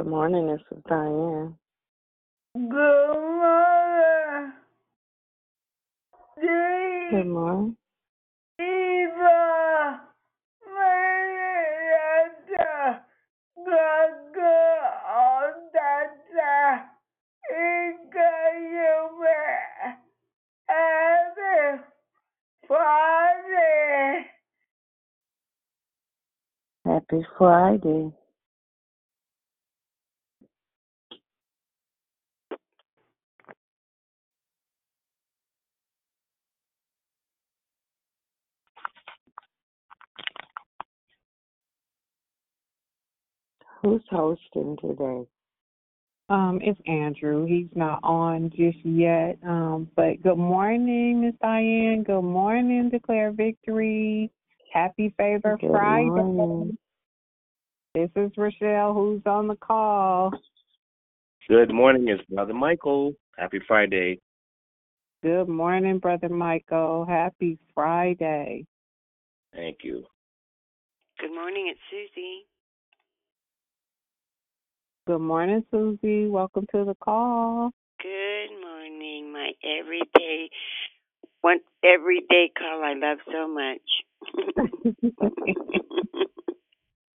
Good morning, this is Diane. Good morning. Good morning. Eva, Maria, Gaga, Odata, Ikayume, Happy Friday. Happy Friday. Who's hosting today? Um, it's Andrew. He's not on just yet. Um, but good morning, Miss Diane. Good morning, Declare Victory. Happy Favor Good Friday. morning. This is Rochelle who's on the call. Good morning, it's Brother Michael. Happy Friday. Good morning, Brother Michael. Happy Friday. Thank you. Good morning, it's Susie. Good morning, Susie. Welcome to the call. Good morning, my everyday one everyday call I love so much.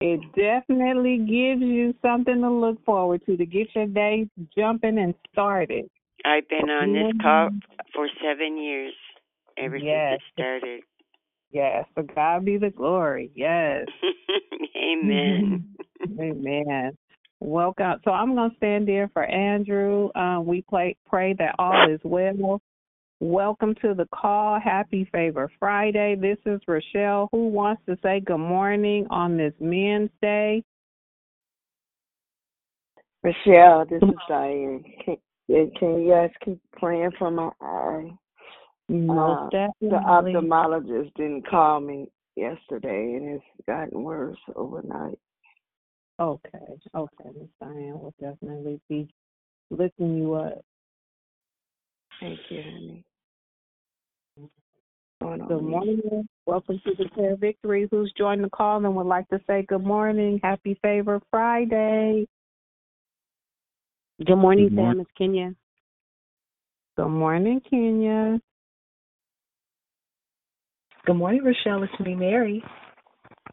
it definitely gives you something to look forward to to get your day jumping and started. I've been on this mm-hmm. call for seven years, ever Yes. since it started. Yes, to God be the glory. Yes. Amen. Amen. Welcome. So I'm going to stand there for Andrew. Uh, we play, pray that all is well. Welcome to the call. Happy Favor Friday. This is Rochelle. Who wants to say good morning on this Men's Day? Rochelle, this is Diane. Can, can you guys keep praying for my eye? Most Uh, The ophthalmologist didn't call me yesterday, and it's gotten worse overnight. Okay. Okay, Miss Diane will definitely be lifting you up. Thank you, honey. Going on Good morning. Welcome to the Declare Victory. Who's joined the call and would like to say good morning? Happy Favor Friday. Good morning, Good morning. Sam. It's Kenya. Good morning, Kenya. Good morning, Rochelle. It's me, Mary.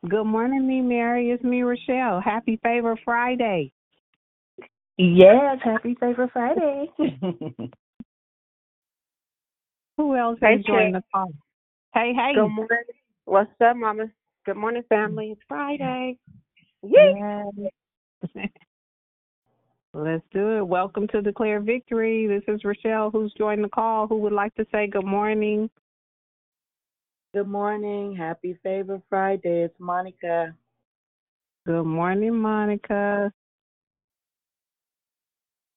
Good morning, me, Mary. It's me, Rochelle. Happy Favor Friday. Yes, happy Favor Friday. Who else Hey, has joined the call? Hey, hey. Good morning. What's up, Mama? Good morning, family. It's Friday. Yes. Let's do it. Welcome to Declare Victory. This is Rochelle who's joined the call. Who would like to say good morning? Good morning. Happy Favor Friday. It's Monica. Good morning, Monica.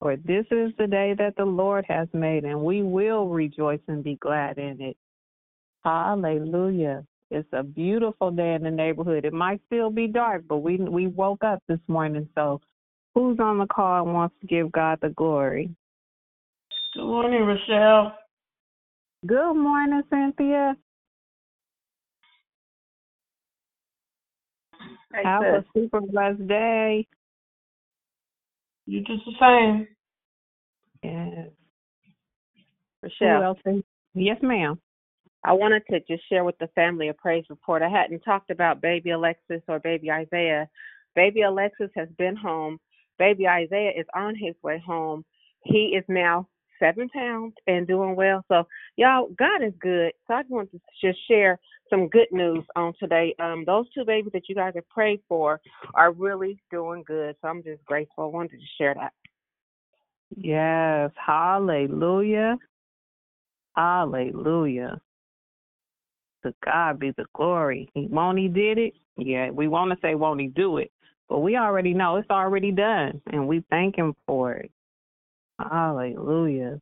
For this is the day that the Lord has made, and we will rejoice and be glad in it. Hallelujah. It's a beautiful day in the neighborhood. It might still be dark, but we we woke up this morning. So, who's on the call and wants to give God the glory? Good morning, Rochelle. Good morning, Cynthia. Have a super blessed day. You just the same. Yes. Rochelle, Yes, ma'am. I wanted to just share with the family a praise report. I hadn't talked about baby Alexis or baby Isaiah. Baby Alexis has been home. Baby Isaiah is on his way home. He is now seven pounds and doing well. So, y'all, God is good. So, I just wanted to just share some good news on today. Um, those two babies that you guys have prayed for are really doing good. So, I'm just grateful. I wanted to share that. Yes. Hallelujah. Hallelujah. To God be the glory. He won't he did it? Yeah, we want to say won't he do it, but we already know it's already done, and we thank him for it. Hallelujah.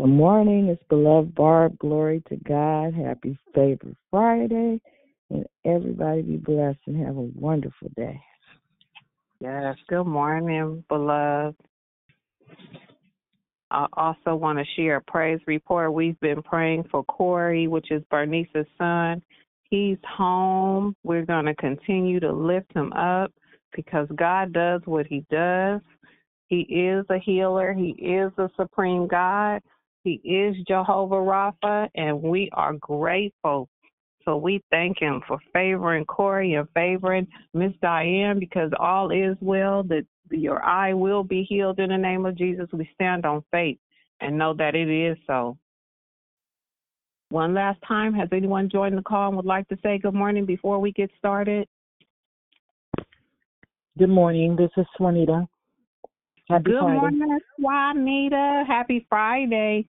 Good morning. It's beloved Barb. Glory to God. Happy Favor Friday. And everybody be blessed and have a wonderful day. Yes. Good morning, beloved. I also want to share a praise report. We've been praying for Corey, which is Bernice's son. He's home. We're going to continue to lift him up because God does what he does. He is a healer. He is the supreme God. He is Jehovah Rapha, and we are grateful. So we thank him for favoring Corey and favoring Miss Diane because all is well. That your eye will be healed in the name of Jesus. We stand on faith and know that it is so. One last time, has anyone joined the call and would like to say good morning before we get started? Good morning. This is Swanita. Happy good Friday. morning, Juanita. Happy Friday.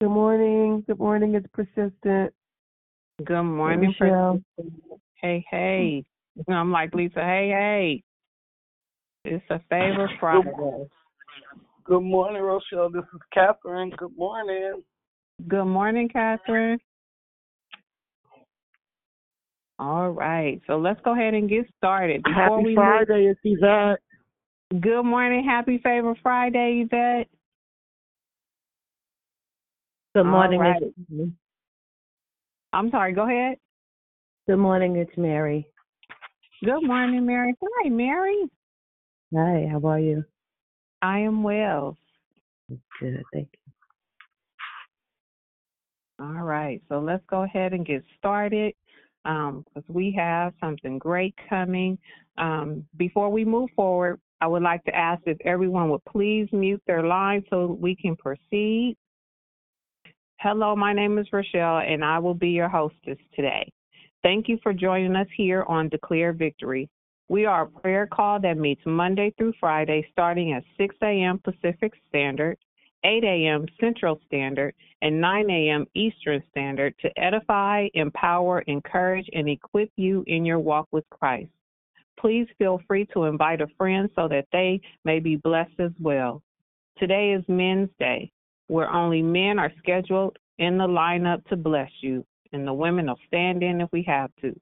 Good morning. Good morning. It's persistent. Good morning, Michelle. Priscilla. Hey, hey. I'm like Lisa. Hey, hey. It's a favor Friday. Good morning, Rochelle. This is Catherine. Good morning. Good morning, Catherine. All right, so let's go ahead and get started. Before Happy we Friday, it's Yvette. Move, good morning, happy favor Friday, Yvette. Good morning, right. it's I'm sorry. Go ahead. Good morning, it's Mary. Good morning, Mary. Hi, Mary. Hi, how are you? I am well. Good, thank you. All right, so let's go ahead and get started because we have something great coming. Um, before we move forward, I would like to ask if everyone would please mute their line so we can proceed. Hello, my name is Rochelle, and I will be your hostess today. Thank you for joining us here on Declare Victory. We are a prayer call that meets Monday through Friday starting at 6 a.m. Pacific Standard, 8 a.m. Central Standard, and 9 a.m. Eastern Standard to edify, empower, encourage, and equip you in your walk with Christ. Please feel free to invite a friend so that they may be blessed as well. Today is Men's Day, where only men are scheduled in the lineup to bless you, and the women will stand in if we have to.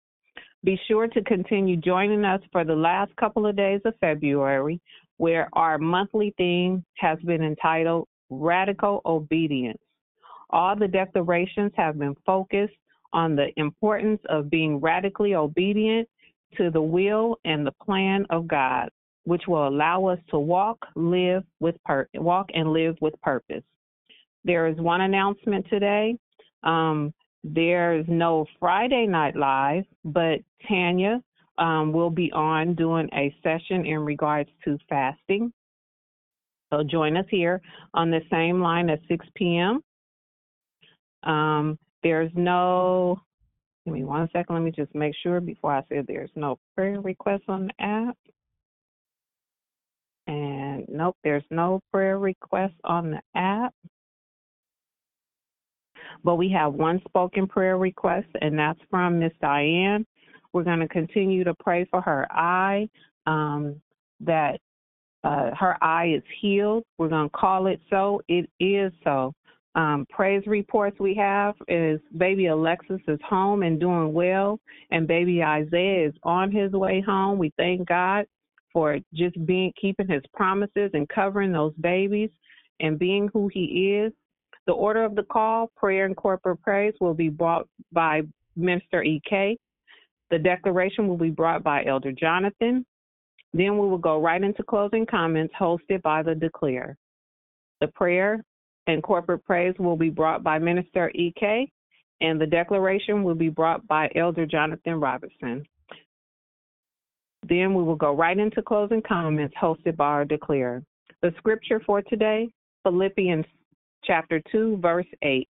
Be sure to continue joining us for the last couple of days of February, where our monthly theme has been entitled Radical Obedience. All the declarations have been focused on the importance of being radically obedient to the will and the plan of God, which will allow us to walk, live with pur- walk and live with purpose. There is one announcement today. Um, there's no Friday Night Live, but Tanya um, will be on doing a session in regards to fasting. So join us here on the same line at 6 p.m. Um, there's no, give me one second, let me just make sure before I say there's no prayer requests on the app. And nope, there's no prayer requests on the app. But we have one spoken prayer request, and that's from Miss Diane. We're going to continue to pray for her eye, um, that uh, her eye is healed. We're going to call it so. It is so. Um, praise reports we have is baby Alexis is home and doing well, and baby Isaiah is on his way home. We thank God for just being keeping his promises and covering those babies and being who he is. The order of the call, prayer and corporate praise, will be brought by Minister EK. The declaration will be brought by Elder Jonathan. Then we will go right into closing comments hosted by the Declare. The prayer and corporate praise will be brought by Minister EK, and the declaration will be brought by Elder Jonathan Robertson. Then we will go right into closing comments hosted by our Declare. The scripture for today, Philippians chapter 2, verse 8.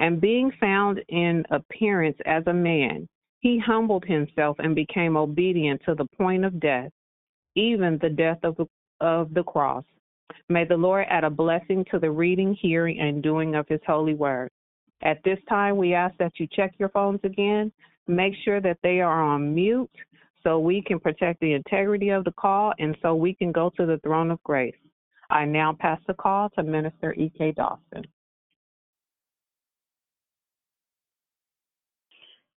And being found in appearance as a man, he humbled himself and became obedient to the point of death, even the death of of the cross. May the Lord add a blessing to the reading, hearing, and doing of his holy word. At this time, we ask that you check your phones again. Make sure that they are on mute so we can protect the integrity of the call and so we can go to the throne of grace. I now pass the call to Minister E.K. Dawson.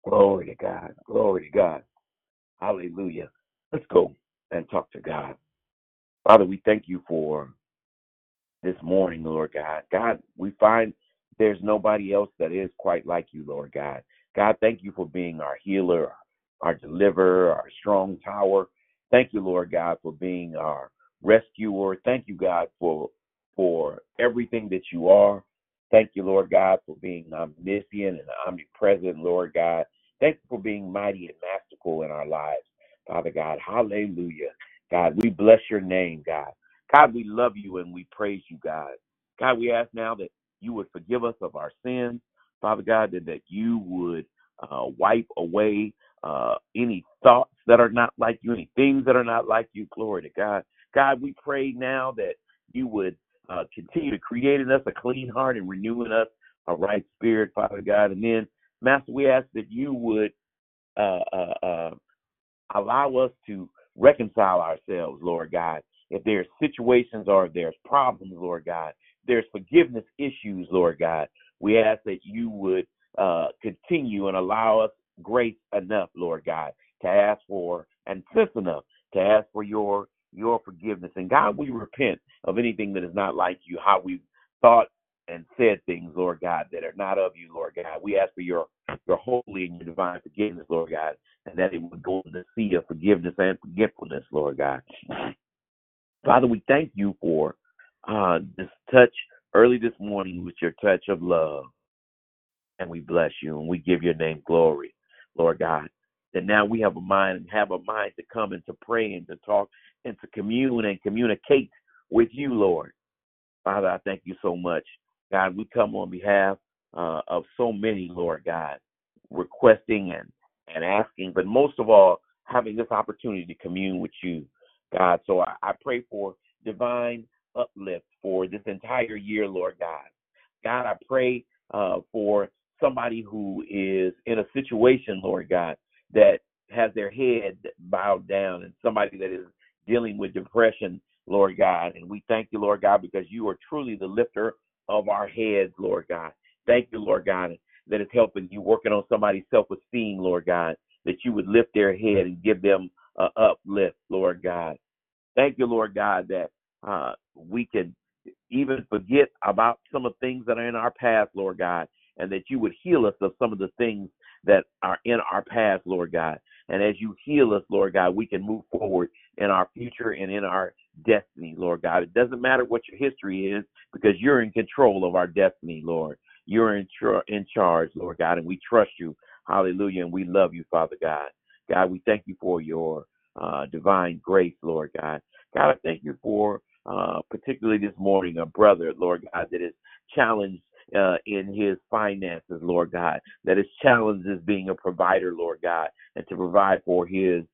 Glory to God. Glory to God. Hallelujah. Let's go and talk to God. Father, we thank you for this morning, Lord God. God, we find there's nobody else that is quite like you, Lord God. God, thank you for being our healer, our deliverer, our strong tower. Thank you, Lord God, for being our rescuer. Thank you, God, for for everything that you are. Thank you, Lord God, for being omniscient and omnipresent, Lord God. Thank you for being mighty and masterful in our lives, Father God. Hallelujah. God, we bless your name, God. God, we love you and we praise you, God. God, we ask now that you would forgive us of our sins, Father God, that, that you would uh, wipe away uh, any thoughts that are not like you, any things that are not like you. Glory to God. God, we pray now that you would uh, continue to create in us a clean heart and renewing us a right spirit, Father God. And then, Master, we ask that you would uh, uh, uh, allow us to reconcile ourselves, Lord God. If there's situations or if there's problems, Lord God, there's forgiveness issues, Lord God, we ask that you would uh, continue and allow us grace enough, Lord God, to ask for and sense enough to ask for your your forgiveness. And God, we repent of anything that is not like you, how we've thought and said things, Lord God, that are not of you, Lord God. We ask for your your holy and your divine forgiveness, Lord God, and that it would go in the sea of forgiveness and forgetfulness, Lord God. Father, we thank you for uh, this touch early this morning with your touch of love. And we bless you and we give your name glory, Lord God. That now we have a mind and have a mind to come and to pray and to talk and to commune and communicate with you, Lord. Father, I thank you so much. God, we come on behalf uh, of so many, Lord God, requesting and, and asking, but most of all, having this opportunity to commune with you, God. So I, I pray for divine uplift for this entire year, Lord God. God, I pray uh, for somebody who is in a situation, Lord God, that has their head bowed down and somebody that is dealing with depression, Lord God. And we thank you, Lord God, because you are truly the lifter of our heads, Lord God. Thank you, Lord God, that is helping you working on somebody's self esteem, Lord God, that you would lift their head and give them a uplift, Lord God. Thank you, Lord God, that uh, we can even forget about some of the things that are in our past, Lord God, and that you would heal us of some of the things that are in our past, Lord God. And as you heal us, Lord God, we can move forward in our future and in our destiny, Lord God. It doesn't matter what your history is because you're in control of our destiny, Lord. You're in, in charge, Lord God, and we trust you. Hallelujah. And we love you, Father God. God, we thank you for your uh, divine grace, Lord God. God, I thank you for uh, particularly this morning a brother, Lord God, that is challenged uh, in his finances, Lord God, that is challenged as being a provider, Lord God, and to provide for his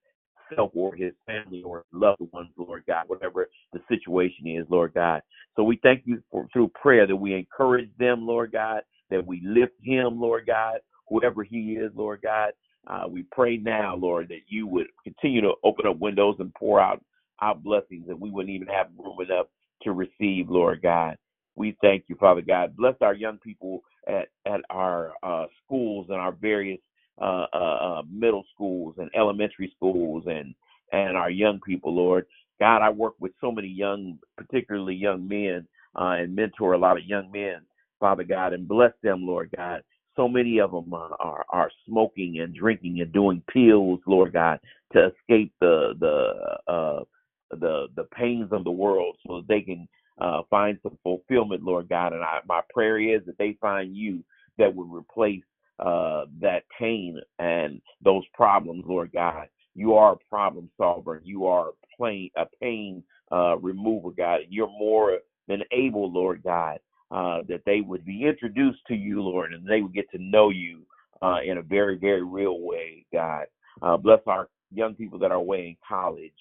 self or his family or loved ones, Lord God, whatever the situation is, Lord God. So we thank you for through prayer that we encourage them, Lord God, that we lift him, Lord God, whoever he is, Lord God. Uh, we pray now, Lord, that you would continue to open up windows and pour out our blessings that we wouldn't even have room enough to receive, Lord God. We thank you, Father God. Bless our young people at, at our uh, schools and our various uh, uh, uh, middle schools and elementary schools and, and our young people, Lord. God, I work with so many young, particularly young men, uh, and mentor a lot of young men, Father God, and bless them, Lord God. So many of them are, are, are smoking and drinking and doing pills, Lord God, to escape the the uh, the the pains of the world, so that they can uh, find some fulfillment, Lord God. And I, my prayer is that they find you that would replace uh, that pain and those problems, Lord God. You are a problem solver. You are a, plain, a pain uh, remover, God. You're more than able, Lord God, uh, that they would be introduced to you, Lord, and they would get to know you uh, in a very, very real way, God. Uh, bless our young people that are away in college,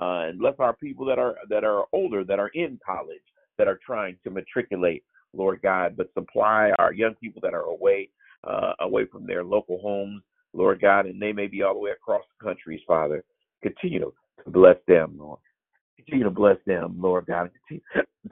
uh, and bless our people that are that are older, that are in college, that are trying to matriculate, Lord God. But supply our young people that are away, uh, away from their local homes, Lord God, and they may be all the way across the countries, Father. Continue to bless them, Lord. Continue to bless them, Lord God, continue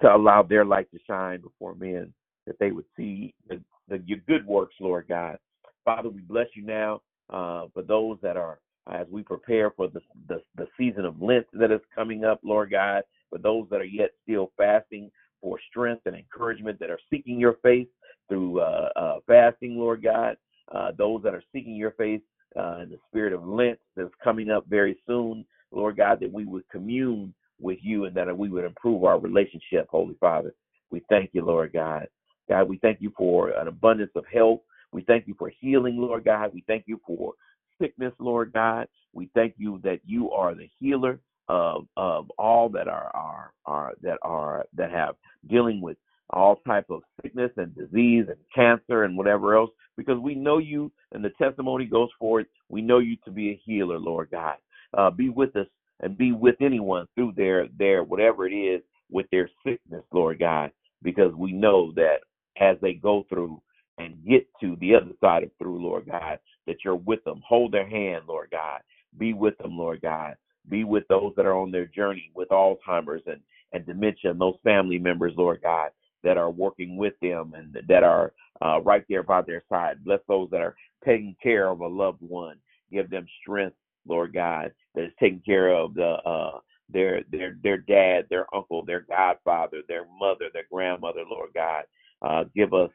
to allow their light to shine before men, that they would see the, the, your good works, Lord God. Father, we bless you now uh, for those that are as we prepare for the, the, the season of Lent that is coming up, Lord God, for those that are yet still fasting for strength and encouragement that are seeking your face through uh, uh, fasting, Lord God, uh, those that are seeking your face uh, in the spirit of Lent that's coming up very soon, Lord God, that we would commune with you and that we would improve our relationship, Holy Father. We thank you, Lord God. God, we thank you for an abundance of health. We thank you for healing, Lord God. We thank you for sickness, Lord God. We thank you that you are the healer of of all that are are are that are that have dealing with all type of sickness and disease and cancer and whatever else because we know you and the testimony goes forward we know you to be a healer lord god. Uh, be with us and be with anyone through their their whatever it is with their sickness lord god because we know that as they go through and get to the other side of through lord god that you're with them. Hold their hand lord god. Be with them lord god be with those that are on their journey with Alzheimer's and, and dementia, and those family members, Lord God, that are working with them and that are uh, right there by their side. Bless those that are taking care of a loved one. Give them strength, Lord God, that is taking care of the uh, their their their dad, their uncle, their godfather, their mother, their grandmother, Lord God. Uh, give us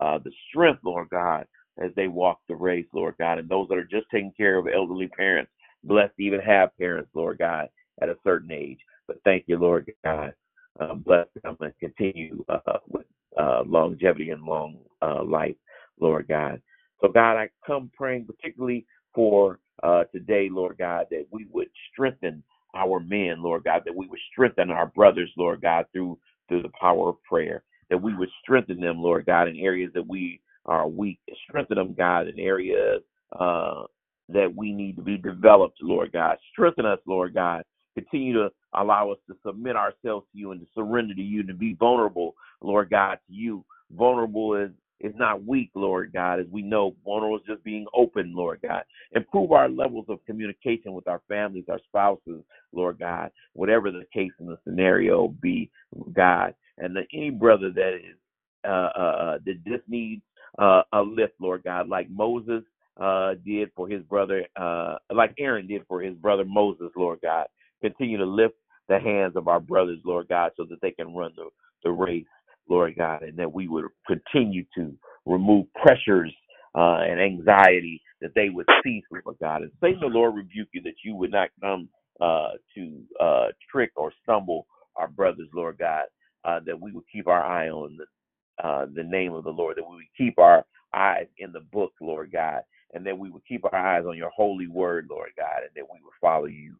uh, the strength, Lord God, as they walk the race, Lord God. And those that are just taking care of elderly parents, blessed to even have parents, Lord God, at a certain age. But thank you, Lord God. Uh, bless them and continue uh, with uh, longevity and long uh, life, Lord God. So, God, I come praying particularly for uh, today, Lord God, that we would strengthen our men, Lord God, that we would strengthen our brothers, Lord God, through through the power of prayer, that we would strengthen them, Lord God, in areas that we are weak, strengthen them, God, in areas uh, that we need to be developed, Lord God. Strengthen us, Lord God. Continue to allow us to submit ourselves to you and to surrender to you and to be vulnerable, Lord God, to you. Vulnerable is is not weak, Lord God, as we know vulnerable is just being open, Lord God. Improve our levels of communication with our families, our spouses, Lord God, whatever the case and the scenario be, God. And that any brother that is uh, uh, uh that just needs uh, a lift, Lord God, like Moses uh, did for his brother, uh, like Aaron did for his brother Moses, Lord God. Continue to lift the hands of our brothers, Lord God, so that they can run the, the race, Lord God, and that we would continue to remove pressures uh, and anxiety that they would cease, Lord God. And Satan, the Lord rebuke you that you would not come uh, to uh, trick or stumble our brothers, Lord God, uh, that we would keep our eye on the, uh, the name of the Lord, that we would keep our eyes in the book, Lord God, and that we would keep our eyes on your holy word, Lord God, and that we would follow you,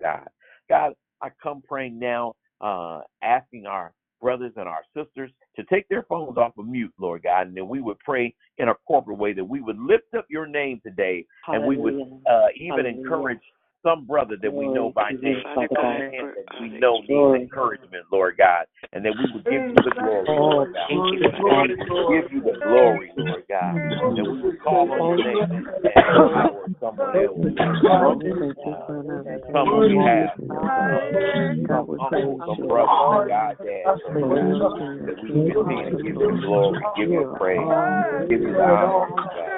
God. God, I come praying now, uh, asking our brothers and our sisters to take their phones off of mute, Lord God, and that we would pray in a corporate way, that we would lift up your name today, and we would uh, even Hallelujah. encourage some brother that we know by name, you, Father that we know Glory. needs encouragement, Lord God, and that we would give you the glory, Lord God. Thank you, And Father. we would give you the glory, Lord. God. And we would call on your name and empower someone else. Some on behalf some uncles, some Lord God, that we would continue to give you the glory, give you the praise, give you the honor, Lord God.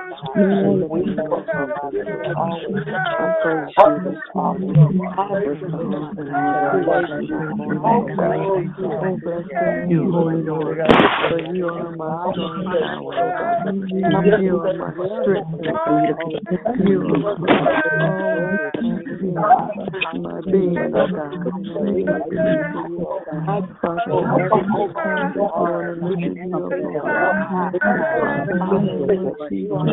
You, Holy Lord, for you are my God. You are my strength, You are my, my being, God. In the name of Jesus. Father, I pray this morning, look at you, God. Father, in the name of Jesus. Lord God, I pray for Pray you feel the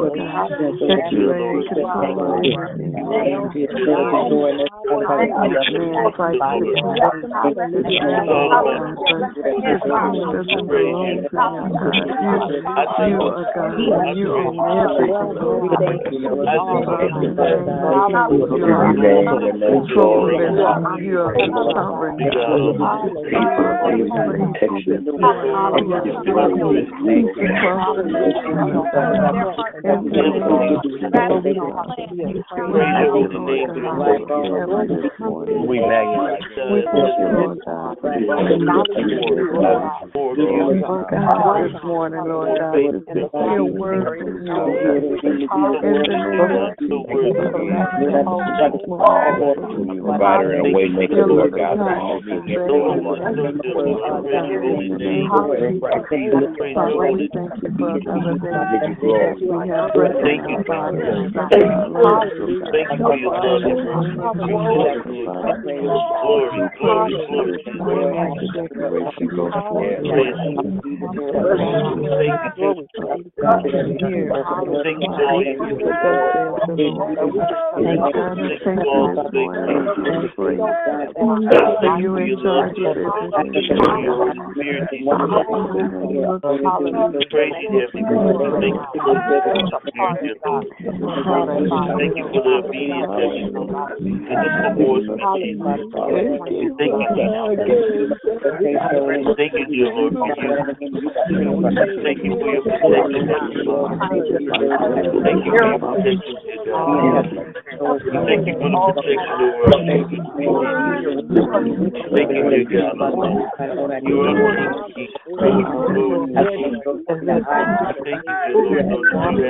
I pray for the protection of our people, oh God. In the name of Jesus, God, we just give you praise. And Father, we thank you this morning, oh God. We magnify We thank you, Lord God. This morning, Lord God, to word from you, Lord God. In the name of Jesus. Provider and way maker, Lord God. for all these Hallelujah. people. Father, we thank you for another day. Give you glory. We have breath Thank you, our bodies. Jesus. Thank you, Lord. Thank you for your son. In the name of Jesus, Father, Glory, glory, glory. we ask the declaration go forth. Praise you. Thank you, Jesus. God is here. Thank you for all you do. Thus says the Lord. Thank you thank you all this the things morning. you I do. pray Thank you you for your love. charge of everything. Thank you for your Holy Spirit. In the name of Jesus. Praise you, Heavenly Father. Thank you the Spirit. Thank you obedience that you do. And this divorce with Jesus. Thank you, Thank you, dear Lord, for you. Thank you for your protection, Thank you for your protection. Thank you for the protection over our children. Thank you, dear God. You are the King of Kings. Glory to Jesus. Thank you, Lord. No, you have no Heavenly Father. Yes, Lord. We praise your holy name. Hallelujah. Hallelujah. Yes. In your name, Jesus. Yes. Thank you, dear Lord.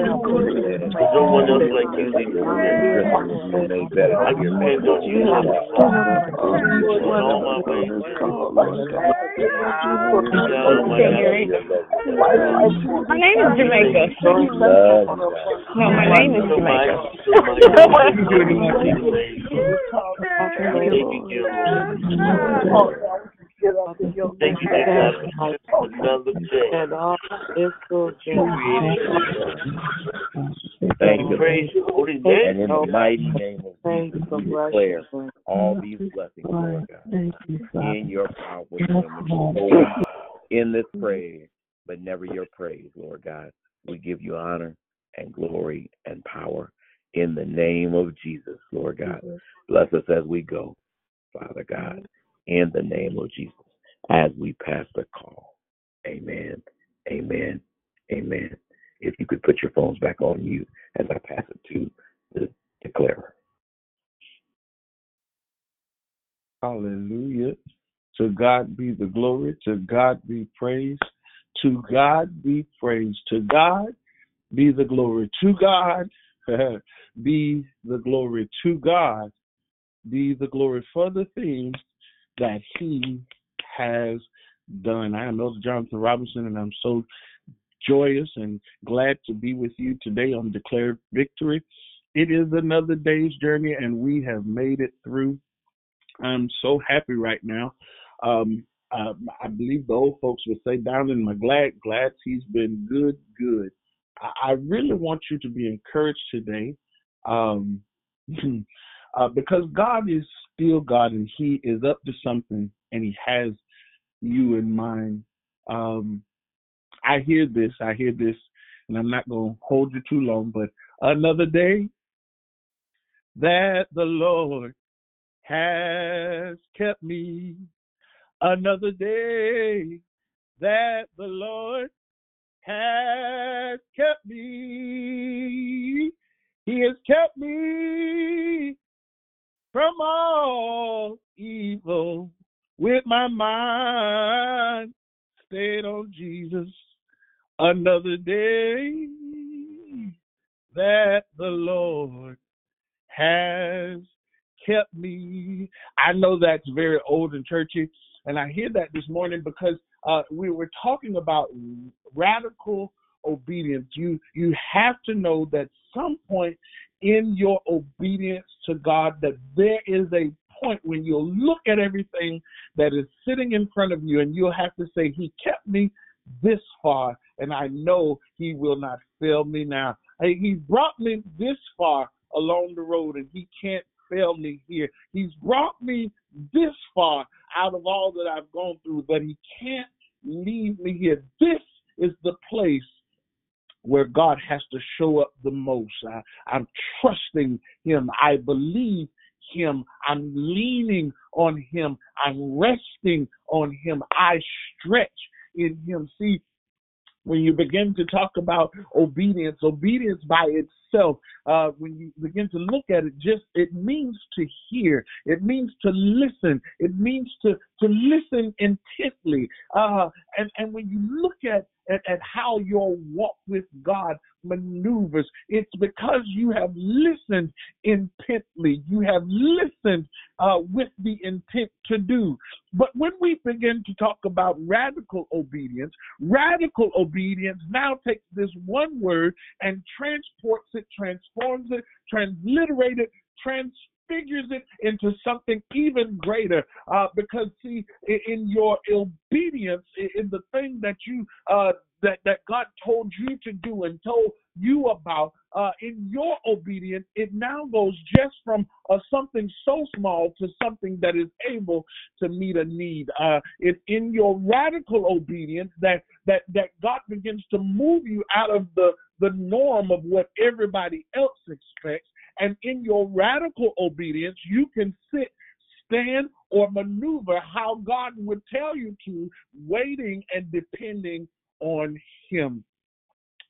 dear Lord, for your strength. Jesus Christ. There's no one else like you, Jesus. I depend on you, Heavenly Father. In all my ways. Shout out my My name is Jamaica. No, my name is Jamaica. mighty, so mighty. Thank you, dear Lord. Thank you, God, for another day. Thank you. Praise your holy And in the mighty name of Jesus, we declare all these blessings, Lord God, in your powerful name, which in this prayer, but never your praise, Lord God. We give you honor and glory and power in the name of Jesus, Lord God. Bless us as we go, Father God, in the name of Jesus, as we pass the call. Amen. Amen. Amen. If you could put your phones back on you as I pass it to the declarer. Hallelujah. To God be the glory. To God be praise. To God be praise. To God be the glory. To God be the glory. To God be the glory for the things that He has done. I am Elder Jonathan Robinson, and I'm so joyous and glad to be with you today on Declared Victory. It is another day's journey, and we have made it through. I'm so happy right now. Um, uh, I believe the old folks would say down in my glad, glad he's been good, good. I, I really want you to be encouraged today, um, uh, because God is still God and He is up to something, and He has you in mind. Um, I hear this, I hear this, and I'm not going to hold you too long, but another day that the Lord has kept me. Another day that the Lord has kept me. He has kept me from all evil with my mind stayed on Jesus. Another day that the Lord has kept me. I know that's very old and churchy, and I hear that this morning because uh, we were talking about radical obedience. You you have to know that some point in your obedience to God that there is a point when you'll look at everything that is sitting in front of you and you'll have to say, He kept me this far, and I know He will not fail me now. He brought me this far along the road, and He can't fail me here. He's brought me this far out of all that I've gone through, but He can't leave me here. This is the place where God has to show up the most. I, I'm trusting Him. I believe Him. I'm leaning on Him. I'm resting on Him. I stretch in Him. See, when you begin to talk about obedience, obedience by itself, uh, when you begin to look at it, just it means to hear. It means to listen. It means to to listen intently. Uh, and and when you look at at, at how your walk with God maneuvers. It's because you have listened intently. You have listened uh, with the intent to do. But when we begin to talk about radical obedience, radical obedience now takes this one word and transports it, transforms it, transliterates it, transfigures it into something even greater. Uh, because see, in, in your obedience, in the thing that you uh, that, that God told you to do and told you about, uh, in your obedience, it now goes just from uh, something so small to something that is able to meet a need. Uh, it's in your radical obedience that, that, that God begins to move you out of the, the norm of what everybody else expects. And in your radical obedience, you can sit stand or maneuver how God would tell you to, waiting and depending on Him.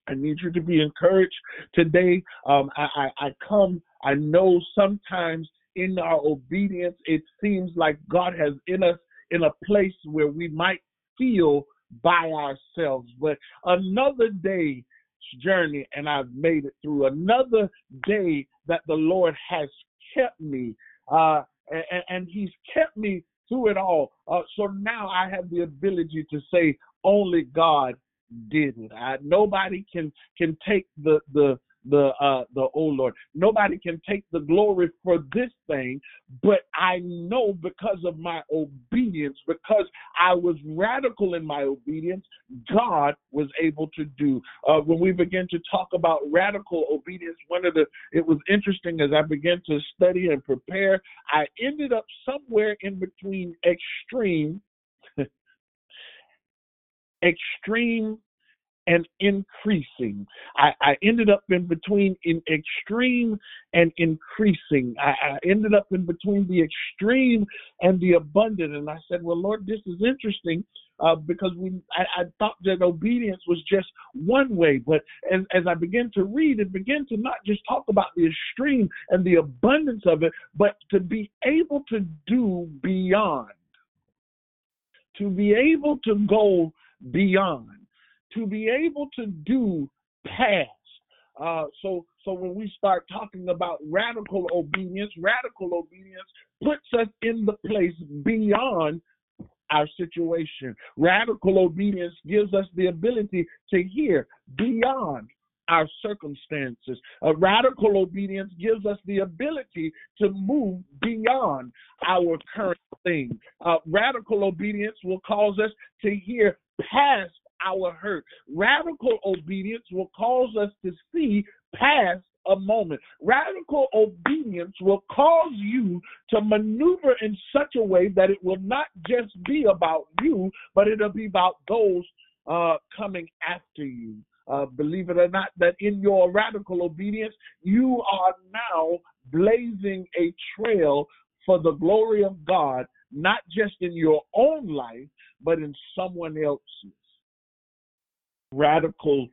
I need you to be encouraged today. Um, I, I, I come, I know sometimes in our obedience, it seems like God has in us in a place where we might feel by ourselves. But another day's journey, and I've made it through another day that the Lord has kept me. Uh, and, and He's kept me through it all. Uh, so now I have the ability to say, only God did it. I, nobody can can take the the the uh the oh Lord. Nobody can take the glory for this thing, but I know because of my obedience, because I was radical in my obedience, God was able to do. Uh, when we begin to talk about radical obedience, one of the it was interesting as I began to study and prepare, I ended up somewhere in between extreme extreme and increasing. I, I, ended up in between in extreme and increasing. I, I, ended up in between the extreme and the abundant. And I said, Well, Lord, this is interesting uh, because we I, I, thought that obedience was just one way. But as, as I began to read, it began to not just talk about the extreme and the abundance of it, but to be able to do beyond. To be able to go beyond, to be able to do past. Uh, so, so when we start talking about radical obedience, radical obedience puts us in the place beyond our situation. Radical obedience gives us the ability to hear beyond our circumstances. A radical obedience gives us the ability to move beyond our current thing. Uh, radical obedience will cause us to hear past our hurt. Radical obedience will cause us to see past a moment. Radical obedience will cause you to maneuver in such a way that it will not just be about you, but it'll be about those uh, coming after you. Uh, believe it or not, that in your radical obedience, you are now blazing a trail for the glory of God, not just in your own life, but in someone else's. Radical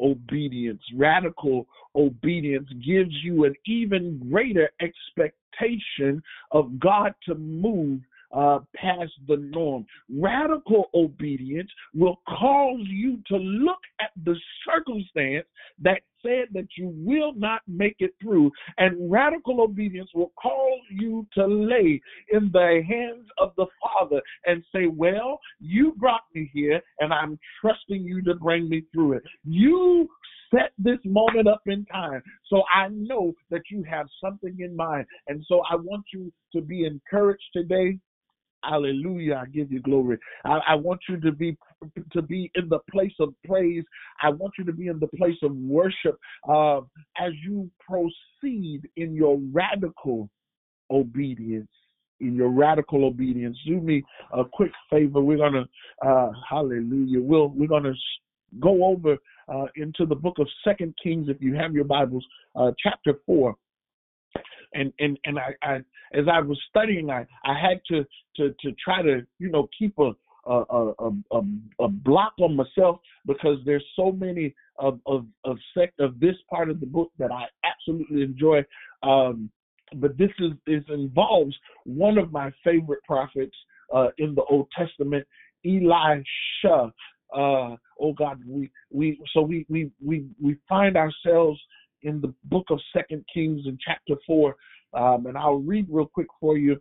obedience. Radical obedience gives you an even greater expectation of God to move uh, past the norm. Radical obedience will cause you to look at the circumstance that said that you will not make it through, and radical obedience will call you to lay in the hands of the Father and say, Well, you brought me here, and I'm trusting you to bring me through it. You set this moment up in time. So I know that you have something in mind. And so I want you to be encouraged today Hallelujah. I give you glory. I, I, want you to be to be in the place of praise. I want you to be in the place of worship uh, as you proceed in your radical obedience. In your radical obedience, do me a quick favor. We're gonna, uh, Hallelujah. We'll we're gonna go over uh, into the book of Second Kings, if you have your Bibles, uh, chapter four. And and and I, I as I was studying, I I had to to to try to you know keep a a a, a, a block on myself because there's so many of of of sect of this part of the book that I absolutely enjoy. Um, but this is is involves one of my favorite prophets uh, in the Old Testament, Elisha. Uh, oh God, we we so we we we we find ourselves in the book of Second Kings in chapter four, um, and I'll read real quick for you,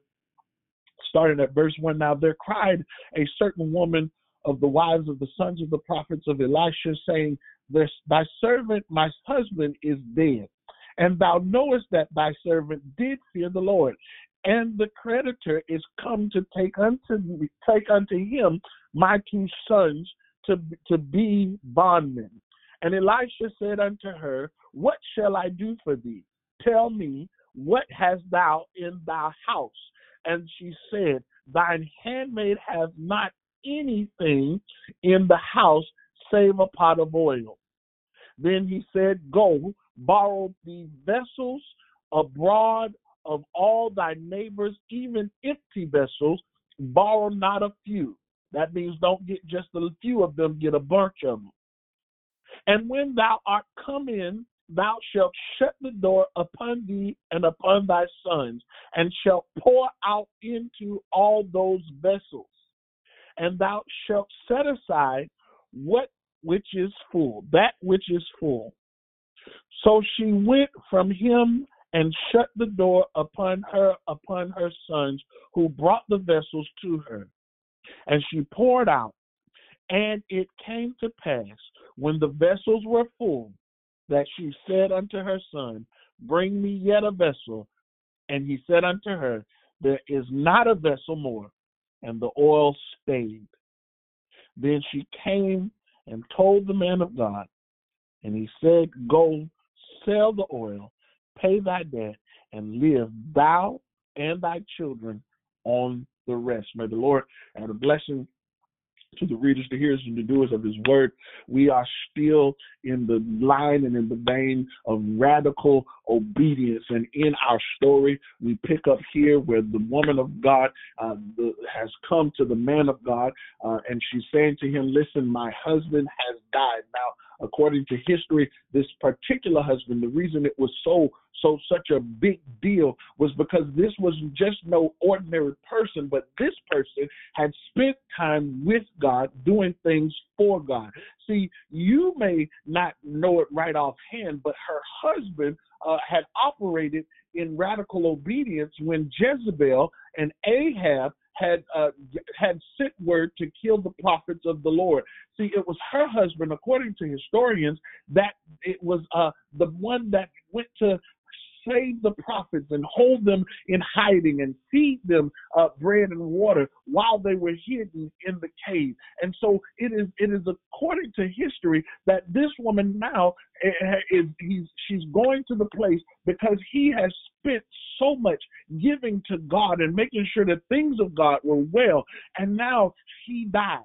starting at verse one. Now there cried a certain woman of the wives of the sons of the prophets of Elisha, saying, "Thy servant, my husband, is dead." And thou knowest that thy servant did fear the Lord, and the creditor is come to take unto take unto him my two sons to to be bondmen. And Elisha said unto her, What shall I do for thee? Tell me, what hast thou in thy house? And she said, Thine handmaid hath not anything in the house save a pot of oil. Then he said, Go, borrow the vessels abroad of all thy neighbors, even empty vessels, borrow not a few. That means don't get just a few of them, get a bunch of them. And when thou art come in, thou shalt shut the door upon thee and upon thy sons, and shalt pour out into all those vessels. And thou shalt set aside what which is full, that which is full. So she went from him and shut the door upon her upon her sons who brought the vessels to her. And she poured out. And it came to pass when the vessels were full that she said unto her son, Bring me yet a vessel. And he said unto her, There is not a vessel more. And the oil stayed. Then she came and told the man of God. And he said, Go sell the oil, pay thy debt, and live thou and thy children on the rest. May the Lord add a blessing to the readers, the hearers, and the doers of his word. We are still in the line and in the vein of radical obedience. And in our story, we pick up here where the woman of God uh, the, has come to the man of God, uh, and she's saying to him, Listen, my husband has died. Now, according to history, this particular husband, the reason it was so so such a big deal was because this was just no ordinary person, but this person had spent time with God doing things for God. See, you may not know it right offhand, but her husband uh, had operated in radical obedience when Jezebel and Ahab had uh, had sent word to kill the prophets of the Lord. See, it was her husband, according to historians, that it was uh, the one that went to save the prophets and hold them in hiding and feed them uh, bread and water while they were hidden in the cave. And so it is it is according to history that this woman now eh, eh, is he's she's going to the place because he has spent so much giving to God and making sure that things of God were well, and now he dies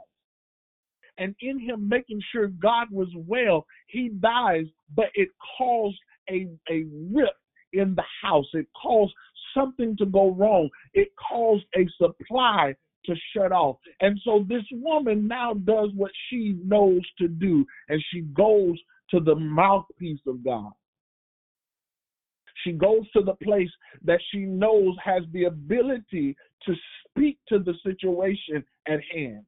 and in him making sure God was well, he dies, but it caused a, a rift in the house. It caused something to go wrong. It caused a supply to shut off. And so this woman now does what she knows to do, and she goes to the mouthpiece of God. She goes to the place that she knows has the ability to speak to the situation at hand.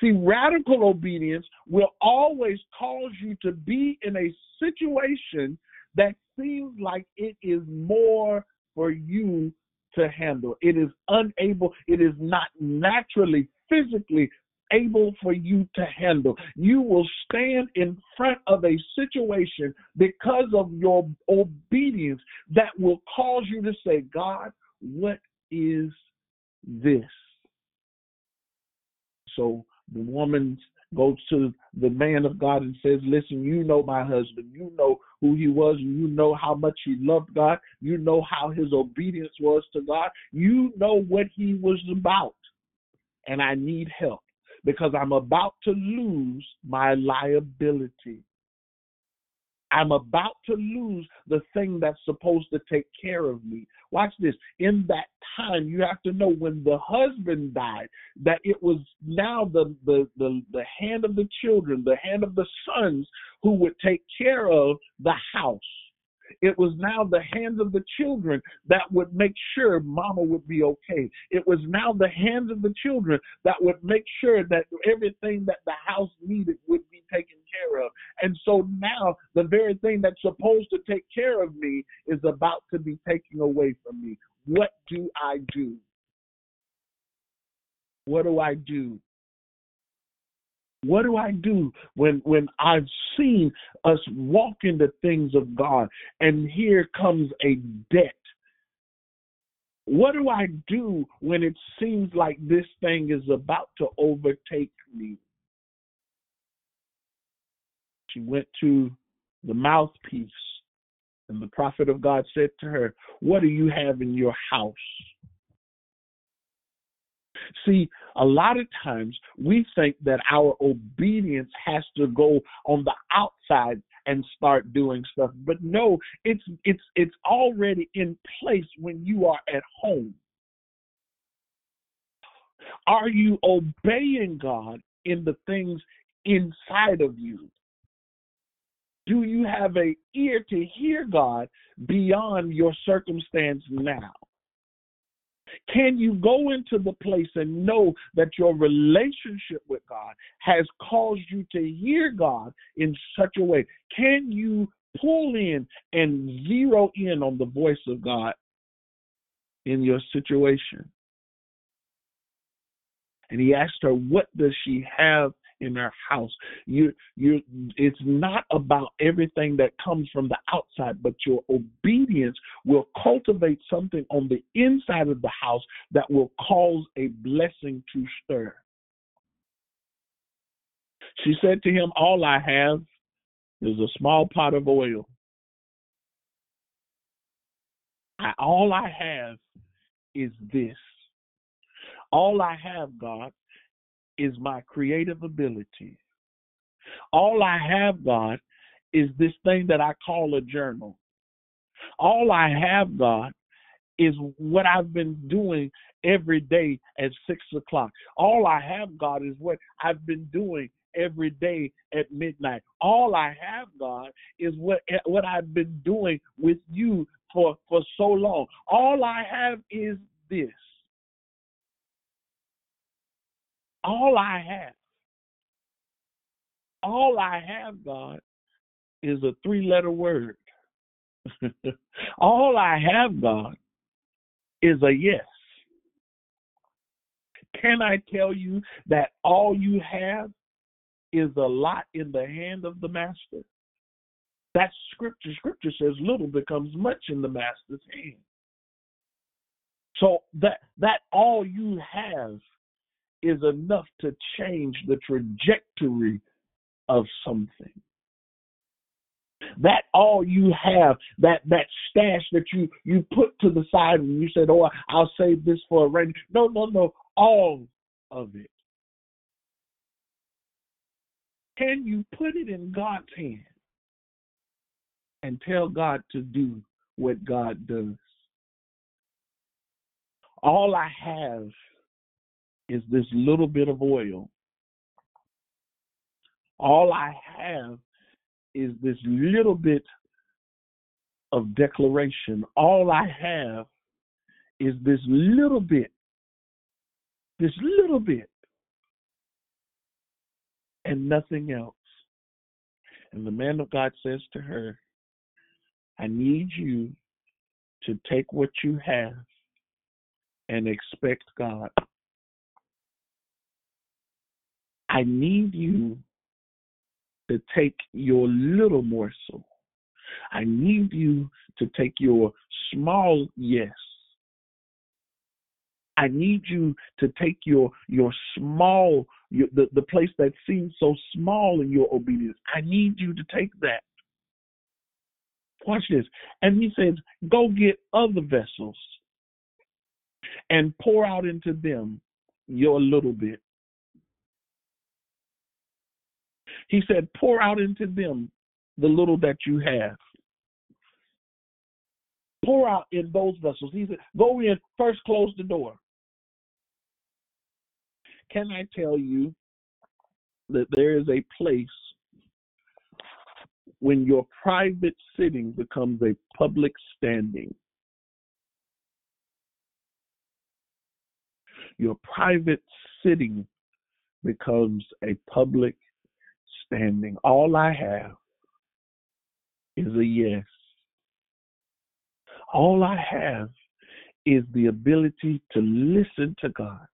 See, radical obedience will always cause you to be in a situation that seems like it is more for you to handle. It is unable, it is not naturally, physically able for you to handle. You will stand in front of a situation because of your obedience that will cause you to say, God, what is this? So the woman's goes to the man of God and says, Listen, you know my husband. You know who he was. You know how much he loved God. You know how his obedience was to God. You know what he was about. And I need help because I'm about to lose my liability. I'm about to lose the thing that's supposed to take care of me. Watch this. In that time, you have to know when the husband died, that it was now the, the, the, the hand of the children, the hand of the sons who would take care of the house. It was now the hands of the children that would make sure mama would be okay. It was now the hands of the children that would make sure that everything that the house needed would be taken care of. And so now the very thing that's supposed to take care of me is about to be taken away from me. What do I do? What do I do? What do I do when when I've seen us walk into things of God and here comes a debt? What do I do when it seems like this thing is about to overtake me? She went to the mouthpiece, and the prophet of God said to her, What do you have in your house? See, a lot of times we think that our obedience has to go on the outside and start doing stuff. But no, it's it's it's already in place when you are at home. Are you obeying God in the things inside of you? Do you have a ear to hear God beyond your circumstance now? Can you go into the place and know that your relationship with God has caused you to hear God in such a way? Can you pull in and zero in on the voice of God in your situation? And he asked her, What does she have in our house. You you it's not about everything that comes from the outside, but your obedience will cultivate something on the inside of the house that will cause a blessing to stir. She said to him, All I have is a small pot of oil. I, all I have is this. All I have, God, is my creative ability. All I have, God, is this thing that I call a journal. All I have, God, is what I've been doing every day at six o'clock. All I have, God, is what I've been doing every day at midnight. All I have, God, is what eh, what I've been doing with you for for so long. All I have is this. All I have, all I have, God, is a three letter word. all I have, God, is a yes. Can I tell you that all you have is a lot in the hand of the master? That scripture. Scripture says little becomes much in the master's hand. So that that all you have is enough to change the trajectory of something. That all you have, that that stash that you you put to the side and you said, "Oh, I'll save this for a rainy." No, no, no, all of it. Can you put it in God's hand and tell God to do what God does? All I have is this little bit of oil. All I have is this little bit of declaration. All I have is this little bit, this little bit, and nothing else. And the man of God says to her, I need you to take what you have and expect God. I need you to take your little morsel. I need you to take your small yes. I need you to take your your small your, the the place that seems so small in your obedience. I need you to take that. Watch this. And he says, "Go get other vessels and pour out into them your little bit." He said, pour out into them the little that you have. Pour out in those vessels. He said, Go in, first close the door. Can I tell you that there is a place when your private sitting becomes a public standing? Your private sitting becomes a public standing. All I have is a yes. All I have is the ability to listen to God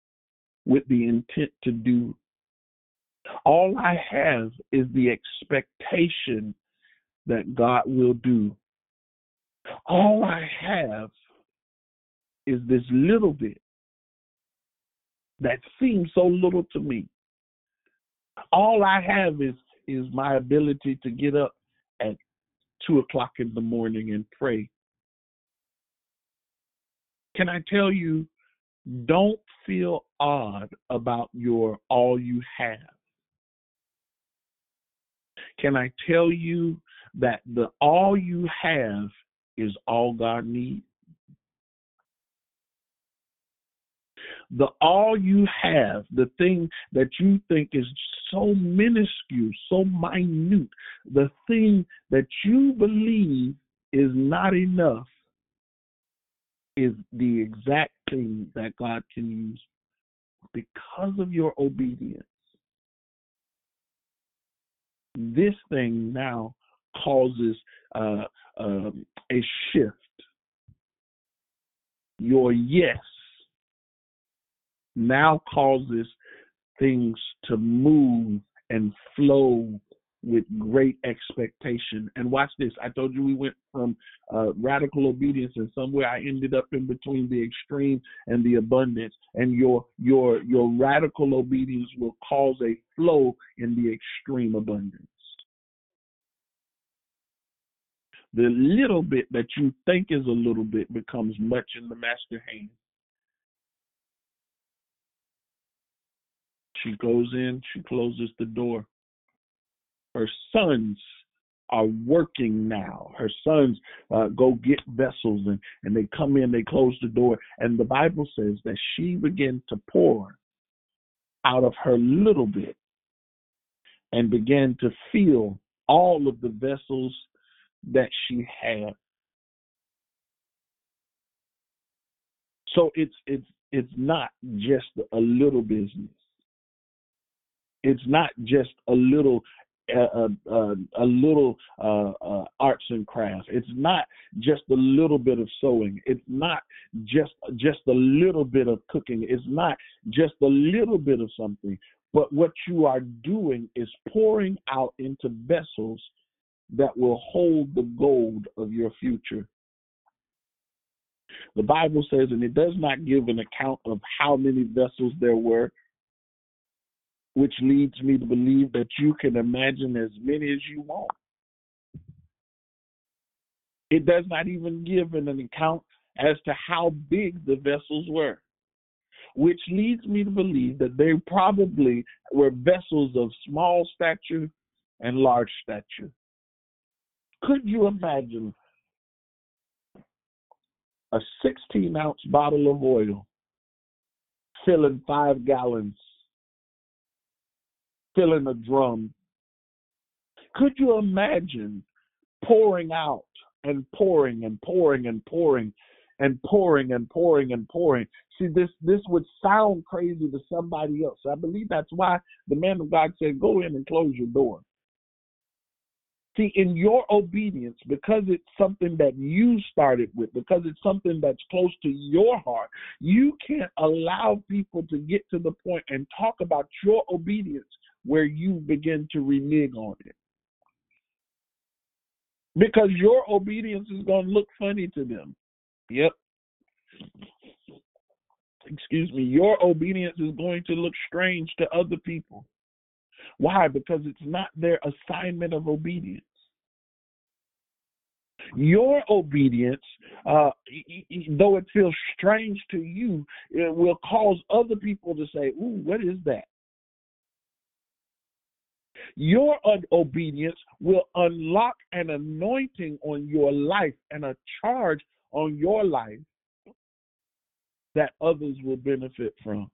with the intent to do. All I have is the expectation that God will do. All I have is this little bit that seems so little to me. All I have is is my ability to get up at two o'clock in the morning and pray. Can I tell you, don't feel odd about your all you have. Can I tell you that the all you have is all God needs? The all you have, the thing that you think is so minuscule, so minute, the thing that you believe is not enough is the exact thing that God can use because of your obedience. This thing now causes uh, um, a shift. Your yes now causes things to move and flow with great expectation. And watch this. I told you we went from uh, radical obedience, and somewhere I ended up in between the extreme and the abundance. And your your your radical obedience will cause a flow in the extreme abundance. The little bit that you think is a little bit becomes much in the master hand. She goes in, she closes the door. Her sons are working now. Her sons uh, go get vessels and, and they come in, they close the door. And the Bible says that she began to pour out of her little bit and began to fill all of the vessels that she had. So it's it's it's not just a little business. It's not just a little uh, uh, a little uh, uh, arts and crafts. It's not just a little bit of sewing. It's not just just a little bit of cooking. It's not just a little bit of something. But what you are doing is pouring out into vessels that will hold the gold of your future. The Bible says, and it does not give an account of how many vessels there were, which leads me to believe that you can imagine as many as you want. It does not even give an account as to how big the vessels were, which leads me to believe that they probably were vessels of small stature and large stature. Could you imagine a 16 ounce bottle of oil filling five gallons filling a drum. Could you imagine pouring out and pouring and pouring and pouring and pouring and pouring and pouring? See, this this would sound crazy to somebody else. I believe that's why the man of God said, "Go in and close your door." See, in your obedience, because it's something that you started with, because it's something that's close to your heart, you can't allow people to get to the point and talk about your obedience where you begin to renege on it. Because your obedience is going to look funny to them. Yep. Excuse me. Your obedience is going to look strange to other people. Why? Because it's not their assignment of obedience. Your obedience, uh, though it feels strange to you, it will cause other people to say, Ooh, what is that? Your obedience will unlock an anointing on your life and a charge on your life that others will benefit from.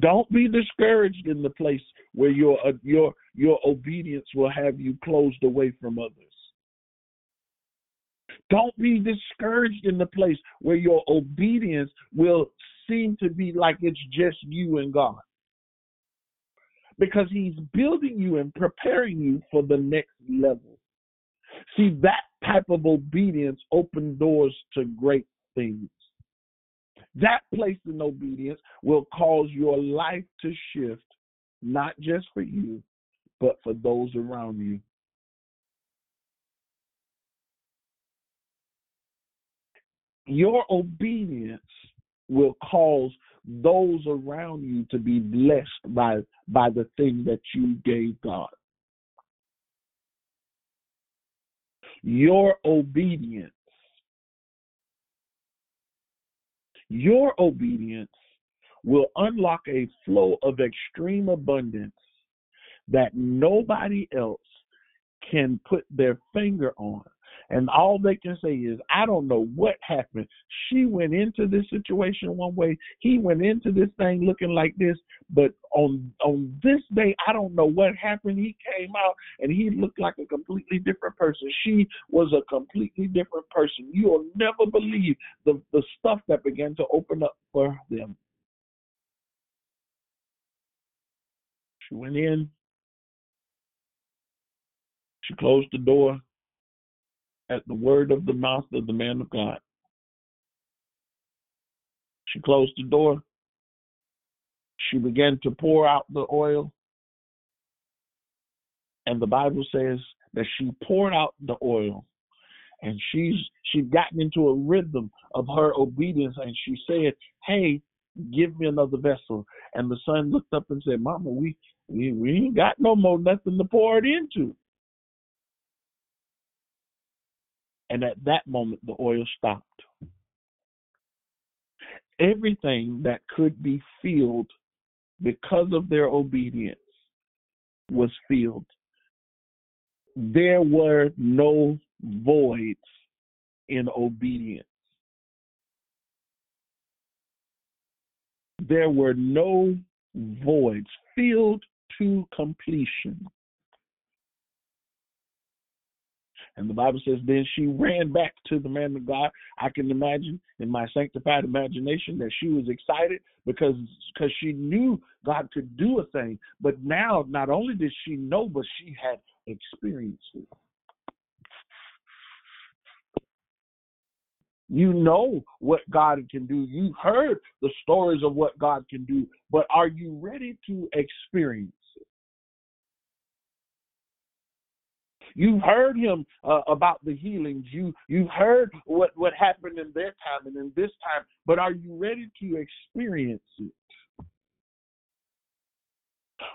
Don't be discouraged in the place where your uh, your your obedience will have you closed away from others. Don't be discouraged in the place where your obedience will seem to be like it's just you and God. Because he's building you and preparing you for the next level. See, that type of obedience opens doors to great things. That place in obedience will cause your life to shift, not just for you, but for those around you. Your obedience will cause those around you to be blessed by by the thing that you gave God. Your obedience Your obedience will unlock a flow of extreme abundance that nobody else can put their finger on. And all they can say is, I don't know what happened. She went into this situation one way. He went into this thing looking like this. But on on this day, I don't know what happened. He came out and he looked like a completely different person. She was a completely different person. You'll never believe the, the stuff that began to open up for them. She went in. She closed the door at the word of the mouth of the man of God. She closed the door. She began to pour out the oil. And the Bible says that she poured out the oil and she's she's gotten into a rhythm of her obedience and she said, Hey, give me another vessel. And the son looked up and said, Mama, we we, we ain't got no more nothing to pour it into. And at that moment, the oil stopped. Everything that could be filled because of their obedience was filled. There were no voids in obedience. There were no voids filled to completion. And the Bible says, then she ran back to the man of God. I can imagine in my sanctified imagination that she was excited because because she knew God could do a thing. But now, not only did she know, but she had experienced it. You know what God can do. You've heard the stories of what God can do, but are you ready to experience You've heard him uh, about the healings. You you've heard what what happened in their time and in this time, but are you ready to experience it?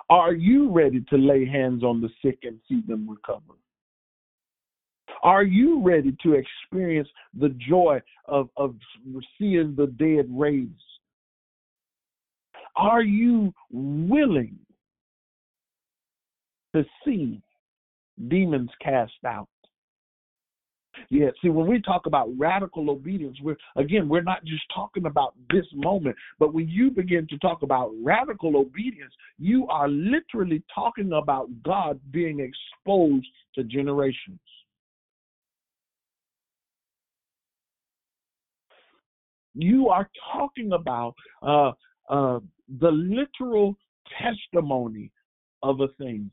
Are you ready to lay hands on the sick and see them recover? Are you ready to experience the joy of, of seeing the dead raised? Are you willing to see demons cast out. Yeah, see, when we talk about radical obedience, we're again, we're not just talking about this moment, but when you begin to talk about radical obedience, you are literally talking about God being exposed to generations. You are talking about uh, uh, the literal testimony of a thing.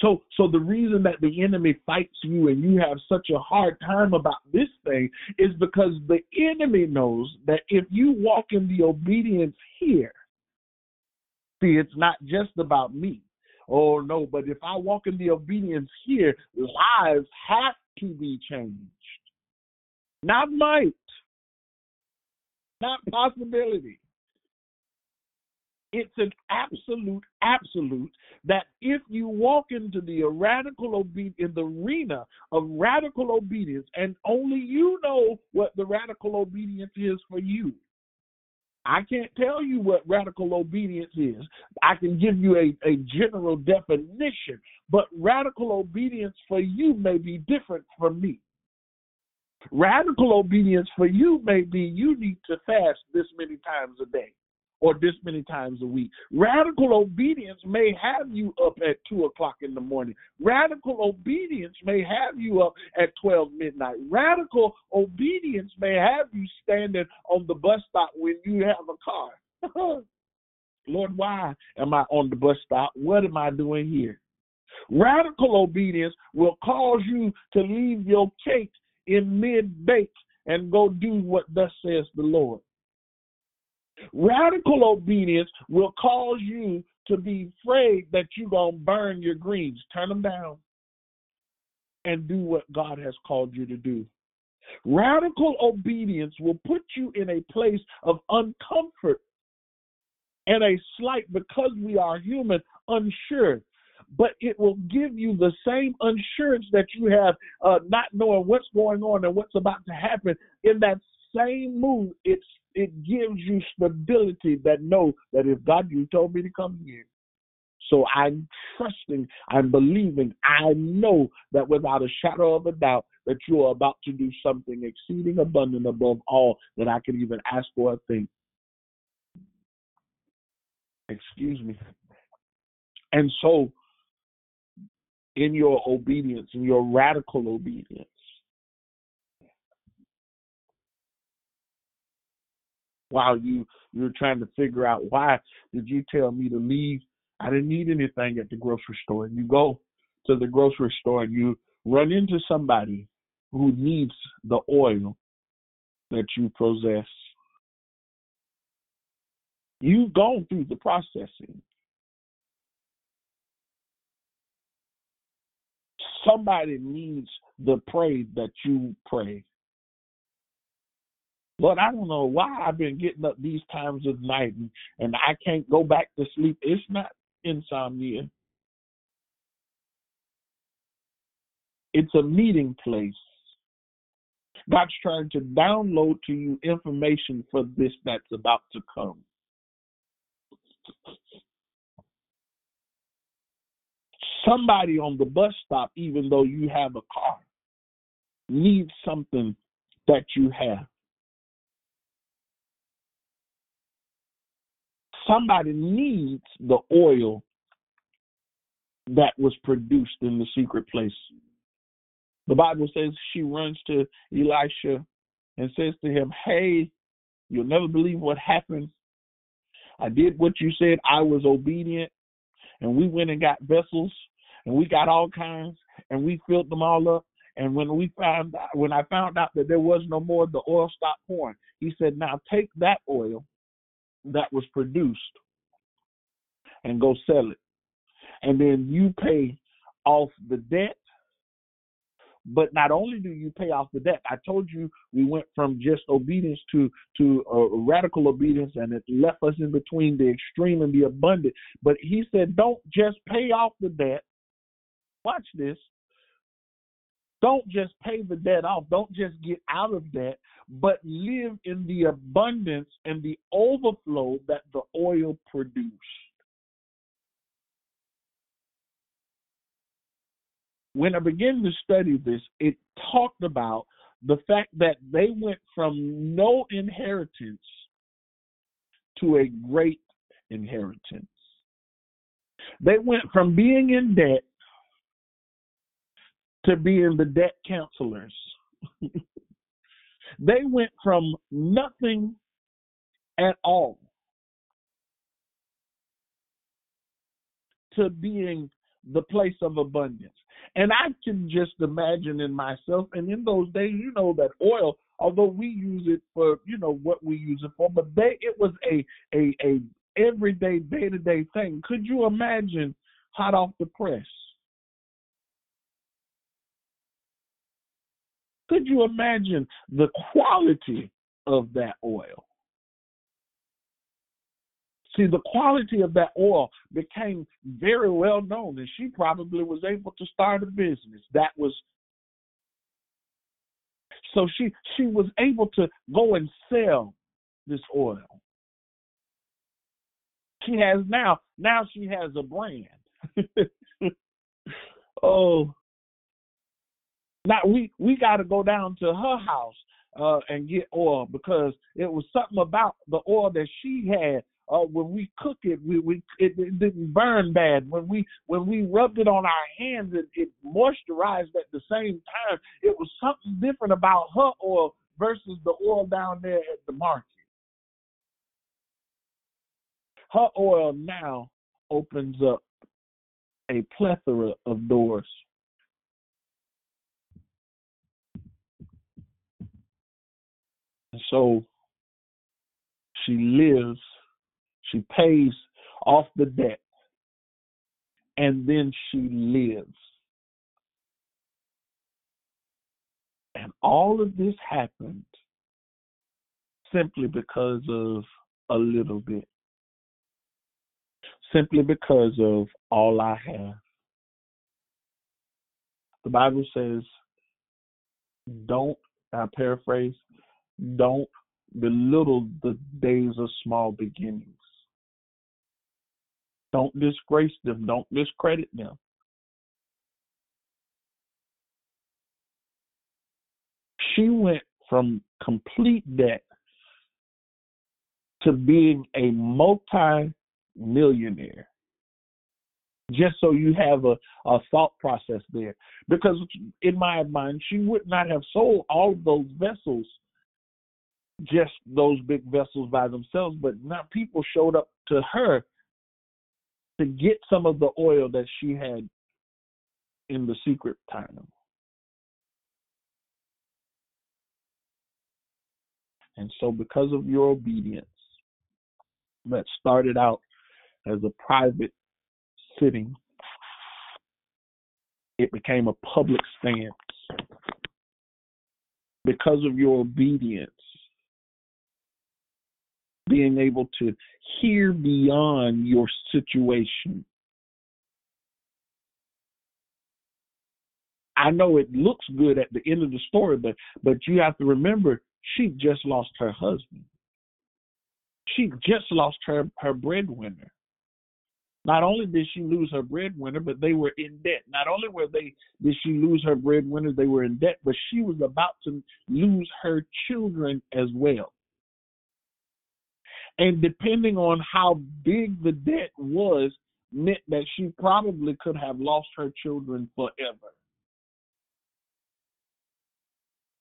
So, so the reason that the enemy fights you and you have such a hard time about this thing is because the enemy knows that if you walk in the obedience here, see, it's not just about me. Oh no, but if I walk in the obedience here, lives have to be changed. Not might, not possibility it's an absolute, absolute that if you walk into the radical in the arena of radical obedience, and only you know what the radical obedience is for you. I can't tell you what radical obedience is. I can give you a, a general definition, but radical obedience for you may be different from me. Radical obedience for you may be you need to fast this many times a day or this many times a week. Radical obedience may have you up at 2 o'clock in the morning. Radical obedience may have you up at 12 midnight. Radical obedience may have you standing on the bus stop when you have a car. Lord, why am I on the bus stop? What am I doing here? Radical obedience will cause you to leave your cake in mid bake and go do what thus says the Lord. Radical obedience will cause you to be afraid that you're going to burn your greens. Turn them down and do what God has called you to do. Radical obedience will put you in a place of uncomfort and a slight, because we are human, unsure. But it will give you the same assurance that you have, uh, not knowing what's going on and what's about to happen. In that same mood, it's it gives you stability that know that if God you told me to come here. So I'm trusting, I'm believing, I know that without a shadow of a doubt that you are about to do something exceeding abundant above all that I can even ask for or think. Excuse me. And so in your obedience, in your radical obedience, while you you're trying to figure out why did you tell me to leave? I didn't need anything at the grocery store. And you go to the grocery store and you run into somebody who needs the oil that you possess. You've gone through the processing. Somebody needs the praise that you pray. Lord, I don't know why I've been getting up these times of night and, and I can't go back to sleep. It's not insomnia. It's a meeting place. God's trying to download to you information for this that's about to come. Somebody on the bus stop, even though you have a car, needs something that you have. Somebody needs the oil that was produced in the secret place. The Bible says she runs to Elisha and says to him, Hey, you'll never believe what happened. I did what you said. I was obedient. And we went and got vessels and we got all kinds and we filled them all up. And when we found out, when I found out that there was no more, the oil stopped pouring. He said, Now take that oil that was produced and go sell it. And then you pay off the debt. But not only do you pay off the debt, I told you we went from just obedience to to uh, radical obedience, and it left us in between the extreme and the abundant. But he said, don't just pay off the debt. Watch this. Don't just pay the debt off. Don't just get out of debt, but live in the abundance and the overflow that the oil produced. When I began to study this, it talked about the fact that they went from no inheritance to a great inheritance. They went from being in debt to being the debt counselors. they went from nothing at all to being the place of abundance. And I can just imagine in myself, and in those days, you know, that oil, although we use it for, you know, what we use it for, but they, it was a, a, a everyday, day to day thing. Could you imagine hot off the press? Could you imagine the quality of that oil? See, the quality of that oil became very well known, and she probably was able to start a business. That was so she she was able to go and sell this oil. she has now. Now she has a brand. oh, now we we got to go down to her house uh, and get oil because it was something about the oil that she had. Uh, when we cook it, we, we it, it didn't burn bad. When we when we rubbed it on our hands, it, it moisturized at the same time. It was something different about her oil versus the oil down there at the market. Her oil now opens up a plethora of doors. And so she lives, she pays off the debt, and then she lives. And all of this happened simply because of a little bit. Simply because of all I have. The Bible says, don't, I paraphrase, don't belittle the days of small beginnings. Don't disgrace them. Don't discredit them. She went from complete debt to being a multi millionaire. Just so you have a, a thought process there. Because in my mind, she would not have sold all of those vessels, just those big vessels by themselves, but now people showed up to her to get some of the oil that she had in the secret time. And so, because of your obedience, that started out as a private sitting, it became a public stance. Because of your obedience, being able to hear beyond your situation. I know it looks good at the end of the story, but but you have to remember she just lost her husband. She just lost her her breadwinner. Not only did she lose her breadwinner, but they were in debt. Not only were they did she lose her breadwinner, they were in debt, but she was about to lose her children as well. And depending on how big the debt was, meant that she probably could have lost her children forever.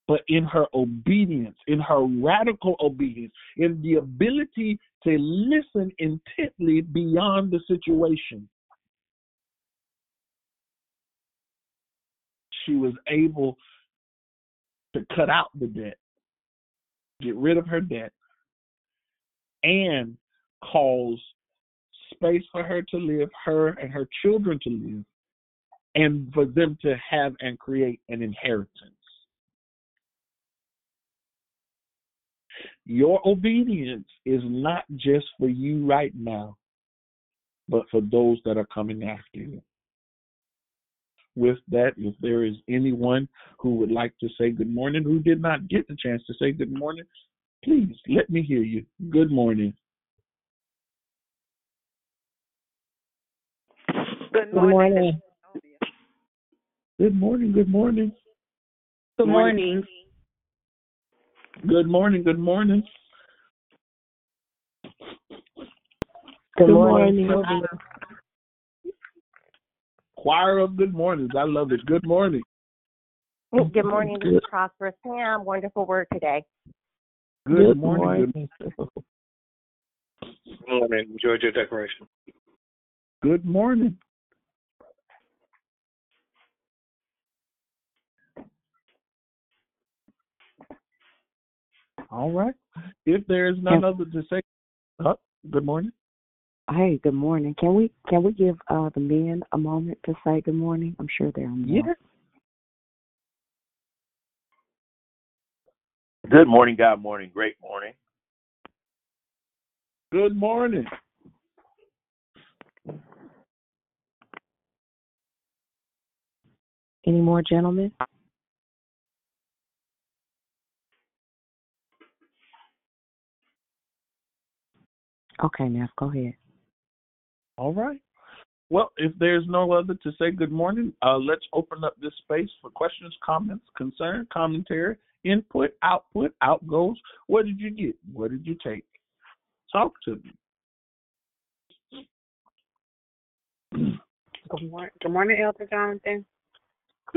But in her obedience, in her radical obedience, in the ability to listen intently beyond the situation, she was able to cut out the debt, get rid of her debt, and cause space for her to live, her and her children to live, and for them to have and create an inheritance. Your obedience is not just for you right now, but for those that are coming after you. With that, if there is anyone who would like to say good morning who did not get the chance to say good morning, Please let me hear you. Good morning. Good Good morning. Good morning. Good morning. Good morning. Good morning. Good morning. Good morning. Choir of good mornings. I love it. Good morning. Good morning. This Prosperous Sam. Wonderful word today. Good, Good morning. morning. Good morning. Enjoyed your decoration. Good morning. All right. If there is none other to say, oh, good morning. Hey, good morning. Can we can we give uh the men a moment to say good morning? I'm sure they're on. Yeah. Good morning, God morning, great morning. Good morning. Any more gentlemen? Okay, Neff, go ahead. All right. Well, if there's no other to say good morning, uh, let's open up this space for questions, comments, concern, commentary, input, output, out goes. What did you get? What did you take? Talk to me. Good morning, good morning, Elder Jonathan.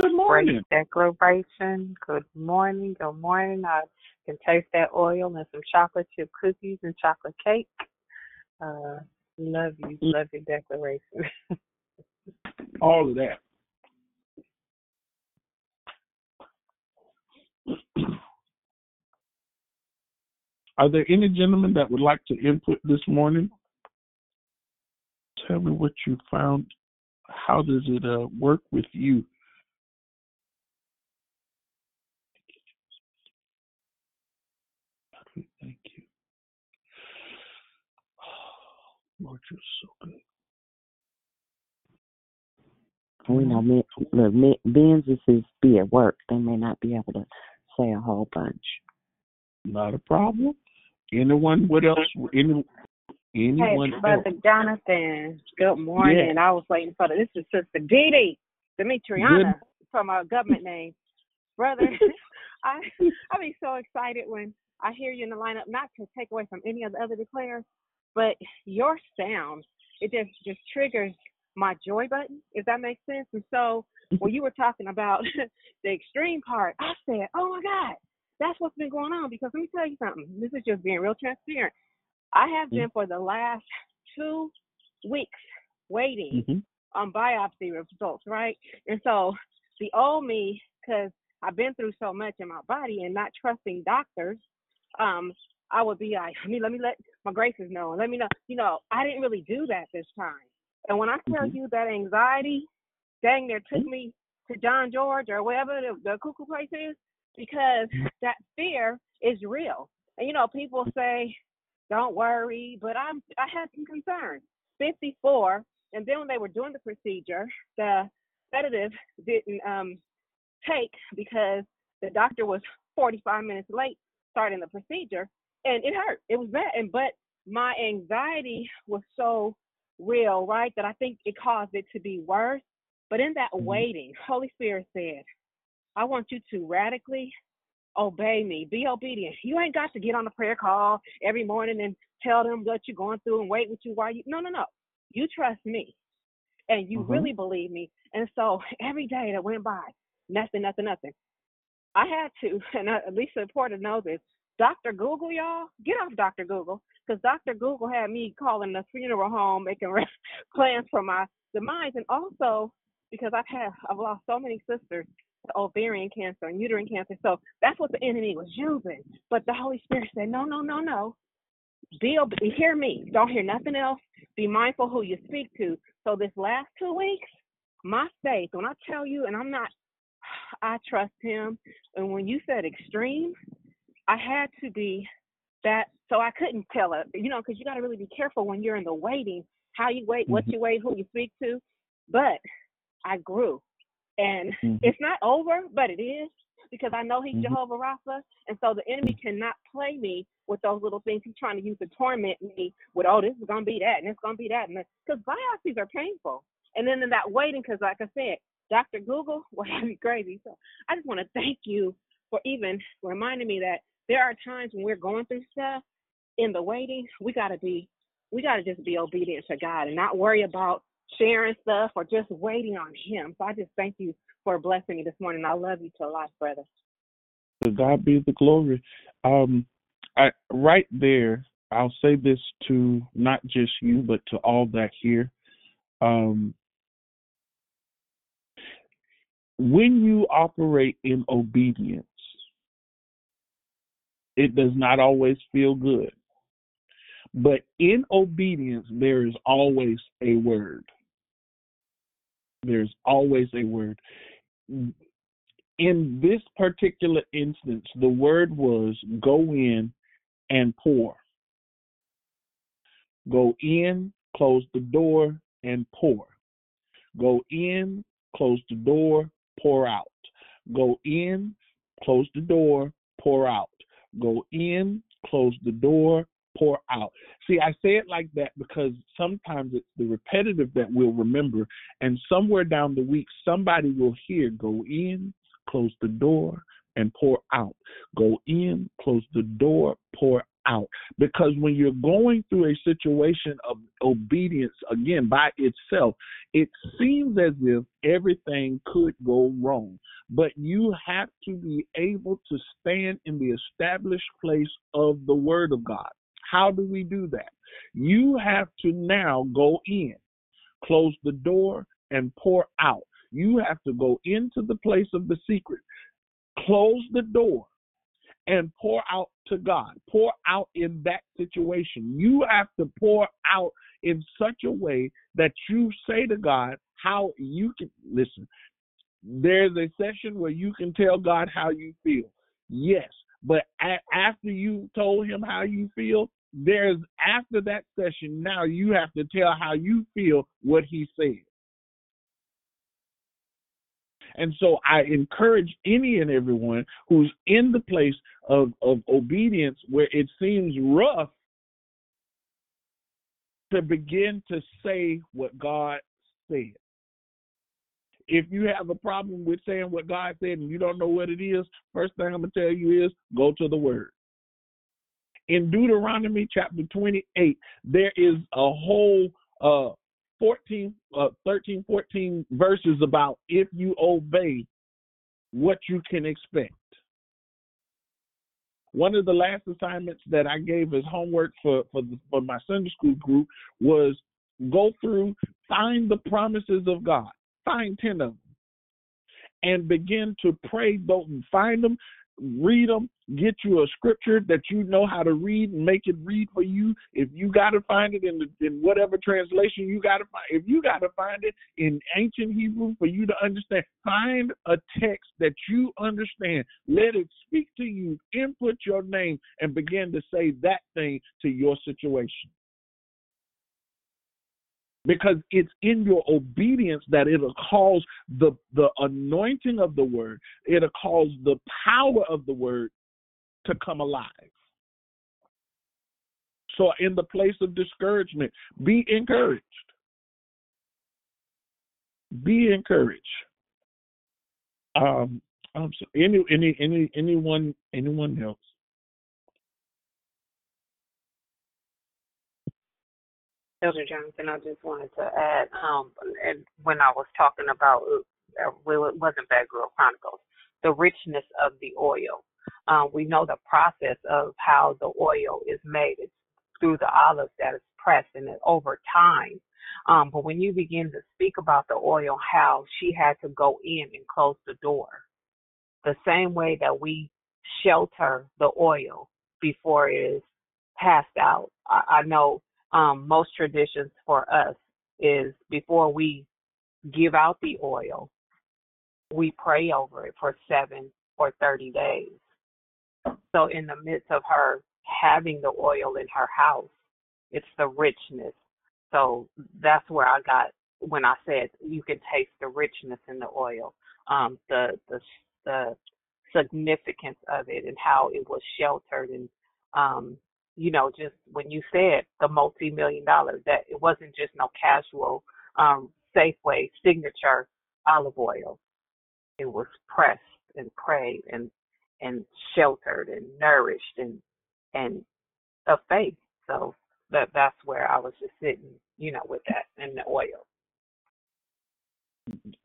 Good morning. Declaration. Good morning. Good morning. I can taste that oil and some chocolate chip cookies and chocolate cake. Uh, love you. Love your declaration. All of that. Are there any gentlemen that would like to input this morning? Tell me what you found. How does it uh, work with you? Thank you. Lord, you're so good. We know men, look, men, Ben's is be at work. They may not be able to say a whole bunch. Not a problem. Anyone? What else? Any? Hey, Anyone Brother else? Jonathan. Good morning. I was waiting for the. This is Sister Dee Dee Demetriana from our government name, brother. I I be so excited when I hear you in the lineup. Not to take away from any of the other declares, but your sound it just just triggers my joy button. If that makes sense. And so when you were talking about the extreme part, I said, "Oh my God, that's what's been going on." Because let me tell you something. This is just being real transparent. I have been for the last two weeks waiting Mhm. on biopsy results, right? And so the old me, because I've been through so much in my body and not trusting doctors, um, I would be like, let me let me let my graces know and let me know. You know, I didn't really do that this time. And when I tell Mhm. you that anxiety, dang near took me to John George or wherever the, the cuckoo place is, because that fear is real. And you know, people say, "Don't worry," but I'm I had some concerns. 54, and then when they were doing the procedure, the sedative didn't um take because the doctor was 45 minutes late starting the procedure, and it hurt. It was bad, and but my anxiety was so real, right, that I think it caused it to be worse. But in that waiting, Holy Spirit said, I want you to radically obey me. Be obedient. You ain't got to get on a prayer call every morning and tell them what you're going through and wait with you while you no no no. You trust me and you Mhm. really believe me. And so every day that went by, nothing, nothing, nothing. I had to, and at I, Lisa Porter knows this. Dr. Google, y'all, get off Dr. Google, because Dr. Google had me calling the funeral home, making plans for my demise, and also because I've had, I've lost so many sisters ovarian cancer and uterine cancer. So that's what the enemy was using. But the Holy Spirit said, no, no, no, no. Be ob- hear me. Don't hear nothing else. Be mindful who you speak to. So this last two weeks, my faith, when I tell you, and I'm not, I trust him. And when you said extreme, I had to be that. So I couldn't tell it, you know, because you got to really be careful when you're in the waiting, how you wait, what mm-hmm. you wait, who you speak to. But I grew, and Mhm. it's not over, but it is because I know he's Mhm. Jehovah Rapha, and so the enemy cannot play me with those little things. He's trying to use to torment me with, oh, this is gonna be that, and it's gonna be that, and because biopsies are painful. And then in that waiting, because like I said, Dr. Google will have you crazy. So I just want to thank you for even reminding me that there are times when we're going through stuff in the waiting, we gotta be, we gotta just be obedient to God and not worry about sharing stuff or just waiting on Him. So I just thank you for blessing me this morning. I love you to life, brother. To God be the glory. Um, I right there. I'll say this to not just you, but to all that here. Um, when you operate in obedience, it does not always feel good. But in obedience, there is always a word. There's always a word. In this particular instance, the word was go in and pour. Go in, close the door, and pour. Go in, close the door, pour out. Go in, close the door, pour out. Go in, close the door, pour out. See, I say it like that because sometimes it's the repetitive that we'll remember, and somewhere down the week, somebody will hear go in, close the door, and pour out. Go in, close the door, pour out. Because when you're going through a situation of obedience, again, by itself, it seems as if everything could go wrong. But you have to be able to stand in the established place of the Word of God. How do we do that? You have to now go in, close the door, and pour out. You have to go into the place of the secret, close the door, and pour out to God. Pour out in that situation. You have to pour out in such a way that you say to God how you can listen. There's a session where you can tell God how you feel. Yes, but a- after you told him how you feel, there's after that session now you have to tell how you feel what he said. And so I encourage any and everyone who's in the place of, of obedience where it seems rough to begin to say what God said. If you have a problem with saying what God said and you don't know what it is, first thing I'm going to tell you is go to the Word. In Deuteronomy chapter 28, there is a whole uh, 14, uh, 13, 14 verses about if you obey what you can expect. One of the last assignments that I gave as homework for for, the, for my Sunday school group was go through, find the promises of God, find ten of them, and begin to pray. Don't find them, read them, get you a scripture that you know how to read and make it read for you. If you got to find it in the, in whatever translation you got to find, if you got to find it in ancient Hebrew for you to understand, find a text that you understand. Let it speak to you. Input your name and begin to say that thing to your situation because it's in your obedience that it'll cause the the anointing of the word. It'll cause the power of the word to come alive. So in the place of discouragement be encouraged. Be encouraged. Um, um so any any any anyone anyone else Elder Johnson, I just wanted to add, um, and when I was talking about, uh, well, it wasn't Bad Girl Chronicles, the richness of the oil. Um, we know the process of how the oil is made. It's through the olives that is pressed and it over time. Um, but when you begin to speak about the oil, how she had to go in and close the door, the same way that we shelter the oil before it is passed out. I, I know um, most traditions for us is before we give out the oil, we pray over it for seven or 30 days. So, in the midst of her having the oil in her house, it's the richness. So, that's where I got when I said you can taste the richness in the oil, um, the, the, the significance of it and how it was sheltered and um, you know, just when you said the multi-million dollars, that it wasn't just no casual um, Safeway signature olive oil. It was pressed and prayed and and sheltered and nourished and and of faith. So that that's where I was just sitting, you know, with that and the oil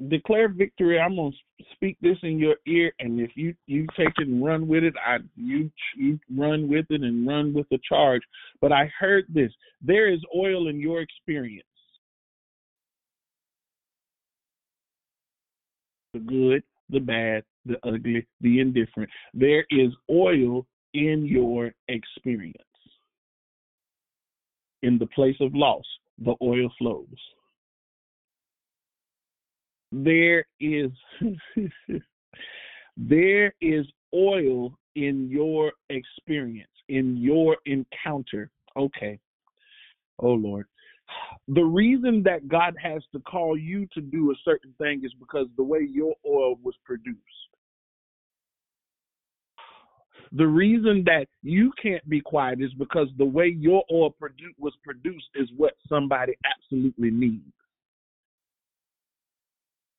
declare victory. I'm gonna speak this in your ear, and if you you take it and run with it, I you you run with it and run with the charge. But I heard this: there is oil in your experience. The good, the bad, the ugly, the indifferent. There is oil in your experience. In the place of loss, the oil flows there is there is oil in your experience in your encounter. Okay. Oh lord. The reason that god has to call you to do a certain thing is because the way your oil was produced. The reason that you can't be quiet is because the way your oil produ- was produced is what somebody absolutely needs.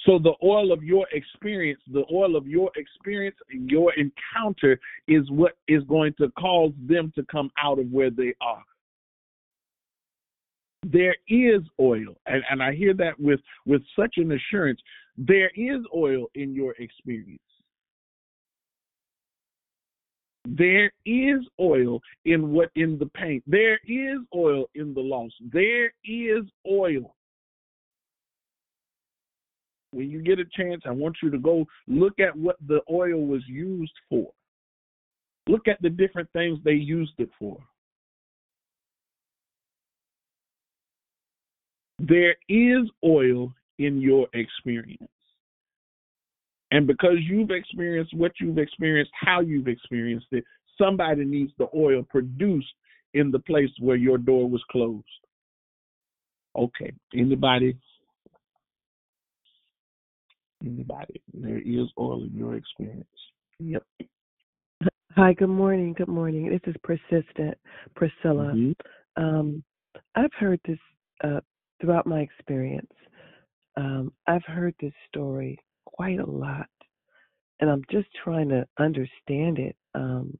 So the oil of your experience, the oil of your experience your encounter is what is going to cause them to come out of where they are. There is oil, and, and I hear that with, with such an assurance. There is oil in your experience. There is oil in what in the pain. There is oil in the loss. There is oil when you get a chance, I want you to go look at what the oil was used for. Look at the different things they used it for. There is oil in your experience. And because you've experienced what you've experienced, how you've experienced it, somebody needs the oil produced in the place where your door was closed. Okay. Anybody anybody. There is oil in your experience. Yep. Hi, good morning. Good morning. This is Persistent Priscilla. Mm-hmm. Um, I've heard this uh, throughout my experience. Um, I've heard this story quite a lot, and I'm just trying to understand it. Um,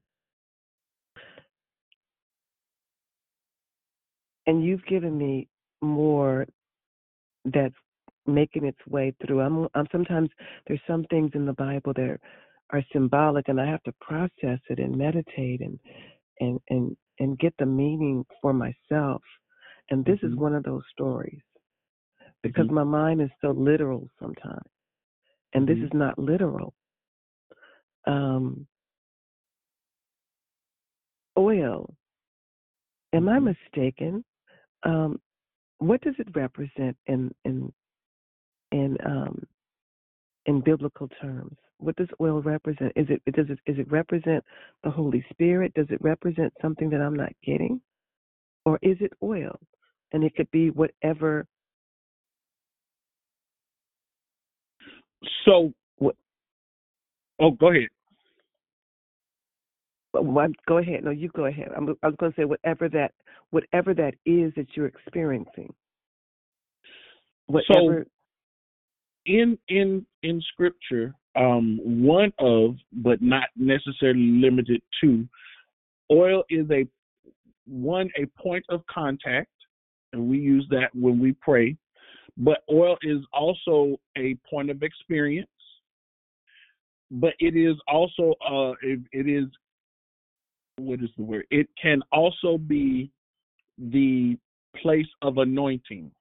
and you've given me more that's making its way through. I'm, I'm sometimes there's some things in the Bible that are symbolic, and I have to process it and meditate and and and and get the meaning for myself. And this mm-hmm. is one of those stories because mm-hmm. my mind is so literal sometimes, and mm-hmm. this is not literal. Um, oil. Am I Mm-hmm. mistaken? Um, what does it represent in in in um, in biblical terms? What does oil represent? Is it does it is it represent the Holy Spirit? Does it represent something that I'm not getting, or is it oil? And it could be whatever. So what? Oh, go ahead. Well, go ahead. No, you go ahead. I'm, I was going to say whatever that whatever that is that you're experiencing. Whatever. So in in in scripture um one of but not necessarily limited to oil is a one a point of contact and we use that when we pray but oil is also a point of experience but it is also uh it, it is what is the word? It can also be the place of anointing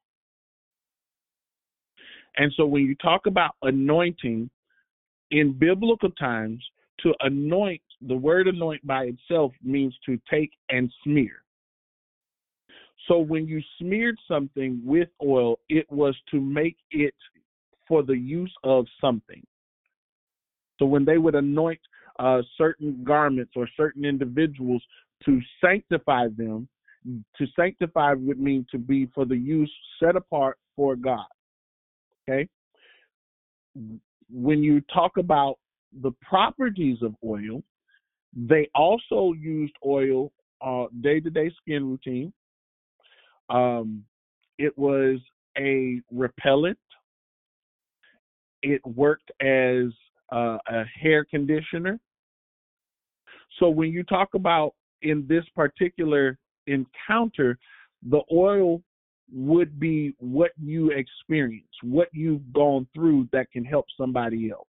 and so when you talk about anointing in biblical times, to anoint, the word anoint by itself means to take and smear. So when you smeared something with oil, it was to make it for the use of something. So when they would anoint uh, certain garments or certain individuals to sanctify them, to sanctify would mean to be for the use set apart for God. Okay. When you talk about the properties of oil, they also used oil uh, day-to-day skin routine. Um, it was a repellent. It worked as uh, a hair conditioner. So when you talk about in this particular encounter, the oil would be what you experience, what you've gone through that can help somebody else.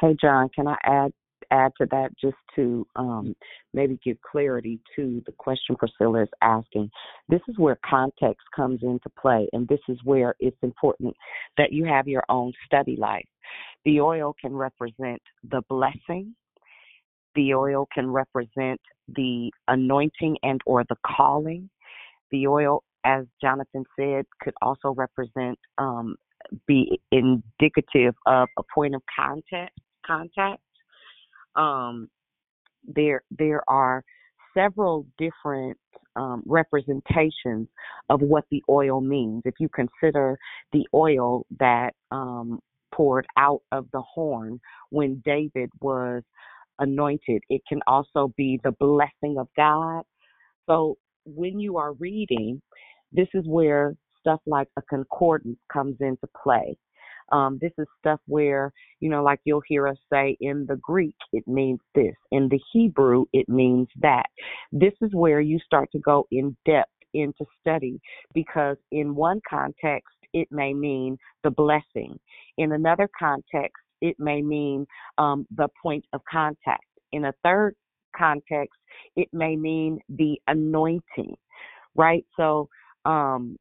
Hey John, can I add add to that just to um, maybe give clarity to the question Priscilla is asking. This is where context comes into play, and this is where it's important that you have your own study life. The oil can represent the blessing. The oil can represent the anointing and or the calling. The oil, as Jonathan said, could also represent um, be indicative of a point of contact. Contact. Um, there, there are several different um, representations of what the oil means. If you consider the oil that um, poured out of the horn when David was anointed. It can also be the blessing of God. So when you are reading, this is where stuff like a concordance comes into play. Um, this is stuff where, you know, like you'll hear us say in the Greek, it means this. In the Hebrew, it means that. This is where you start to go in depth into study because in one context, it may mean the blessing. In another context, it may mean um, the point of contact. In a third context, it may mean the anointing, right? So, um,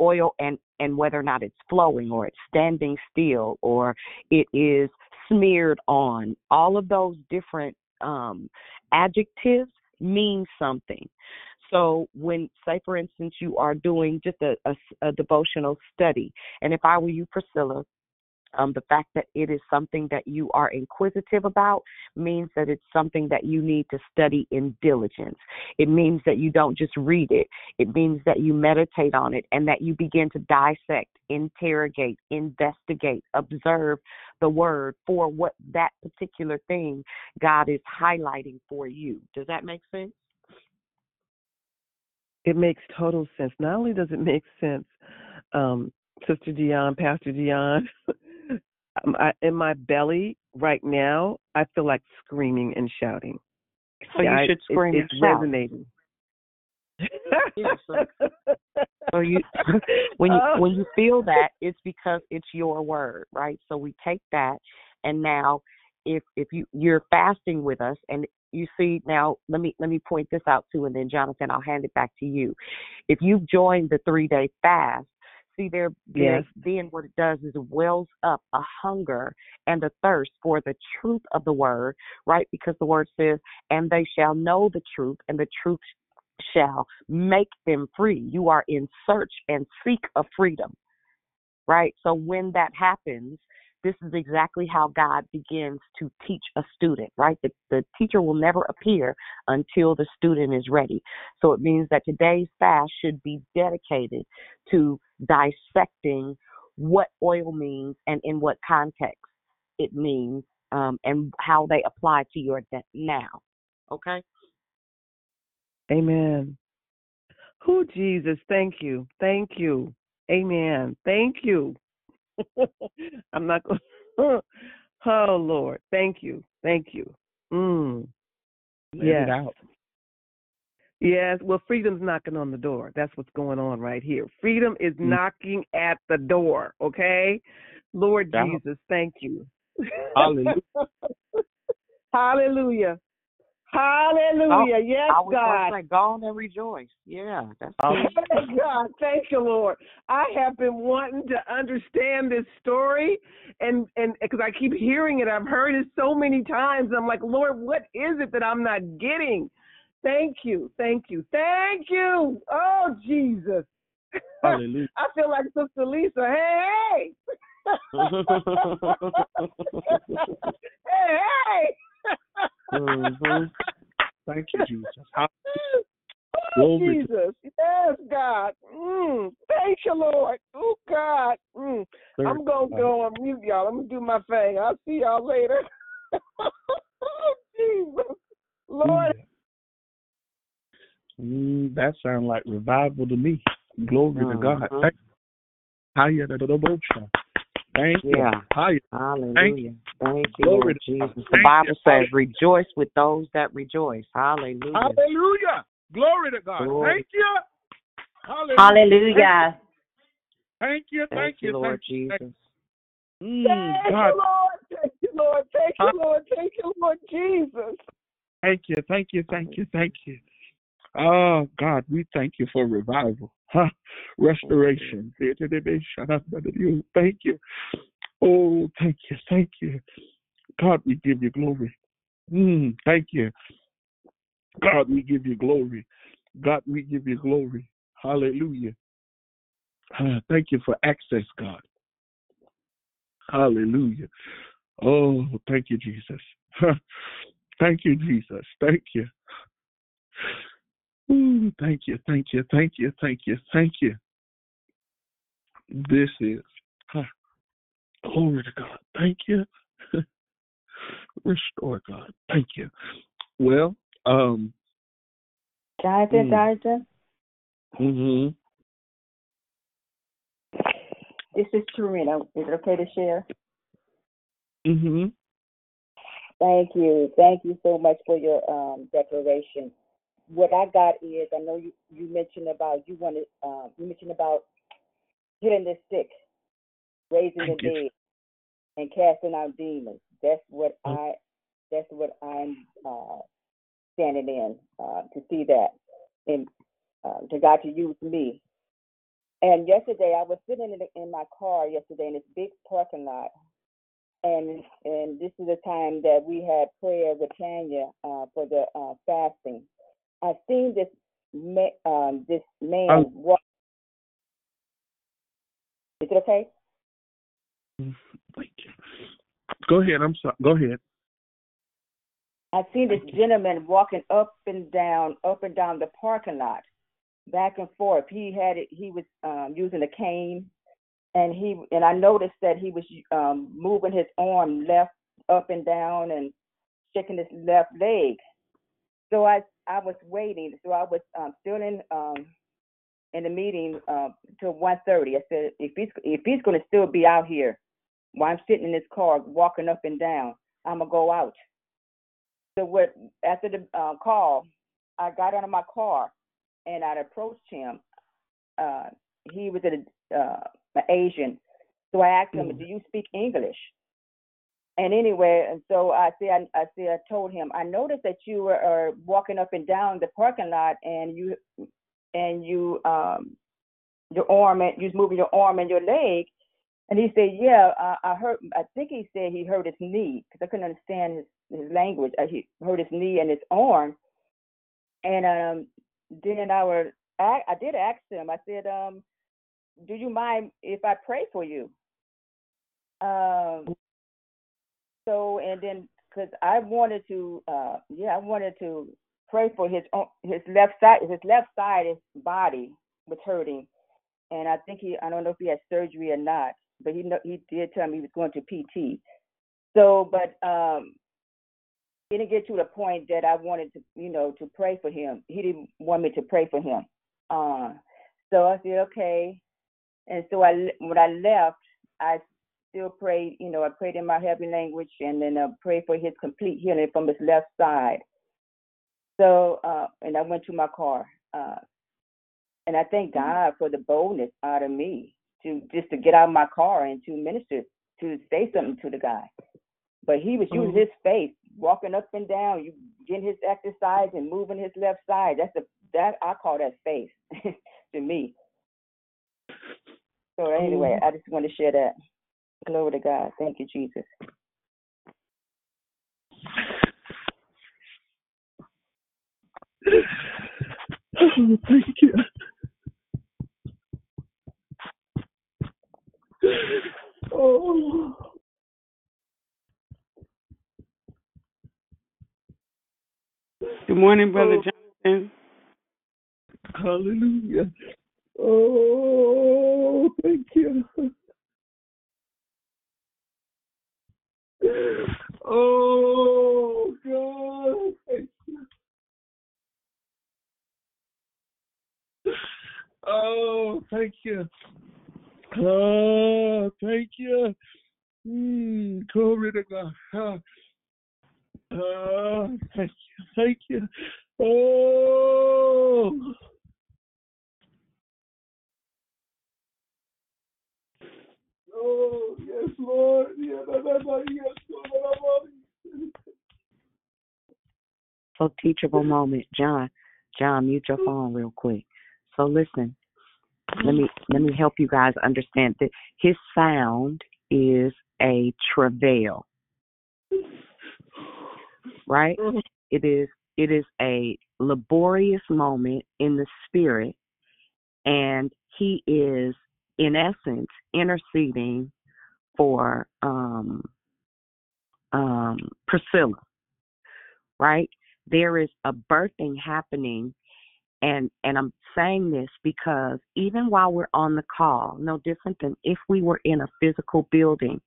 oil and and whether or not it's flowing or it's standing still or it is smeared on all of those different um adjectives mean something so when say for instance you are doing just a, a, a devotional study and if i were you priscilla um, the fact that it is something that you are inquisitive about means that it's something that you need to study in diligence. It means that you don't just read it, it means that you meditate on it and that you begin to dissect, interrogate, investigate, observe the word for what that particular thing God is highlighting for you. Does that make sense? It makes total sense. Not only does it make sense, um, Sister Dion, Pastor Dion, I, in my belly right now, I feel like screaming and shouting. Oh, so yeah, you should I, scream it, and it's shout. resonating. Yeah, so, so you when you Oh. when you feel that it's because it's your word, right? So we take that and now if if you you're fasting with us and you see now let me let me point this out too and then Jonathan I'll hand it back to you. If you've joined the 3-day fast, see there Yes. then what it does is it wells up a hunger and a thirst for the truth of the word, right? Because the word says, and they shall know the truth and the truth shall make them free. You are in search and seek of freedom, right? So when that happens, this is exactly how God begins to teach a student, right? The, the teacher will never appear until the student is ready. So it means that today's fast should be dedicated to dissecting what oil means and in what context it means um, and how they apply to your de- now. Okay? Amen. Who Jesus? Thank you. Thank you. Amen. Thank you. I'm not going. oh Lord, thank you. Thank you. Mm. Let yes. Yes. Well, freedom's knocking on the door. That's what's going on right here. Freedom is Mm. knocking at the door. Okay. Lord Yeah. Jesus, thank you. Hallelujah. Hallelujah. Hallelujah. yes, I God. say, go on and rejoice. Yeah, that's. Thank God, thank you, Lord. I have been wanting to understand this story, and and because I keep hearing it, I've heard it so many times. I'm like, Lord, what is it that I'm not getting? Thank you, thank you, thank you. Oh Jesus, Hallelujah. I feel like Sister Lisa. Hey, hey, hey, hey. Mhm. Thank you, Jesus. Oh, Jesus. Yes, God. Mm. Thank you, Lord. Oh, God. Mm. I'm going to go on mute, y'all. I'm going to do my thing. I'll see y'all later. oh, Jesus. Lord. Mm, that sounds like revival to me. Glory to God. Mhm. Thank sha. Thank you. Yeah. Hiya. Hallelujah. Thank you, Glory Lord to Jesus. God. The Bible you. says, rejoice with those that rejoice. Hallelujah. Hallelujah. Glory to God. Glory. Thank you. Hallelujah. Hallelujah. Thank you. Thank, Thank you, you. Lord Jesus. Mm, Thank you, Lord. Thank you, Lord. Thank you, Lord. Thank you, Lord Jesus. Thank you. Thank you. Thank you. Thank you. Oh, God, we thank you for revival. Huh? Restoration. Thank you. Oh, thank you. Thank you. God, we give you glory. Mm, thank you. God, we give you glory. God, we give you glory. Hallelujah. Ah, thank you for access, God. Hallelujah. Oh, thank you, Jesus. thank you, Jesus. Thank you. Ooh, thank you, thank you, thank you, thank you, thank you. This is huh, glory to God. Thank you. restore, God. Thank you. Well, um, Jonathan, Mm. Jonathan, hmm this is Tarina. Is it okay to share? hmm Thank you. Thank you so much for your um, declaration. What I got is, I know you, you mentioned about, you wanted, um, you mentioned about hitting the stick, raising Thank the you. dead, and casting out demons. That's what I, that's what I'm uh, standing in uh, to see that, and uh, to God to use me. And yesterday, I was sitting in, the, in my car yesterday in this big parking lot, and and this is the time that we had prayer with Tanya uh, for the uh, fasting. I seen this ma- um, this man Um, walk. Is it okay? Thank you. Go ahead. I'm sorry. Go ahead. I've seen this gentleman walking up and down, up and down the parking lot, back and forth. He had it. He was um, using a cane, and he and I noticed that he was um, moving his arm left up and down and shaking his left leg. So I I was waiting. So I was um, still in um, in the meeting uh, till 1:30. I said if he's if he's going to still be out here while I'm sitting in this car walking up and down, I'm gonna go out. So what after the uh, call, I got out of my car and I approached him. Uh, he was an uh, an Asian, so I asked him, "Do you speak English?" And anyway, and so I said, I, I said, I told him, I noticed that you were walking up and down the parking lot, and you, and you, um, your arm, and you was moving your arm and your leg. And he said, Yeah, I, I heard. I think he said he hurt his knee because I couldn't understand his his language. Uh, He hurt his knee and his arm. And um, then I were, I, I did ask him. I said, um, Do you mind if I pray for you? Um, so and then because I wanted to, uh, yeah, I wanted to pray for his own- his left side, his left side, his body was hurting, and I think he, I don't know if he had surgery or not, but he know, he did tell me he was going to PT. So, but um, didn't get to the point that I wanted to, you know, to pray for him. He didn't want me to pray for him. Uh, so I said okay, and so I when I left, I still prayed, you know, I prayed in my heavenly language and then I prayed for his complete healing from his left side. So, uh, and I went to my car. Uh, and I thank God for the boldness out of me to just to get out of my car and to minister, to say something to the guy. But he was using his faith, walking up and down, you getting his exercise and moving his left side. That's a that I call that faith to me. So anyway, I just want to share that. Glory to God. Thank you, Jesus. Oh, thank you. Oh, Good morning, Brother oh. Jonathan. hallelujah. Oh, thank you. Oh, God. Oh, thank you. Oh, thank you. Mm, glory to God. Ah, thank you. Thank you. Oh. Oh, yes, Lord. Yes. So teachable moment, John. John, mute your phone real quick. So listen, let me let me help you guys understand that his sound is a travail, right? Mm-hmm. It is it is a laborious moment in the spirit, and he is in essence interceding for um um Priscilla, right? There is a birthing happening and and I'm saying this because even while we're on the call, no different than if we were in a physical building,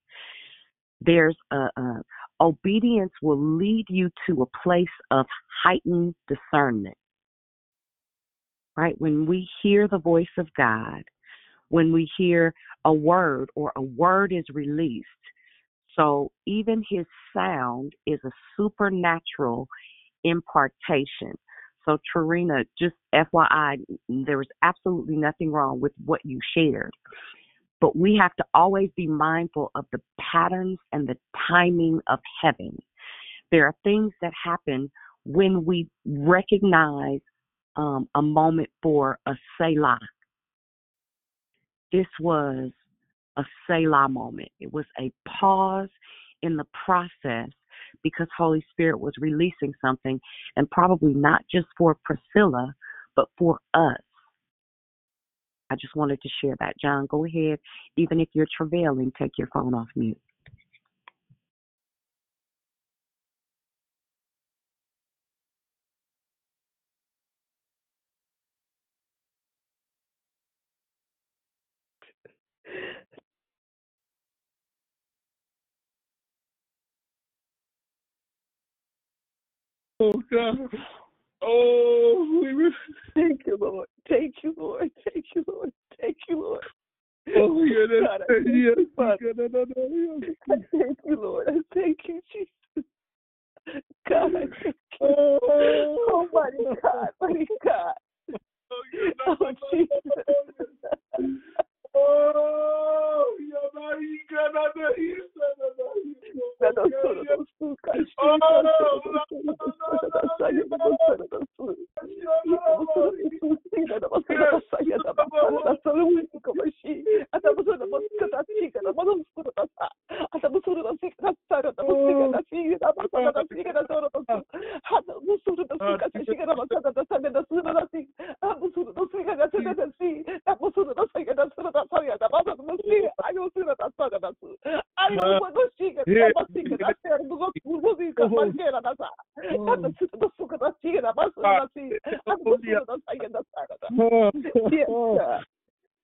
there's a, a Obedience will lead you to a place of heightened discernment. Right? When we hear the voice of God, when we hear a word or a word is released, so even his sound is a supernatural impartation. So, Trina, just FYI, there was absolutely nothing wrong with what you shared. But we have to always be mindful of the patterns and the timing of heaven. There are things that happen when we recognize um, a moment for a Selah. This was a Selah moment. It was a pause in the process because Holy Spirit was releasing something, and probably not just for Priscilla, but for us. I just wanted to share that. John, go ahead. Even if you're travailing, take your phone off mute. Oh God. Oh, we were. Thank you, Lord. Thank you, Lord. Thank you, Lord. Thank you, Lord. Oh, yeah, God, I thank you. I thank you, Lord. I thank you, Jesus. God, I thank you. Oh, Oh, mighty God, mighty God. Oh, Oh, Jesus. Oh, Yamaika, Nanahisa, Nanahisa. Oh, That was sort of the thing, and that's sort of anatolia, nabasa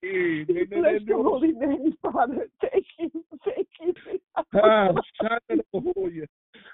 Bless your holy name, Father. Thank you, thank you. Thank you.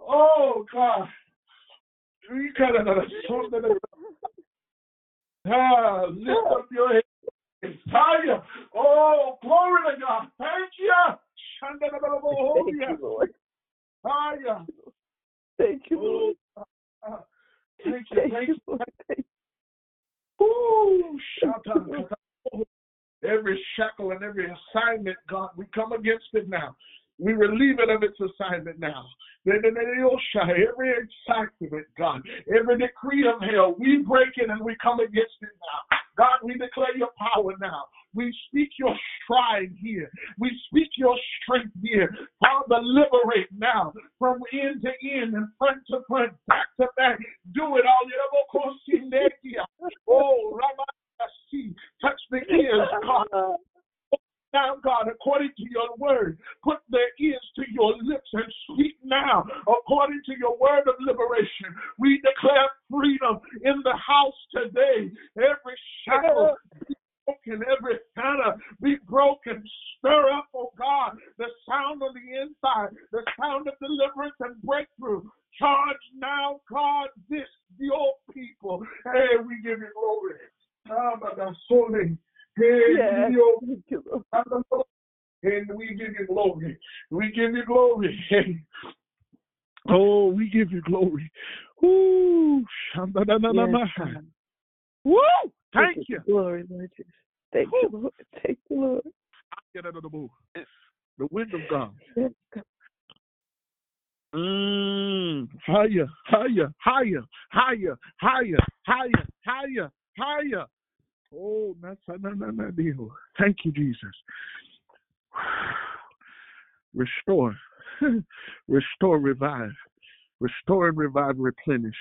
Oh, God. Ah, lift up your head. It's higher. Oh, glory to God. Thank you. Thank you, Lord. Thank you, Lord. thank you. Thank you. Lord. Thank you. Every shackle and every assignment, God, we come against it now. We relieve it of its assignment now. Every assignment, God, every decree of hell, we break it and we come against it now. God, we declare your power now. We speak your stride here. We speak your strength here. Father, liberate now from end to end and front to front, back to back. Do it all. Oh, Ramasi, touch the ears, God. Now, God, according to your word, put their ears to your lips and speak now, according to your word of liberation. We declare freedom in the house today. Every shackle be broken, every fetter be broken. Stir up, oh God, the sound of the inside, the sound of deliverance and breakthrough. Charge now, God, this your people. Hey, we give you glory. Ah, But that's holy. Hey, Yes. your Thank you, Lord. and we give you glory. We give you glory. Oh, we give you glory. Ooh, Yes. Woo! Thank you. Glory, Lord Jesus. Thank you, Lord. Thank you, Lord. Get out of the move. The wind of God. Yes, God. Mm, higher, higher, higher, higher, higher, higher, higher, higher. Oh. Thank you, Jesus. Restore. Restore, revive. Restore and revive, replenish.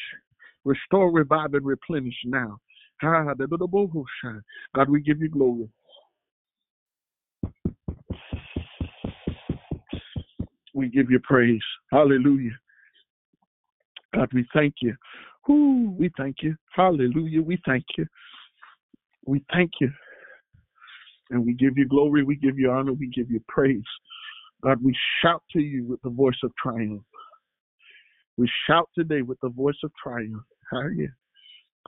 Restore, revive, and replenish now. God, we give you glory. We give you praise. Hallelujah. God, we thank you. We thank you. Hallelujah. We thank you. We thank you. And we give you glory. We give you honor. We give you praise. God, we shout to you with the voice of triumph. We shout today with the voice of triumph. Hallelujah.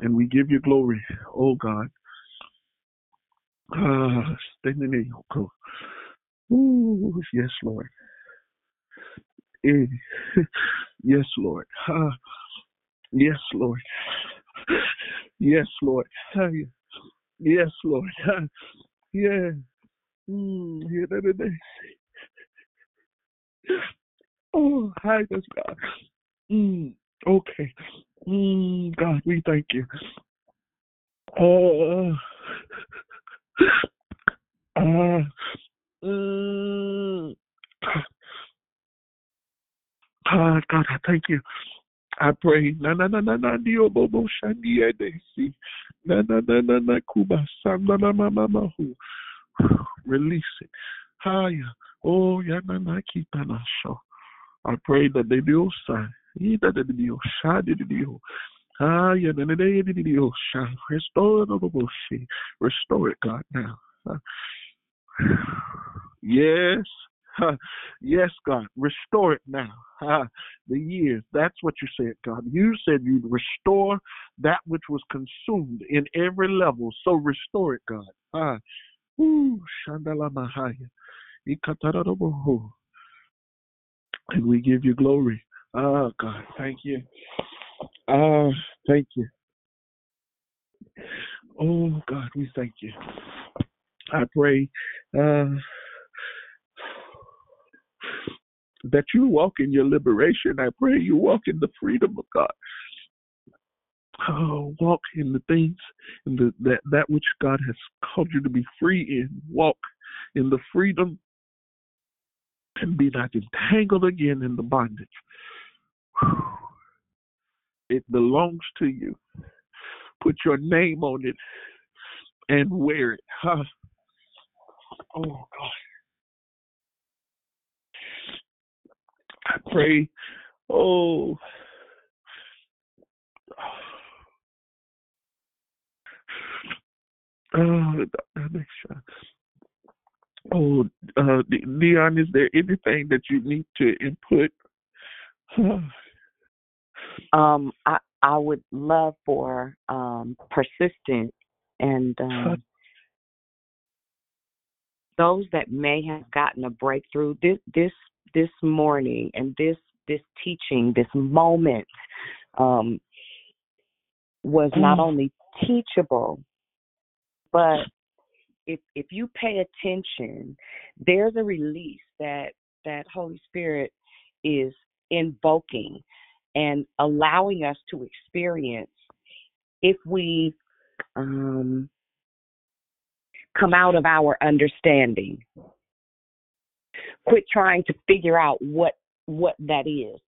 And we give you glory, oh God. Ah. Ooh, yes, Lord. Eh, Yes, Lord. Ah, Yes, Lord. Yes, Lord. Ah, yeah. Yes, Lord. Yeah. Mm, yeah. Oh, hi, yes, God. Mm, okay. Mm, God, we thank you. Uh, uh, mm, ah, God, I thank you. I pray. Na na na na na dio bobo shandi edesi. Na na na na na kuba sam na na ma ma ma hu. Release it. Haya. Oh ya na na kita na sho. I pray that they do sign. Ida de dio shadi de dio. Haya na na na de dio sha. Restore the bobo shi. Restore it, God now. Uh, Yes. Yes, God. Restore it now. The years. That's what you said, God. You said you'd restore that which was consumed in every level. So restore it, God. Huh. Ooh, Shandala Mahaya. And we give you glory. Ah, God. Thank you. Ah, thank you. Oh, God, we thank you. I pray uh, that you walk in your liberation. I pray you walk in the freedom of God. Oh, walk in the things in the, that that which God has called you to be free in. Walk in the freedom and be not entangled again in the bondage. It belongs to you. Put your name on it and wear it. Huh? Oh God. I pray. Oh. Oh. Oh, uh, Dion, is there anything that you need to input? Um, I I would love for um persistent and um those that may have gotten a breakthrough this this this morning and this this teaching this moment um was not only teachable but if if you pay attention there's a release that that holy spirit is invoking and allowing us to experience if we um come out of our understanding quit trying to figure out what what that is.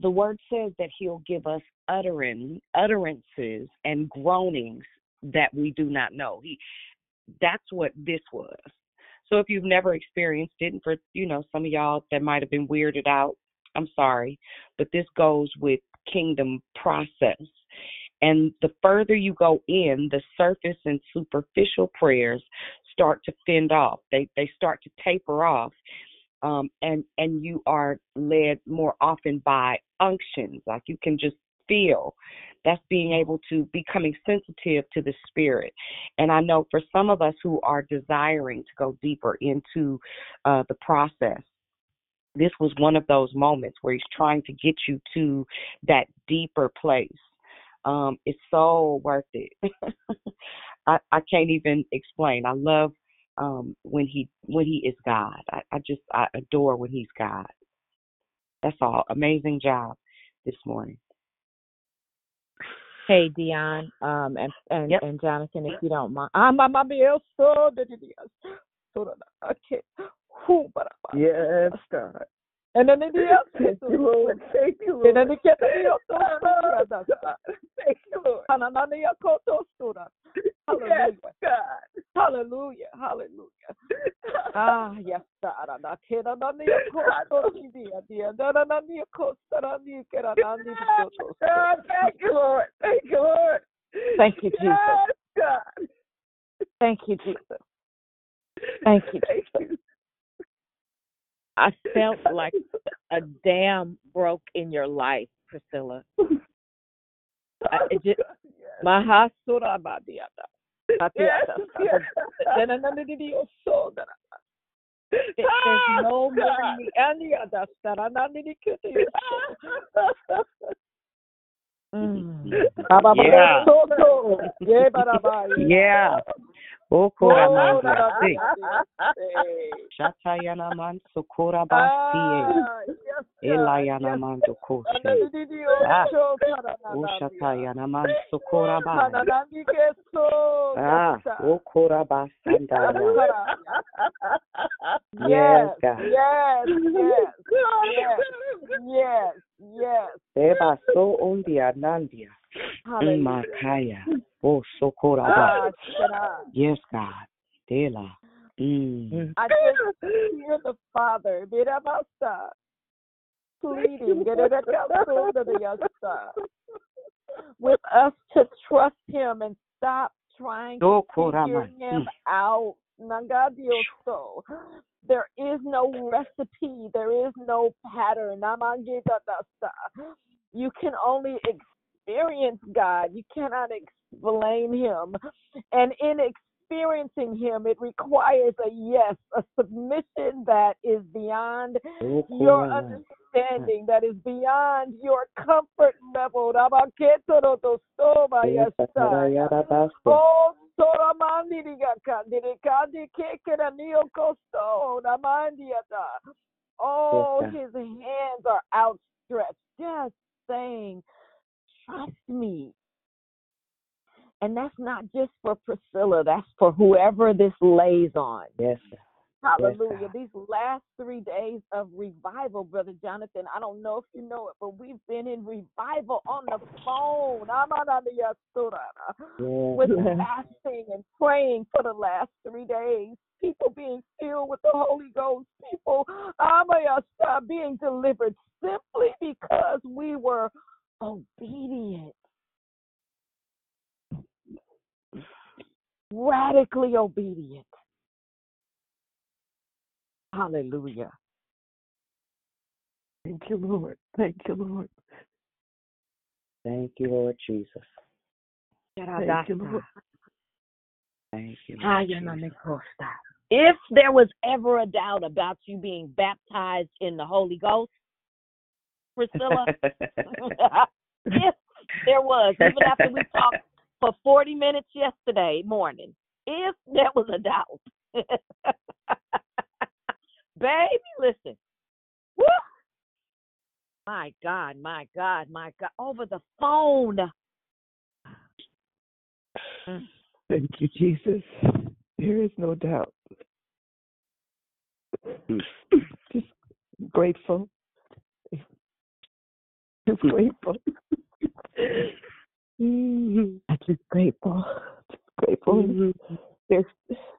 The, word says that he'll give us uttering utterances and groanings that we do not know. He that's what this was. So if you've never experienced it and for you know some of y'all that might have been weirded out i'm sorry but this goes with kingdom process. And the further you go in, the surface and superficial prayers start to fend off. They they start to taper off. Um, and and you are led more often by unctions, like you can just feel. That's being able to becoming sensitive to the spirit. And I know for some of us who are desiring to go deeper into uh, the process, this was one of those moments where he's trying to get you to that deeper place um it's so worth it i i can't even explain. I love um when he when he is god. I, I just i adore when he's god. That's all. Amazing job this morning. Hey Dion, um, and and Yep. and Jonathan, if you don't mind, ah, mamma mia, so da, so okay, who, but Yes, God. And then the Thank you, Lord. Thank you, Lord. And then the Thank Thank you, Lord. Hallelujah. Yes, God. Hallelujah. Hallelujah. Ah, yes, God. Na kera na ni kosto dia dia na na na ni kosto na ni kera na ni kosto. Thank you, Lord. Thank you, Lord. Thank you, Jesus. Yes, God. Thank you, Jesus. Thank you, Thank you. I felt like a dam broke in your life, Priscilla. I, it just, my hasura badiata. Yes, yes. There's no God. meaning. Any other stuff. I'm not really kidding you. Mm. Baba, baba, Yeah. so, so. Yeah, baba, Yeah. Okora da, da, mandia. da, Si. da, da. Shatayana man sokora basie. Ah, yes, God. Elayana Yes, man God. dokoshe. Ananidio, Ah. so. Ushatayana man sokora ba. Kanananike, so, Ah, yes, okora basandaya. Yes, Yes, God. yes, yes, yes, yes, yes. Eba so ondia nandia. Makaya. Oh, sokora ba. Ah, Yes, God. Dela. Mm. I just hear the Father, pleading with us to trust Him and stop trying to figure. Him Mm. out. Nangadioso. There is no recipe. There is no pattern. You can only experience God. You cannot explain Him. And in experiencing Him, it requires a yes, a submission that is beyond Oh, your understanding, that is beyond your comfort level. Rabaketorodosoba, oh, Yes, God. Satarayara baso. Oh, Soramandirigaka, Dirikadi Kekera Niokosto, Namandiata. Oh, his hands are outstretched, just saying, Trust me. And that's not just for Priscilla, that's for whoever this lays on. Yes. Hallelujah. God. These last three days of revival, Brother Jonathan, I don't know if you know it, but we've been in revival on the phone. I'm on the Amanadiyasturara. With Yes. fasting and praying for the last three days. People being filled with the Holy Ghost. People amayasa, uh, being delivered simply because we were obedient. Radically obedient. Hallelujah. Thank you, Lord. Thank you, Lord. Thank you, Lord Jesus. Thank you, Lord. Thank you. Lord Jesus. no me costa. If there was ever a doubt about you being baptized in the Holy Ghost, Priscilla, if there was, even after we talked for 40 minutes yesterday morning, if there was a doubt, baby, listen. Woo! My God, my God, my God. Over the phone. Mm. Thank you, Jesus. There is no doubt. Just grateful. Mm-hmm. Just grateful. I'm just grateful. Just grateful. There's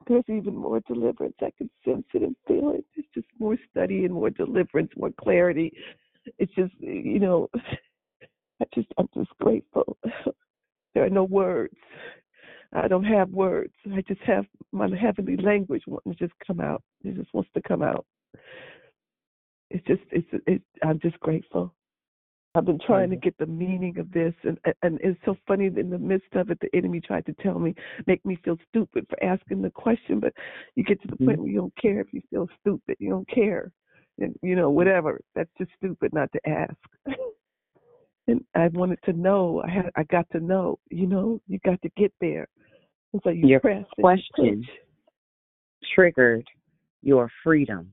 there's even more deliverance. I can sense it and feel it. There's just more study and more deliverance, more clarity. It's just you know, I just I'm just grateful. There are no words. I don't have words. I just have my heavenly language wanting to just come out. It just wants to come out. It's just it's it. I'm just grateful. I've been trying to get the meaning of this, and and it's so funny. In the midst of it, the enemy tried to tell me, make me feel stupid for asking the question. But you get to the point where you don't care if you feel stupid. You don't care, and you know whatever. That's just stupid not to ask. and I wanted to know. I had I got to know. You know, you got to get there. And so you Your press question triggered your freedom.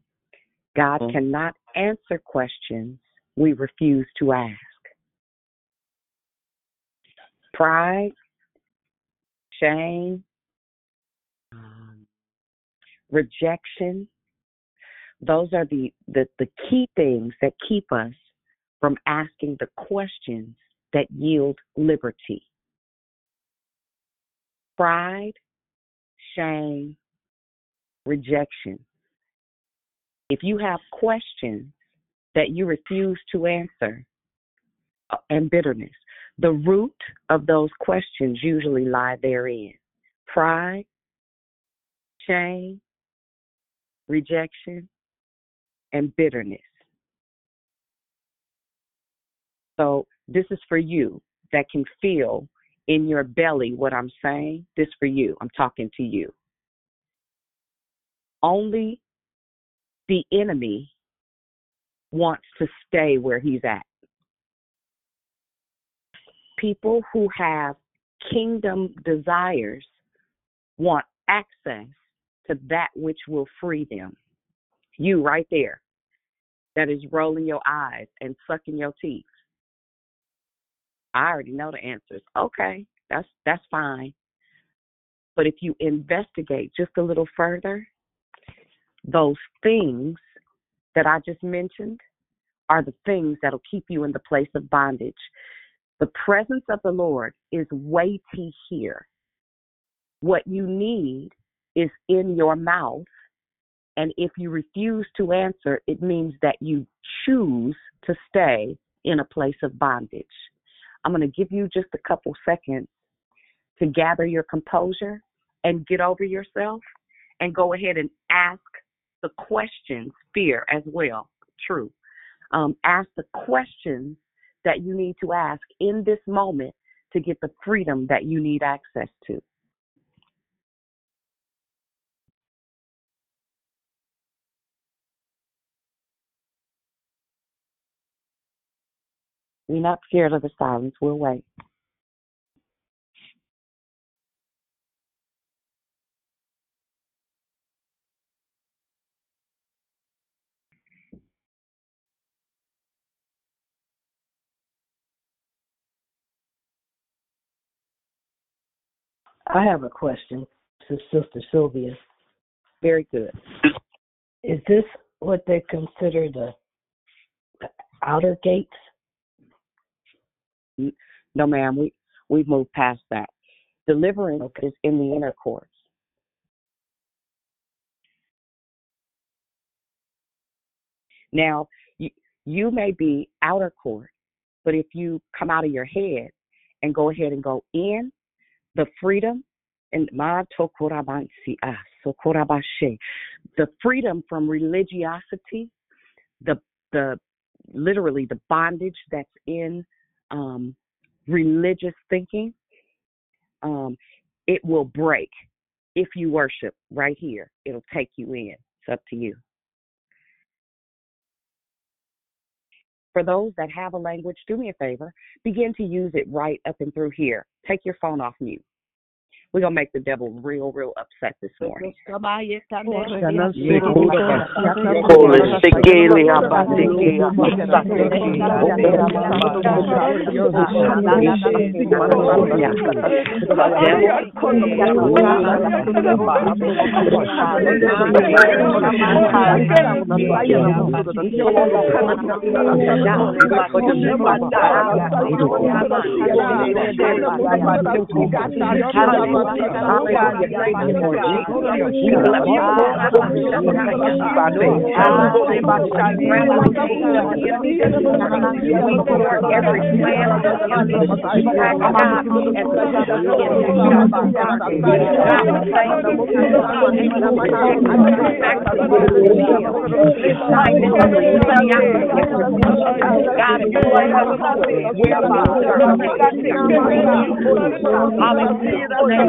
God Mhm. cannot answer questions we refuse to ask. Pride, shame, um, rejection Those are the, the, the key things that keep us from asking the questions that yield liberty. Pride, shame, rejection. If you have questions that you refuse to answer, uh, and bitterness, the root of those questions usually lie therein pride, shame, rejection, and bitterness. So, this is for you that can feel in your belly what I'm saying. This for you. I'm talking to you. Only the enemy wants to stay where he's at. People who have kingdom desires want access to that which will free them. You right there, that is rolling your eyes and sucking your teeth. I already know the answers. Okay, that's that's fine. But if you investigate just a little further, those things that I just mentioned are the things that'll keep you in the place of bondage. The presence of the Lord is weighty here. What you need is in your mouth. And if you refuse to answer, it means that you choose to stay in a place of bondage. I'm going to give you just a couple seconds to gather your composure and get over yourself and go ahead and ask the questions, fear as well, true. Um, ask the questions that you need to ask in this moment to get the freedom that you need access to. We're not scared of the silence. We'll wait. I have a question to Sister Sylvia. Very good. Is this what they consider the outer gates? No, ma'am. We we've moved past that. Deliverance okay. is in the inner courts. Now, you, you may be outer court, but if you come out of your head and go ahead and go in, the freedom and ma the freedom from religiosity, the the literally the bondage that's in um, religious thinking, um, it will break if you worship right here. It'll take you in. It's up to you. For those that have a language, do me a favor, begin to use it right up and through here. Take your phone off mute. We're gonna make the devil real, real upset this morning. Hallelujah.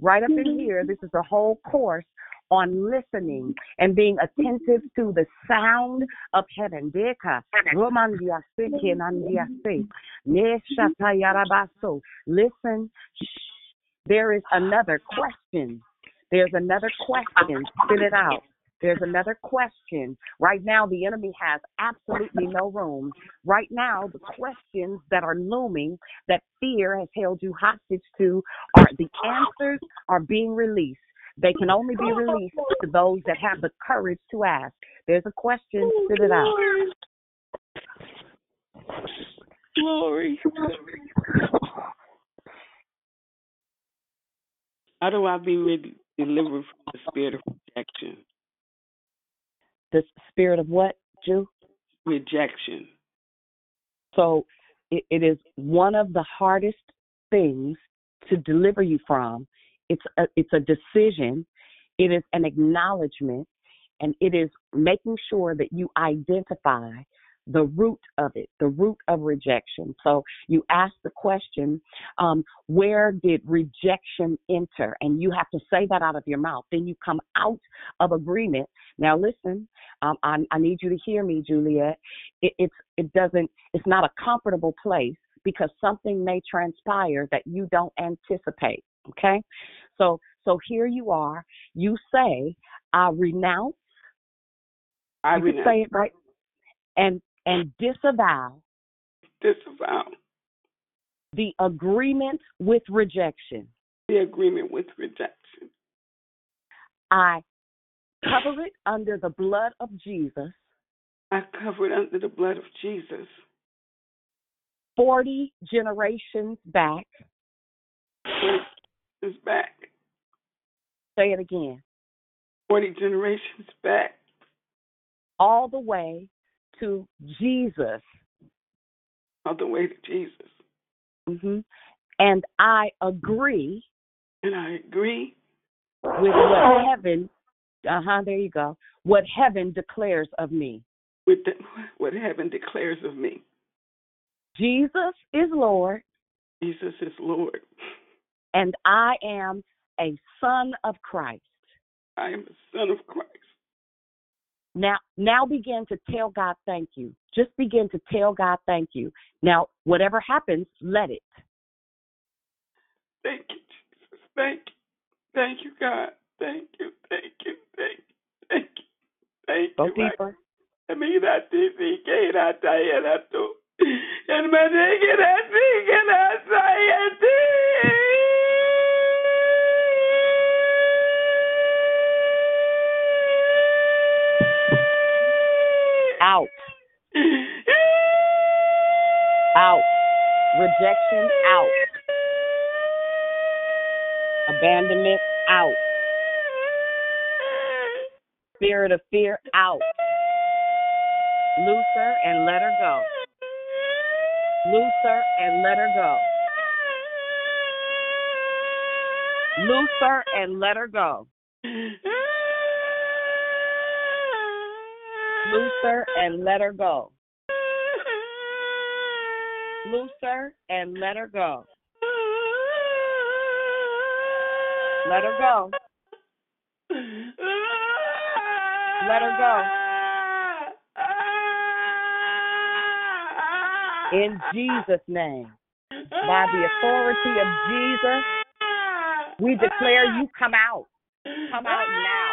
Right up in here, this is a whole course on listening and being attentive to the sound of heaven. Deka, romandiase, kenandiase, neshatayarabaso. Listen, shh. there is another question. There's another question. Spit it out. There's another question. Right now, the enemy has absolutely no room. Right now, the questions that are looming, that fear has held you hostage to, are the answers are being released. They can only be released to those that have the courage to ask. There's a question, spit it out. Glory. How do I be re- delivered from the spirit of rejection? The spirit of what, Jew? Rejection. So it, it is one of the hardest things to deliver you from. It's a, it's a decision. It is an acknowledgement, and it is making sure that you identify the root of it, the root of rejection. So you ask the question, um, where did rejection enter? And you have to say that out of your mouth. Then you come out of agreement. Now listen, um, I, I need you to hear me, Juliet. It, it's it doesn't. It's not a comfortable place because something may transpire that you don't anticipate. Okay, so so here you are. You say, I renounce. I you renounce. say it right, and and disavow Disavow the agreement with rejection. the agreement with rejection. I cover it under the blood of Jesus. I cover it under the blood of Jesus. 40 generations back. Is back. Say it again. 40 generations back. All the way to Jesus. All the way to Jesus. hmm And I agree And I agree with what heaven, uh huh, there you go, what heaven declares of me. with the, what heaven declares of me. Jesus is Lord, Jesus is Lord. and I am a son of Christ. I am a son of Christ. Now, now begin to tell God thank you. Just begin to tell God thank you. Now, whatever happens, let it. Thank you, Jesus. Thank you. Thank you, God. Thank you. Thank you. Thank you. Thank you. Thank Go you. deeper. Out. Out. Rejection, out. Abandonment, out. Spirit of fear, out. Loose her and let her go. Loose her and let her go. Loose her and let her go. Loose her and let her go. Loose her and let her go. Let her go. Let her go. In Jesus' name. By the authority of Jesus, we declare you come out. Come out now.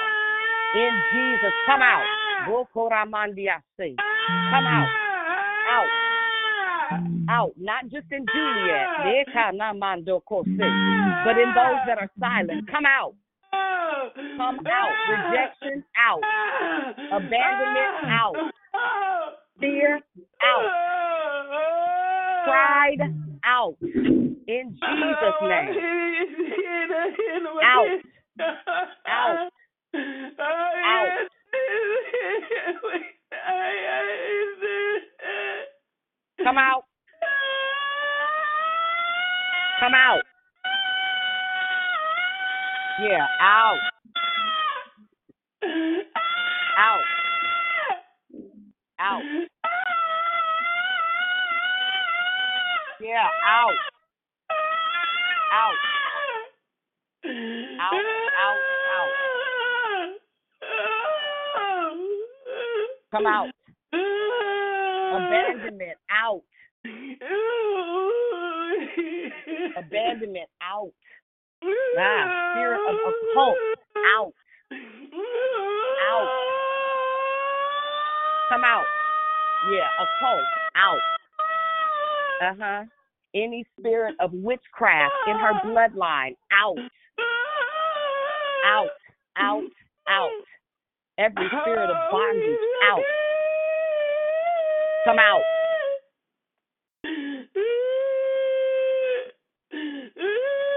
In Jesus, come out. Bokoramandiase. Come out. Out. Out. Not just in Juliet, but in those that are silent. Come out. Come out. Rejection out. Abandonment out. Fear out. Pride out. In Jesus' name. Out. Out. Out. Come out. Come out. Yeah, out. Out. Out. Yeah, out. Out. Out, out, out. Come out. Abandonment out. Abandonment out. Ah, spirit of occult out. Out. Come out. Yeah, occult out. Uh huh. Any spirit of witchcraft in her bloodline out. Out. Out. Out. Every spirit of oh, bondage out. Come out.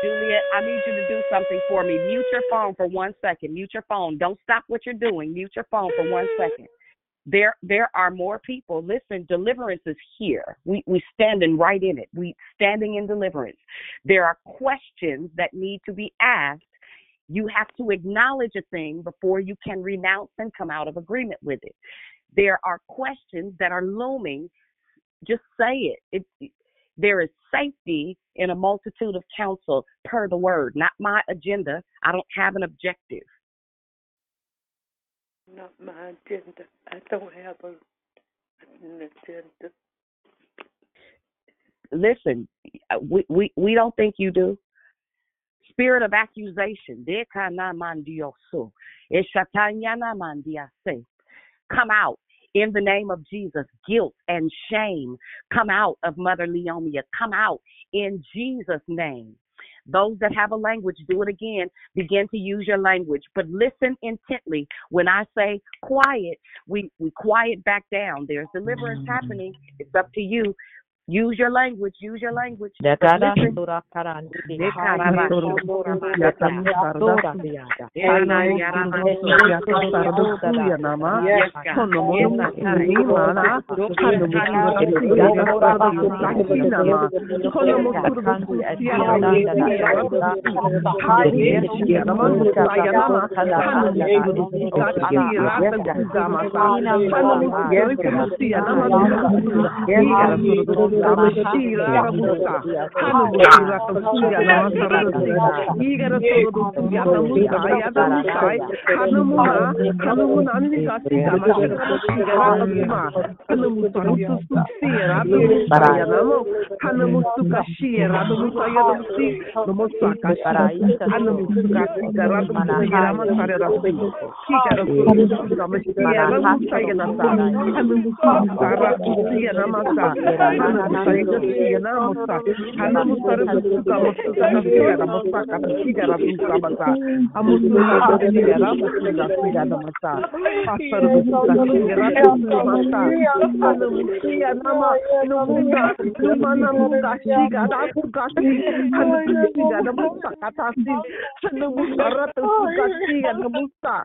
Juliet, I need you to do something for me. Mute your phone for one second. Mute your phone. Don't stop what you're doing. Mute your phone for one second. There there are more people. Listen, deliverance is here. We we standing right in it. We standing in deliverance. There are questions that need to be asked. You have to acknowledge a thing before you can renounce and come out of agreement with it. There are questions that are looming. Just say it. It there is safety in a multitude of counsel per the word, not my agenda. I don't have an objective. Not my agenda. I don't have a, an agenda. Listen, we, we, we don't think you do. Spirit of accusation. Come out in the name of Jesus. Guilt and shame come out of Mother Leomia. Come out in Jesus' name. Those that have a language, do it again. Begin to use your language, but listen intently. When I say quiet, we, we quiet back down. There's deliverance mm-hmm. happening. It's up to you. Use your language. Use your language. amesira arabusa amusira kamusira namasaradosinga yigarasorodosinga atamusai atamusai hanamuna hanamuna anisasiga amashakatosinga rakamuma hanamusarususuksira atamusaya namo hanamusukashia radamusaya damusi namusakashi hanamusukasiga radamusaya ramasara rasinga kigarasorodosinga amashia ramusaya nasa hanamusukara kusiya namasa yana musa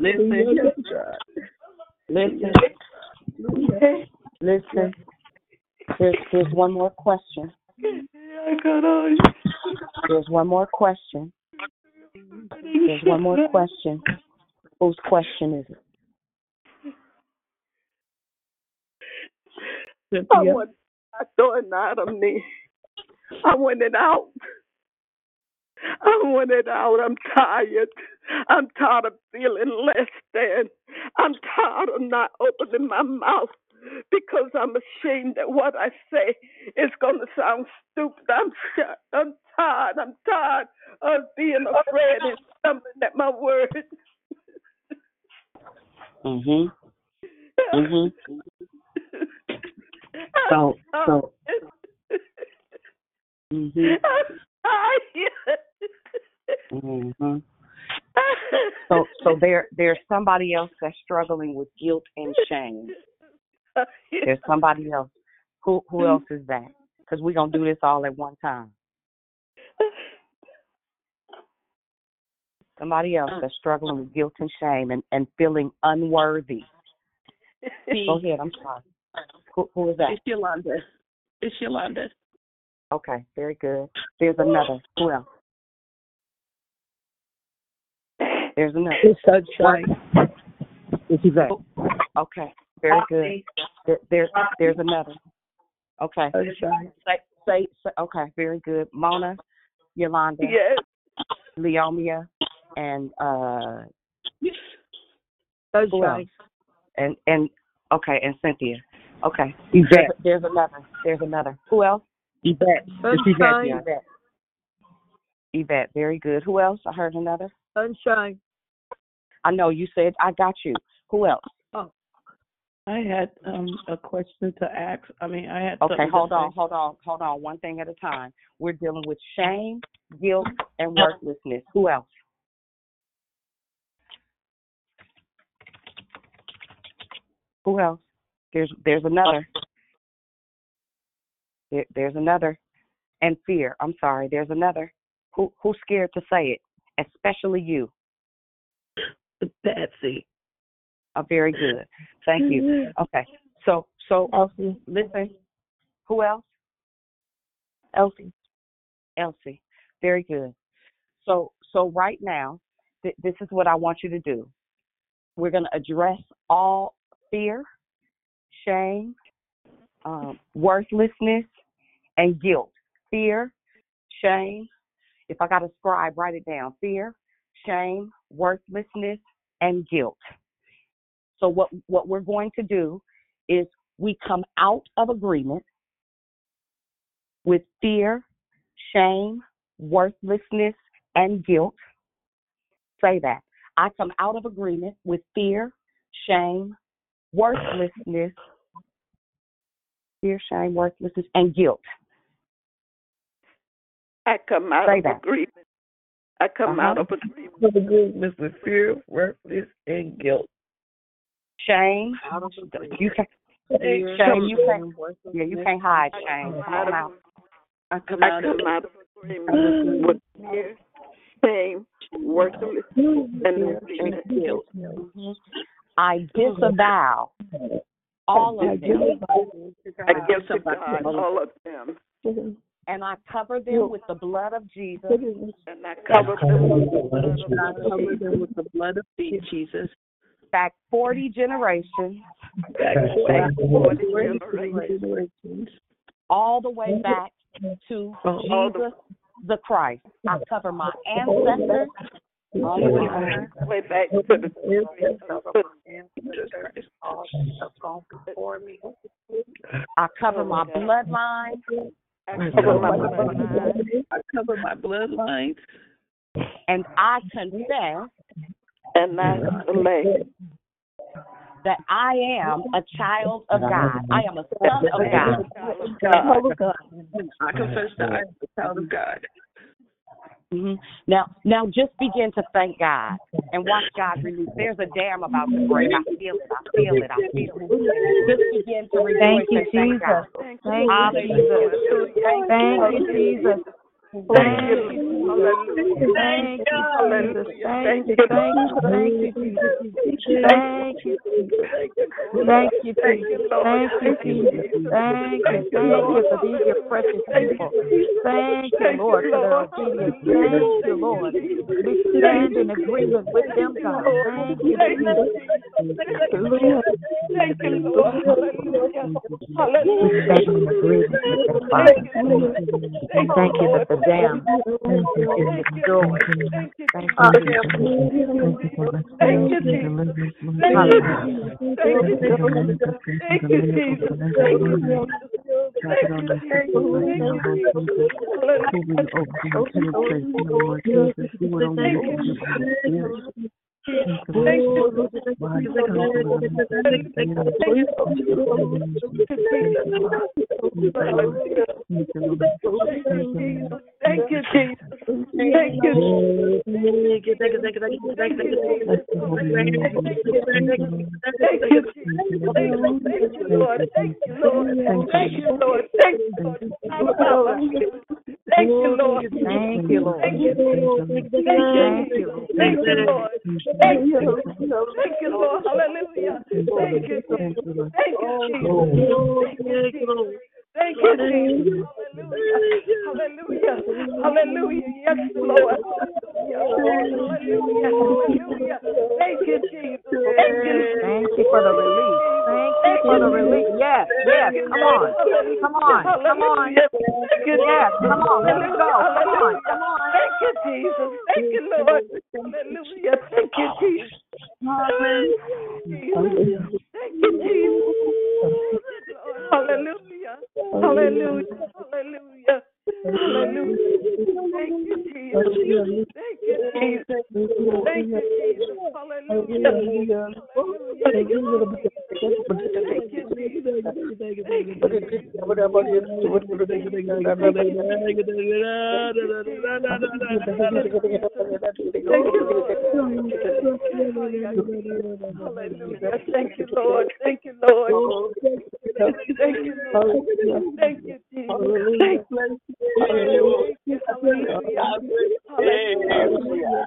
listen. Listen, listen. There's there's one more question. There's one more question. There's one more question. Whose question is it? I want I it out of me. I it out. I want it out. I'm tired. I'm tired of feeling less than. I'm tired of not opening my mouth because I'm ashamed that what I say is going to sound stupid. I'm sh- I'm tired. I'm tired of being afraid and stumbling at my words. Mhm. Mhm. So so. Mhm. Mhm. So so there there's somebody else that's struggling with guilt and shame. There's somebody else. Who who else is that? Because we're gonna do this all at one time. Somebody else that's struggling with guilt and shame and, and feeling unworthy. Go ahead, I'm sorry. Who, who is that? It's Yolanda. It's Yolanda. Okay, very good. There's another. Who else? There's another. It's sunshine. Is he back? Okay, very good. There, there's there's another. Okay. Sunshine. Say, say, say okay, very good. Mona, Yolanda, Yes. Leomia, and uh who else? Sunshine. And and okay, and Cynthia. Okay. There's, there's another. There's another. Who else? Yvette. It's Yvette. Sunshine. Yvette. Yvette. Very good. Who else? I heard another. Sunshine. I know you said I got you. Who else? Oh, I had um a question to ask. I mean, I had Okay, something to hold say. on, hold on, hold on. One thing at a time. We're dealing with shame, guilt, and worthlessness. Who else? Who else? There's there's another. There, there's another. And fear. I'm sorry. There's another. Who who's scared to say it? Especially you. Patsy. Uh, very good. Thank you. Okay. So so Elsie. listen. Who else? Elsie. Elsie. Very good. So so right now, th- this is what I want you to do. We're going to address all fear, shame, um, worthlessness, and guilt. Fear, shame. If I got a scribe, write it down. Fear, shame, worthlessness, and guilt. So what what we're going to do is we come out of agreement with fear, shame, worthlessness, and guilt. Say that. I come out of agreement with fear, shame, worthlessness, fear, shame, worthlessness, and guilt. I come out Say of that. agreement. I come Uh-huh. out of agreement. With agreement with fear, worthless, and guilt. Shame, you can't. shame, you can't yeah, you can't hide shame. Come on out. I come out of agreement with fear, shame, worthlessness, and guilt. I disavow all of them. I give to God all of them. And I cover them with the blood of Jesus. And I cover them with the blood of And I cover them with the blood of Jesus. Back 40 generations, Back Back forty forty generations. generations. all the way back to the- Jesus the Christ. I cover my ancestors. all the way back. way back to the I cover my bloodline. I cover my bloodline. I cover my bloodlines. And I confess And I elect that I am a child of God. I am a son of God. God. I confess that I am a child of God. Hmm Now, now, just begin to thank God and watch God release. There's a dam about to break. I feel it. I feel it. I feel it. Just begin to rejoice Thank you, and thank Jesus. God. Thank you, Hallelujah. Jesus. Thank you, Jesus. Thank you, Jesus. Thank you. Thank you, thank you, thank you. Thank you. Thank you. Thank you. Thank you, thank you. Thank you, Lord, for their obedience. Thank you, Lord. We stand in agreement with them, God. Thank you, Jesus. Thank you, Lord. Hallelujah. We stand in agreement with them, Father. Thank you that the dam is destroyed. Thank you, Jesus. Thank you, Jesus. Thank you, Jesus. Thank you, Jesus. Thank you, Jesus. Thank you, Jesus. Thank you, Jesus. Thank you, Jesus. Thank you. Thank you, Jesus. Thank you. Thank you, Jesus. Thank you, Lord. Thank you, Lord. Thank you, Lord. Thank you, Lord. Thank you, Lord. Thank you, Lord. Thank you, Lord. Thank you, Lord. Thank you, Lord. Thank you, Lord. Thank you, Lord. Hallelujah. Thank you, Jesus. Thank you, Jesus. Thank you, Jesus. Thank you, Jesus. Hallelujah. Hallelujah. Hallelujah. Yes, Lord. Hallelujah. Hallelujah. Thank you, Jesus. Thank you. Thank you for the release. Thank you for the release. Yes, yes. Come on. Come on. Come on. Yes, come on. Let it go. Come on. Come on. Thank you, Jesus. Thank you, Lord. Hallelujah. Thank you, Jesus. Hallelujah. Thank you, Jesus. Hallelujah. Hallelujah. Hallelujah. Hallelujah. Thank you, Jesus. Thank you, Jesus. Thank you, Jesus. Hallelujah. Hallelujah. Thank you, Lord. Thank you, Lord. Thank you, Lord. Thank you, Jesus. Thank you. Hallelujah. Hallelujah.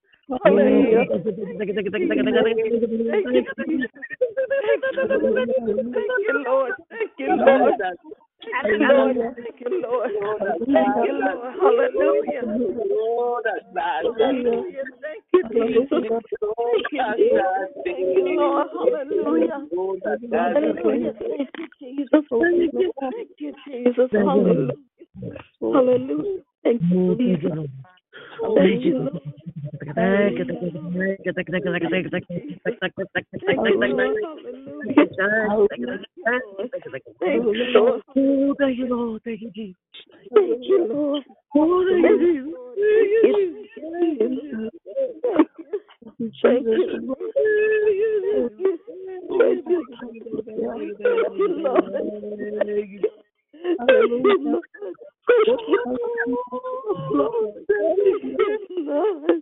Hallelujah. Thank you, Jesus. Thank you, Lord. Thank you, Lord. Thank you, Lord. Thank you, Lord. Thank you, Lord. Hallelujah. Hallelujah. Thank you, Jesus. Thank you, Jesus. Thank you, Lord. Hallelujah. Hallelujah. Thank you, Jesus. Thank you, Jesus. Hallelujah. Hallelujah. Thank you, Jesus. Thank you, Lord. Thank you, Lord. Thank you, Jesus. Thank you, Lord. Oh, thank you, Jesus. Thank you, you, Thank you, Lord. Thank you, Lord.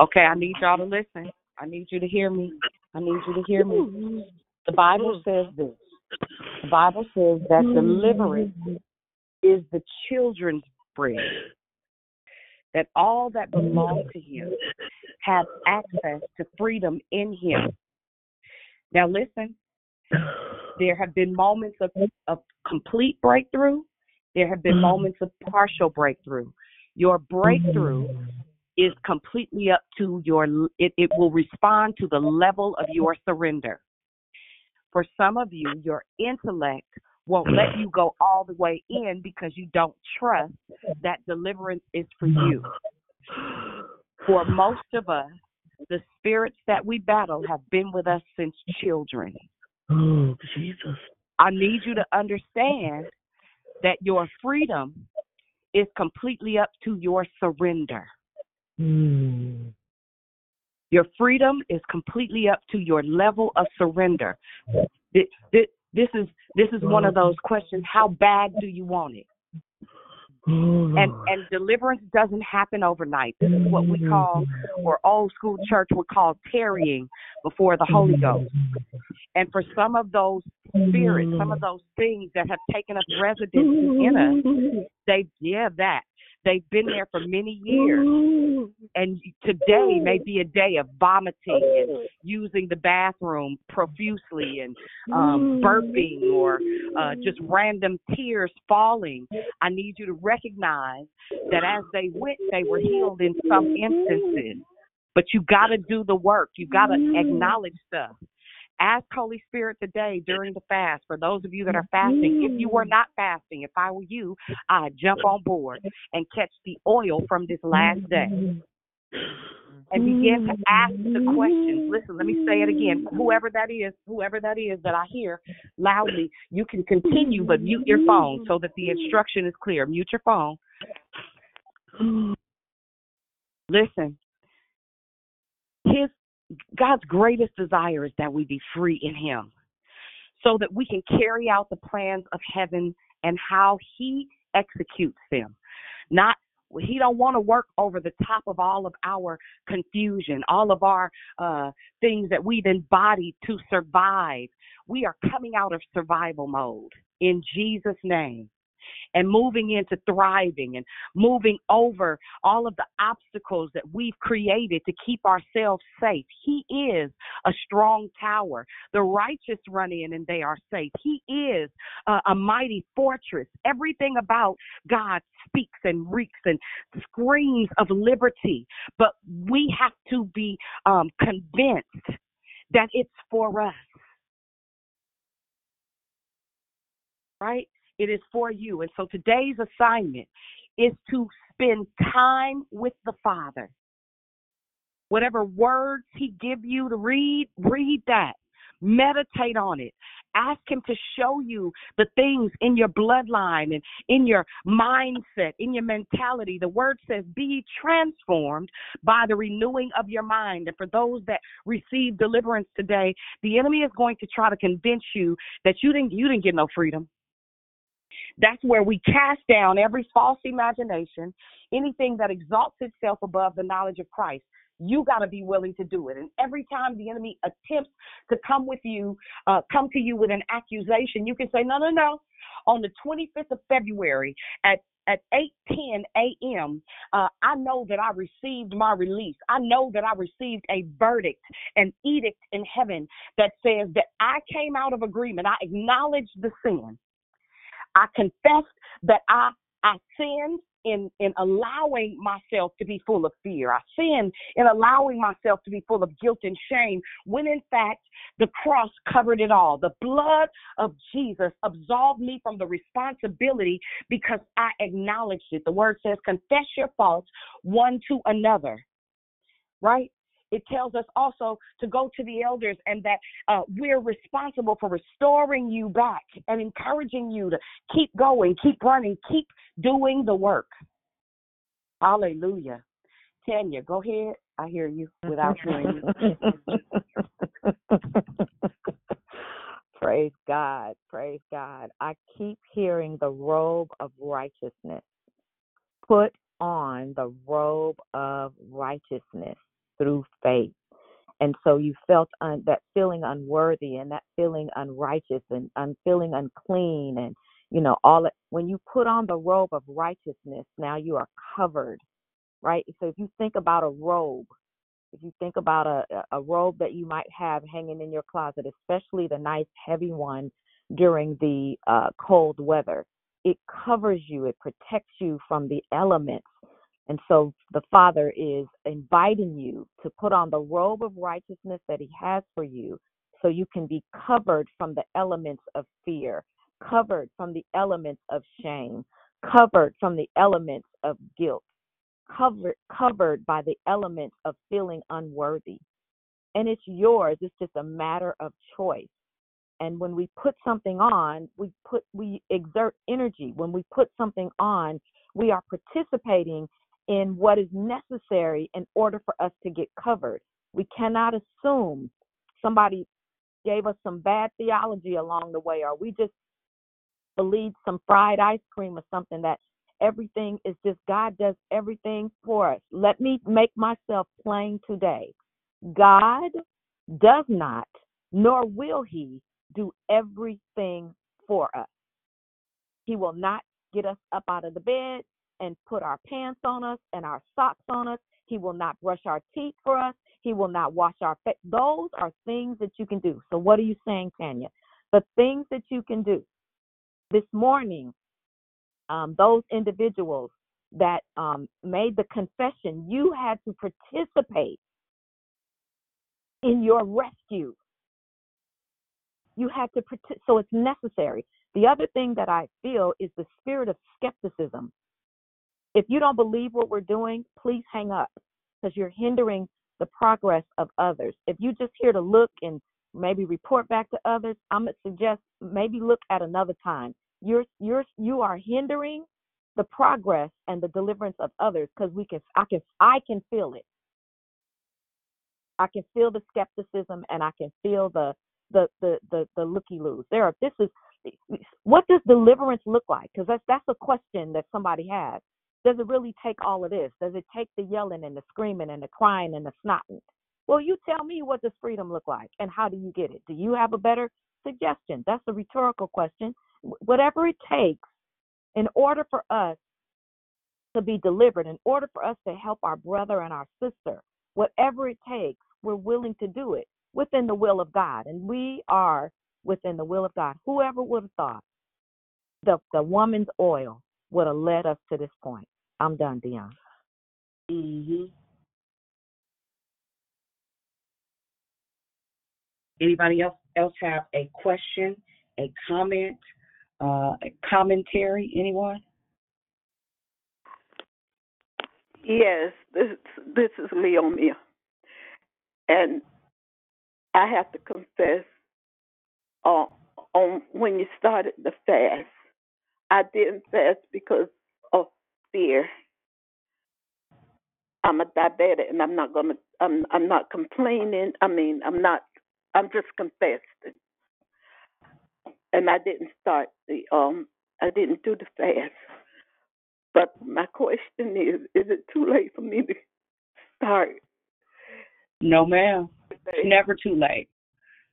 Okay, I need y'all to listen. I need you to hear me. I need you to hear me. The Bible says this The Bible says that deliverance is the children's bread. That all that belong to him have access to freedom in him. Now listen, there have been moments of, of complete breakthrough. There have been moments of partial breakthrough. Your breakthrough is completely up to your it, it will respond to the level of your surrender. For some of you, your intellect won't let you go all the way in because you don't trust that deliverance is for you. For most of us, the spirits that we battle have been with us since children. Oh, Jesus. I need you to understand that your freedom is completely up to your surrender. Mm. Your freedom is completely up to your level of surrender. This, this is this is one of those questions. How bad do you want it? And and deliverance doesn't happen overnight. This is what we call, or old school church would call, tarrying before the Holy Ghost. And for some of those spirits, some of those things that have taken up residence in us, they yeah that they've been there for many years. And today may be a day of vomiting and using the bathroom profusely and um, burping or uh, just random tears falling. I need you to recognize that as they went, they were healed in some instances. But you got to do the work. You got to acknowledge stuff. Ask Holy Spirit today during the fast. For those of you that are fasting, if you were not fasting, if I were you, I'd jump on board and catch the oil from this last day and begin to ask the questions. Listen, let me say it again. Whoever that is, whoever that is that I hear loudly, you can continue, but mute your phone so that the instruction is clear. Mute your phone. Listen, God's greatest desire is that we be free in him so that we can carry out the plans of heaven and how he executes them. Not he don't want to work over the top of all of our confusion, all of our uh, things that we've embodied to survive. We are coming out of survival mode in Jesus' name and moving into thriving and moving over all of the obstacles that we've created to keep ourselves safe. He is a strong tower. The righteous run in and they are safe. He is a, a mighty fortress. Everything about God speaks and reeks and screams of liberty, but we have to be um, convinced that it's for us. Right? It is for you. And so today's assignment is to spend time with the Father. Whatever words He give you to read, read that. Meditate on it. Ask Him to show you the things in your bloodline and in your mindset, in your mentality. The word says, Be transformed by the renewing of your mind. And for those that receive deliverance today, the enemy is going to try to convince you that you didn't you didn't get no freedom. That's where we cast down every false imagination, anything that exalts itself above the knowledge of Christ. You got to be willing to do it. And every time the enemy attempts to come with you, uh, come to you with an accusation, you can say, no, no, no. On the 25th of February at at 8:10 a.m., uh, I know that I received my release. I know that I received a verdict, an edict in heaven that says that I came out of agreement. I acknowledged the sin. I confessed that I I sinned in in allowing myself to be full of fear. I sinned in allowing myself to be full of guilt and shame when in fact the cross covered it all. The blood of Jesus absolved me from the responsibility because I acknowledged it. The word says confess your faults one to another. Right? It tells us also to go to the elders and that uh, we're responsible for restoring you back and encouraging you to keep going, keep running, keep doing the work. Hallelujah. Tanya, go ahead. I hear you without hearing you. Praise God. Praise God. I keep hearing the robe of righteousness. Put on the robe of righteousness through faith. and so you felt un- that feeling unworthy and that feeling unrighteous and un- feeling unclean and you know all that when you put on the robe of righteousness now you are covered right so if you think about a robe if you think about a, a robe that you might have hanging in your closet especially the nice heavy one during the uh, cold weather it covers you it protects you from the elements and so the Father is inviting you to put on the robe of righteousness that He has for you so you can be covered from the elements of fear, covered from the elements of shame, covered from the elements of guilt, covered covered by the elements of feeling unworthy. And it's yours. It's just a matter of choice. And when we put something on, we put we exert energy. When we put something on, we are participating in what is necessary in order for us to get covered. We cannot assume somebody gave us some bad theology along the way, or we just believed some fried ice cream or something that everything is just God does everything for us. Let me make myself plain today. God does not, nor will He, do everything for us. He will not get us up out of the bed and put our pants on us and our socks on us. He will not brush our teeth for us. He will not wash our face. Those are things that you can do. So, what are you saying, Tanya? The things that you can do. This morning, um, those individuals that um, made the confession, you had to participate in your rescue. You had to, so it's necessary. The other thing that I feel is the spirit of skepticism. If you don't believe what we're doing, please hang up because you're hindering the progress of others. If you're just here to look and maybe report back to others, I'm gonna suggest maybe look at another time. You're you're you are hindering the progress and the deliverance of others because we can I can I can feel it. I can feel the skepticism and I can feel the the the the, the looky loos. There are this is what does deliverance look like? Because that's that's a question that somebody has. Does it really take all of this? Does it take the yelling and the screaming and the crying and the snotting? Well, you tell me what does freedom look like and how do you get it? Do you have a better suggestion? That's a rhetorical question. Whatever it takes in order for us to be delivered, in order for us to help our brother and our sister, whatever it takes, we're willing to do it within the will of God. And we are within the will of God. Whoever would have thought the, the woman's oil would have led us to this point. I'm done, Dion. hmm Anybody else else have a question, a comment, uh, a commentary? Anyone? Yes, this this is Leomia, and I have to confess. Uh, on when you started the fast, I didn't fast because of fear. I'm a diabetic, and I'm not gonna. I'm I'm not complaining. I mean, I'm not. I'm just confessing, and I didn't start the um. I didn't do the fast. But my question is: Is it too late for me to start? No, ma'am. It's never too late.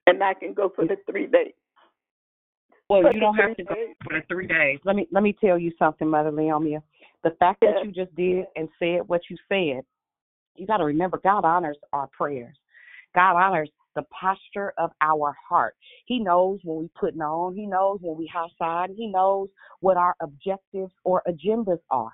And I can go for the three days. Well, For you don't have to go days. for the three days. Let me let me tell you something, Mother Leomia. The fact that you just did and said what you said, you got to remember God honors our prayers. God honors the posture of our heart. He knows when we're putting on. He knows when we outside. He knows what our objectives or agendas are.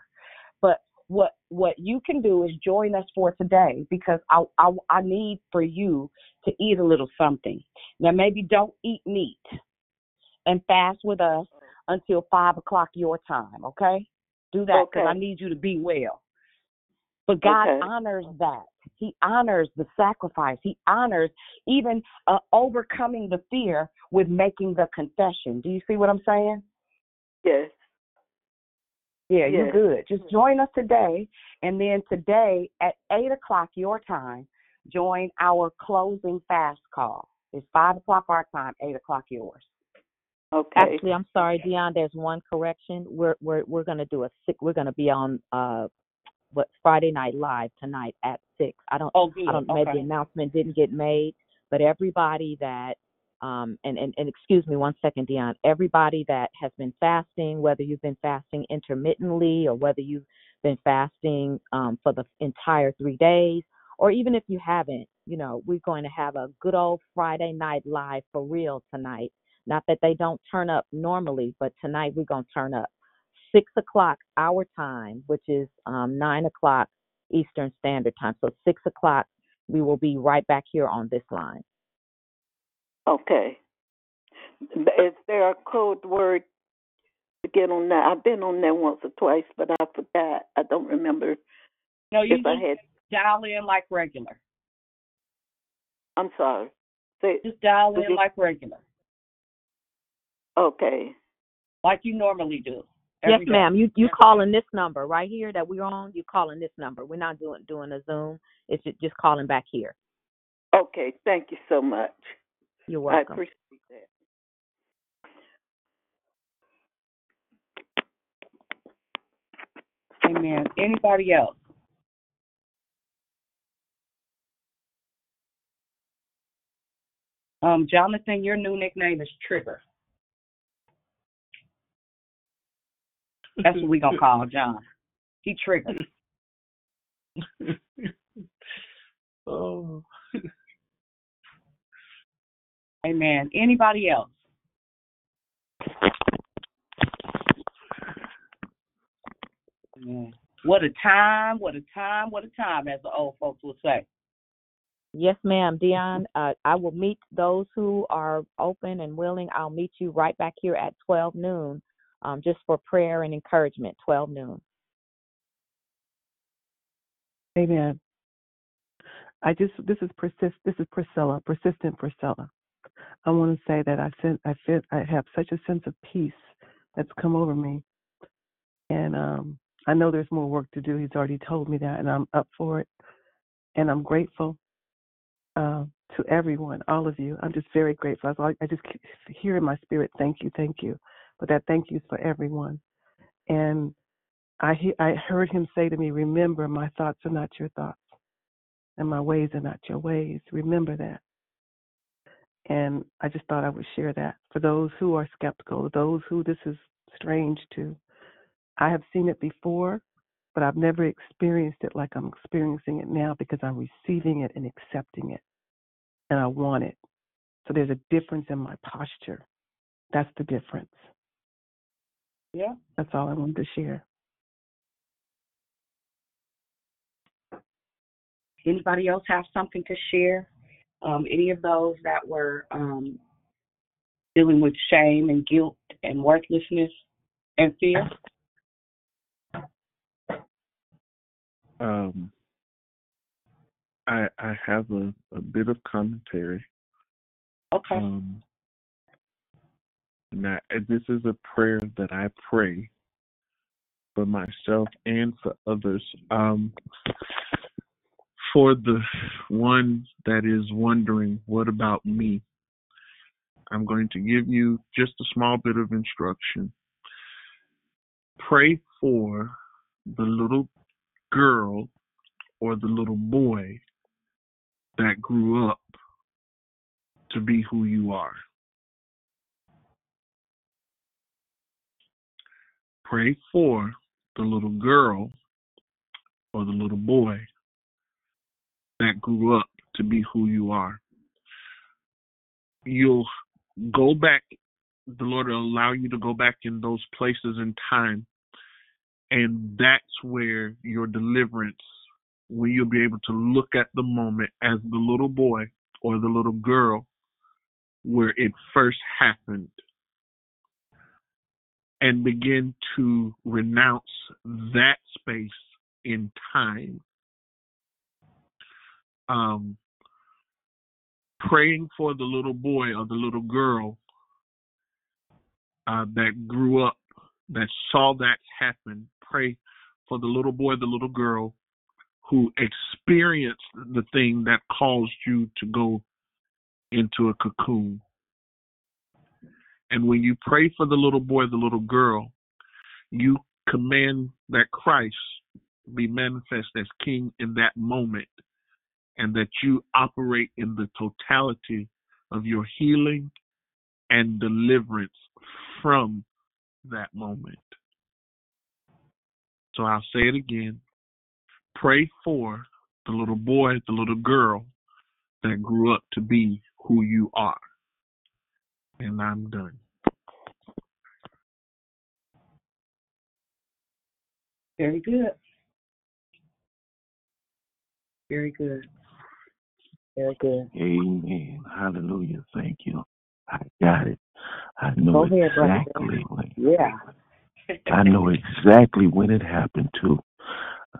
But what what you can do is join us for today because I I, I need for you to eat a little something. Now maybe don't eat meat and fast with us until five o'clock your time. Okay, do that because I need you to be well. But God Okay. honors that. He honors the sacrifice. He honors even uh, overcoming the fear with making the confession. Do you see what I'm saying? Yes. Yeah, Yes. you're good. Just join us today, and then today at eight o'clock your time, join our closing fast call. It's five o'clock our time, eight o'clock yours. Okay. Actually, I'm sorry, Dion. There's one correction. We're we're we're gonna do a sick. We're gonna be on uh what Friday Night Live tonight at six. I don't. Oh, good. I don't. Maybe the announcement didn't get made, but everybody that um and, and and excuse me one second, Dion. Everybody that has been fasting, whether you've been fasting intermittently or whether you've been fasting um for the entire three days, or even if you haven't, you know, we're going to have a good old Friday Night Live for real tonight. Not that they don't turn up normally, but tonight we're gonna turn up six o'clock our time, which is um, nine o'clock Eastern Standard Time. So six o'clock, we will be right back here on this line. Okay. Is there a code word to get on that? I've been on that once or twice, but I forgot. I don't remember No, you if I just had. dial in like regular. I'm sorry. Say, Just dial in you- like regular, okay. like you normally do. yes, every day. ma'am. You you calling this number right here that we're on? You calling this number? We're not doing doing a Zoom. It's ju- just calling back here. Okay. Thank you so much. You're welcome. I appreciate that. Amen. Anybody else? Um, Jonathan, your new nickname is Trigger. That's what we gonna call John. He triggered. oh. Amen. Anybody else? Amen. What a time, what a time, what a time, as the old folks would say. Yes, ma'am, Dion. Uh, I will meet those who are open and willing. I'll meet you right back here at 12 noon, um, just for prayer and encouragement. 12 noon. Amen. I just this is persist this is Priscilla, persistent Priscilla. I want to say that I sense I feel I have such a sense of peace that's come over me, and um, I know there's more work to do. He's already told me that, and I'm up for it, and I'm grateful uh, to everyone, all of you. I'm just very grateful. I, I just hear in my spirit, thank you, thank you, but that thank you is for everyone, and I he, I heard him say to me, "Remember, my thoughts are not your thoughts, and my ways are not your ways. Remember that." And I just thought I would share that for those who are skeptical, those who this is strange to. I have seen it before, but I've never experienced it like I'm experiencing it now because I'm receiving it and accepting it, and I want it. So there's a difference in my posture. That's the difference. Yeah. That's all I wanted to share. Anybody else have something to share? Um, any of those that were um, dealing with shame and guilt and worthlessness and fear? Um, I I have a, a bit of commentary. Okay. Um, now, this is a prayer that I pray for myself and for others. Um, for the one that is wondering, what about me? I'm going to give you just a small bit of instruction. Pray for the little girl or the little boy that grew up to be who you are. Pray for the little girl or the little boy that grew up to be who you are. You'll go back, the Lord will allow you to go back in those places in time, and that's where your deliverance, where you'll be able to look at the moment as the little boy or the little girl where it first happened and begin to renounce that space in time. Um, praying for the little boy or the little girl uh, that grew up, that saw that happen. Pray for the little boy, the little girl who experienced the thing that caused you to go into a cocoon. And when you pray for the little boy, the little girl, you command that Christ be manifest as king in that moment and that you operate in the totality of your healing and deliverance from that moment. So I'll say it again. Pray for the little boy, the little girl that grew up to be who you are. And I'm done. Very good. Very good. Very good. Amen. Hallelujah. Thank you. I got it. I know ahead, exactly when Yeah. I know exactly when it happened too.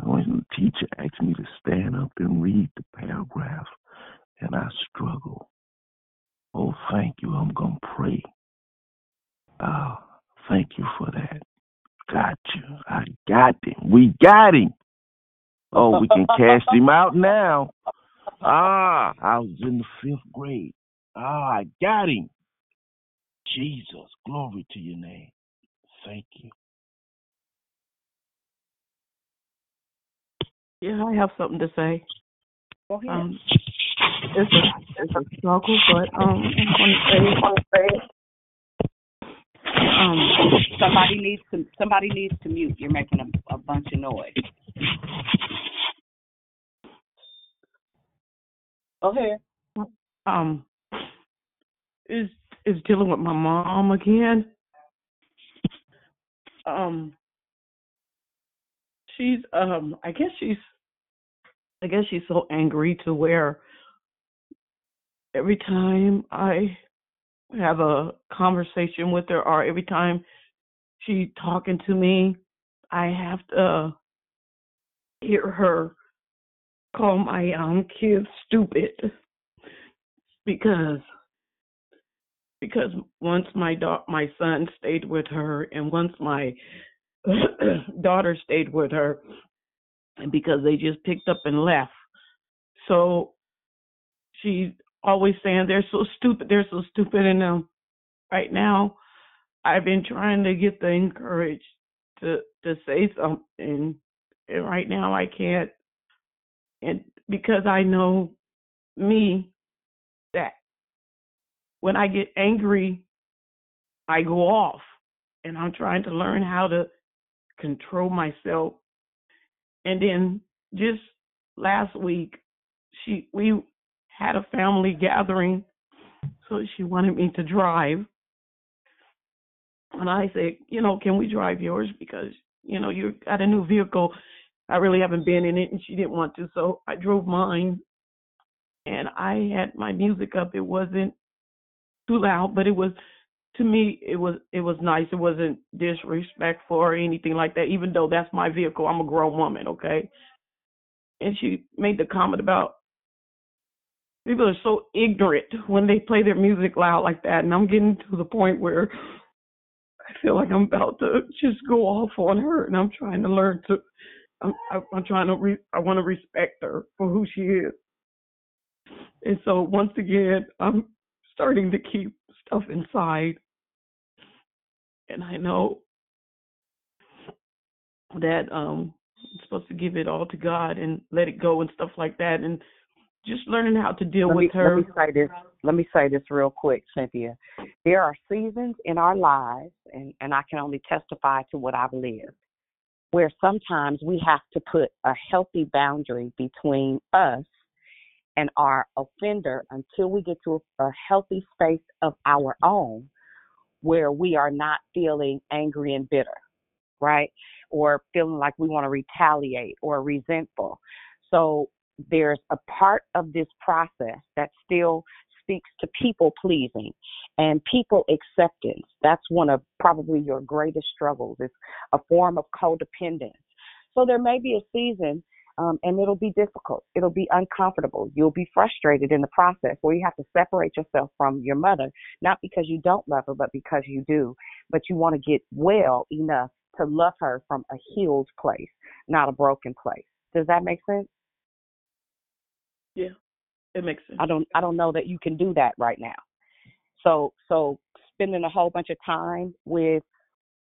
When the teacher asked me to stand up and read the paragraph and I struggle. Oh, thank you. I'm gonna pray. Oh, thank you for that. Got you. I got him. We got him. Oh, we can cast him out now. Ah, I was in the fifth grade. Ah, I got him. Jesus, glory to your name. Thank you. Yeah, I have something to say. Go ahead. Um, it's a it's a struggle, but um, I'm going to say um, somebody needs to somebody needs to mute. You're making a, a bunch of noise. Okay. um, is is dealing with my mom again. Um, she's um, I guess she's, I guess she's so angry to where every time I have a conversation with her or every time she talking to me, I have to hear her call my um kids stupid. Because because once my da- my son stayed with her and once my daughter stayed with her and because they just picked up and left. So she's always saying they're so stupid they're so stupid and um right now i've been trying to get the encourage to to say something and right now i can't and because i know me that when I get angry, I go off. And I'm trying to learn how to control myself. And then just last week, she we had a family gathering, so she wanted me to drive. And I said, you know, can we drive yours because you know you got a new vehicle. I really haven't been in it, and she didn't want to, so I drove mine. And I had my music up. It wasn't too loud, but it was to me it was it was nice. It wasn't disrespectful or anything like that. Even though that's my vehicle, I'm a grown woman, okay. And she made the comment about people are so ignorant when they play their music loud like that, and I'm getting to the point where I feel like I'm about to just go off on her, and I'm trying to learn to. I'm, I'm trying to. Re, I want to respect her for who she is. And so once again, I'm starting to keep stuff inside. And I know that um I'm supposed to give it all to God and let it go and stuff like that and just learning how to deal let with me, her. Let me say this. Let me say this real quick, Cynthia. There are seasons in our lives, and, and I can only testify to what I've lived, where sometimes we have to put a healthy boundary between us and our offender until we get to a, a healthy space of our own where we are not feeling angry and bitter, right? Or feeling like we want to retaliate or resentful. So there's a part of this process that still speaks to people pleasing and people acceptance. That's one of probably your greatest struggles. It's a form of codependence. So there may be a season um, and it'll be difficult. It'll be uncomfortable. You'll be frustrated in the process where you have to separate yourself from your mother, not because you don't love her, but because you do. But you want to get well enough to love her from a healed place, not a broken place. Does that make sense? Yeah, it makes sense. I don't I don't know that you can do that right now. So so spending a whole bunch of time with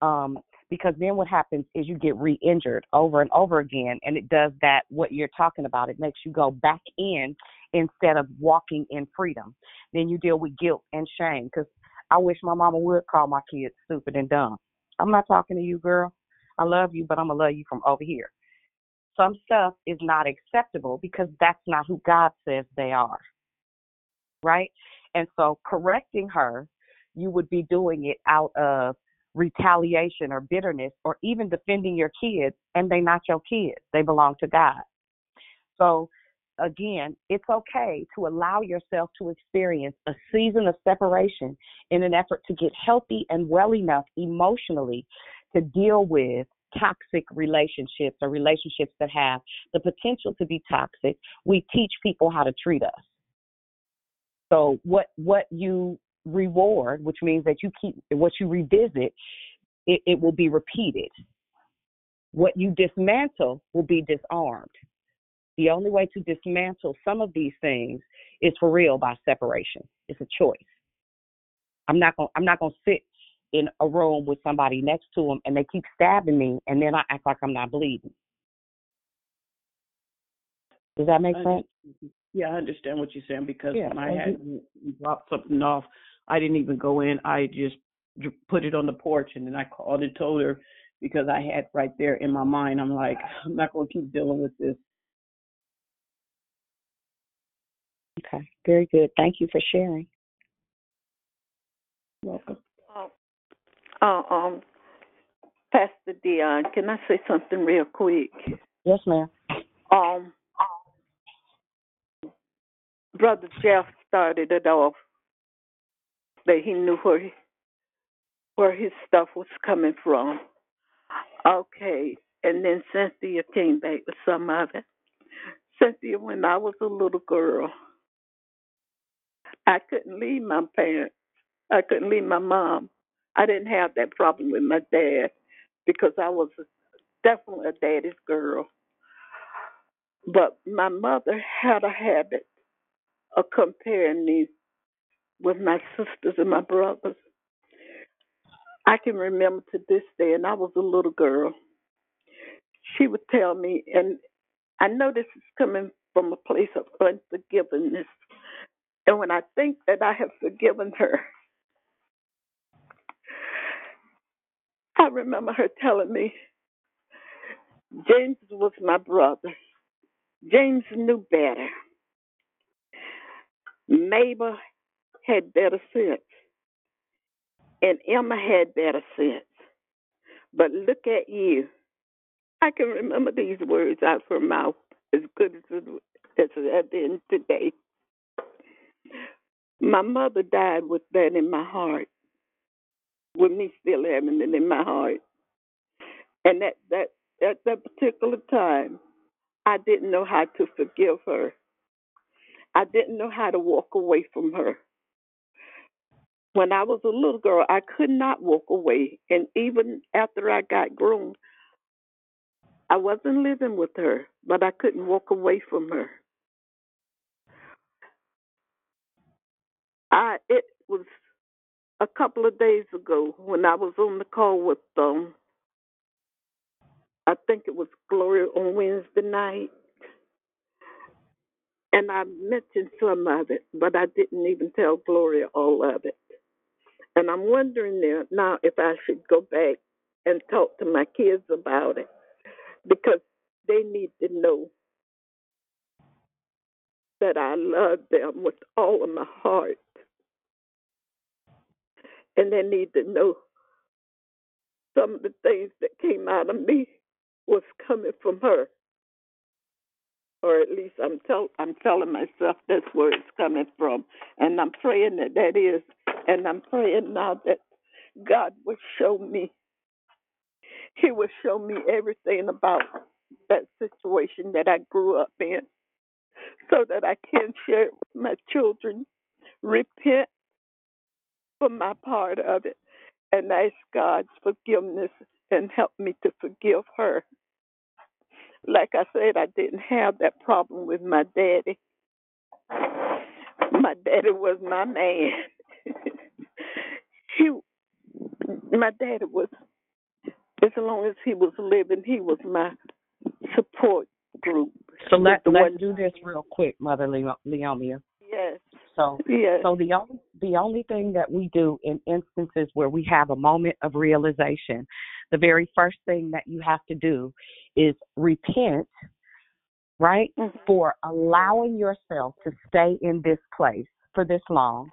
um because then what happens is you get re-injured over and over again and it does that what you're talking about it makes you go back in instead of walking in freedom then you deal with guilt and shame because i wish my mama would call my kids stupid and dumb i'm not talking to you girl i love you but i'm gonna love you from over here some stuff is not acceptable because that's not who god says they are right? And so correcting her you would be doing it out of retaliation or bitterness or even defending your kids and they're not your kids they belong to god. So again it's okay to allow yourself to experience a season of separation in an effort to get healthy and well enough emotionally to deal with toxic relationships or relationships that have the potential to be toxic we teach people how to treat us so what what you reward, which means that you keep what you revisit, it, it will be repeated. What you dismantle will be disarmed. The only way to dismantle some of these things is for real by separation. It's a choice. I'm not gonna I'm not to sit in a room with somebody next to them and they keep stabbing me, and then I act like I'm not bleeding. Does that make sense? Yeah, I understand what you're saying because Yeah, when I had dropped something off, I didn't even go in. I just put it on the porch and then I called and told her because I had right there in my mind, I'm like, I'm not going to keep dealing with this. Okay, very good. Thank you for sharing. Welcome. Uh, um, Pastor Dion, can I say something real quick? Yes, ma'am. Um, Brother Jeff started it off that he knew where he, where his stuff was coming from. Okay, and then Cynthia came back with some of it. Cynthia, when I was a little girl, I couldn't leave my parents. I couldn't leave my mom. I didn't have that problem with my dad because I was definitely a daddy's girl. But my mother had a habit of comparing me with my sisters and my brothers. I can remember to this day, and I was a little girl. She would tell me, and I know this is coming from a place of unforgiveness. And when I think that I have forgiven her, I remember her telling me, James was my brother. James knew better. Mabel had better sense. And Emma had better sense. But look at you. I can remember these words out of her mouth as good as it, as it had been today. My mother died with that in my heart, with me still having it in my heart. And at that at that particular time, I didn't know how to forgive her. I didn't know how to walk away from her. When I was a little girl, I could not walk away. And even after I got grown, I wasn't living with her, but I couldn't walk away from her. I it was a couple of days ago when I was on the call with um I think it was Gloria on Wednesday night. And I mentioned some of it, but I didn't even tell Gloria all of it. And I'm wondering now if I should go back and talk to my kids about it because they need to know that I love them with all of my heart. And they need to know some of the things that came out of me was coming from her. Or at least I'm tell I'm telling myself that's where it's coming from. And I'm praying that that is and I'm praying now that God will show me He will show me everything about that situation that I grew up in so that I can share it with my children, repent for my part of it, and ask God's forgiveness and help me to forgive her. Like I said, I didn't have that problem with my daddy. My daddy was my man. he, my daddy was As long as he was living, he was my support group. So let, let's do this real quick, Mother Leo- Leomia. Yes. So Yes. so the only the only thing that we do in instances where we have a moment of realization, the very first thing that you have to do is repent, right? For allowing yourself to stay in this place for this long.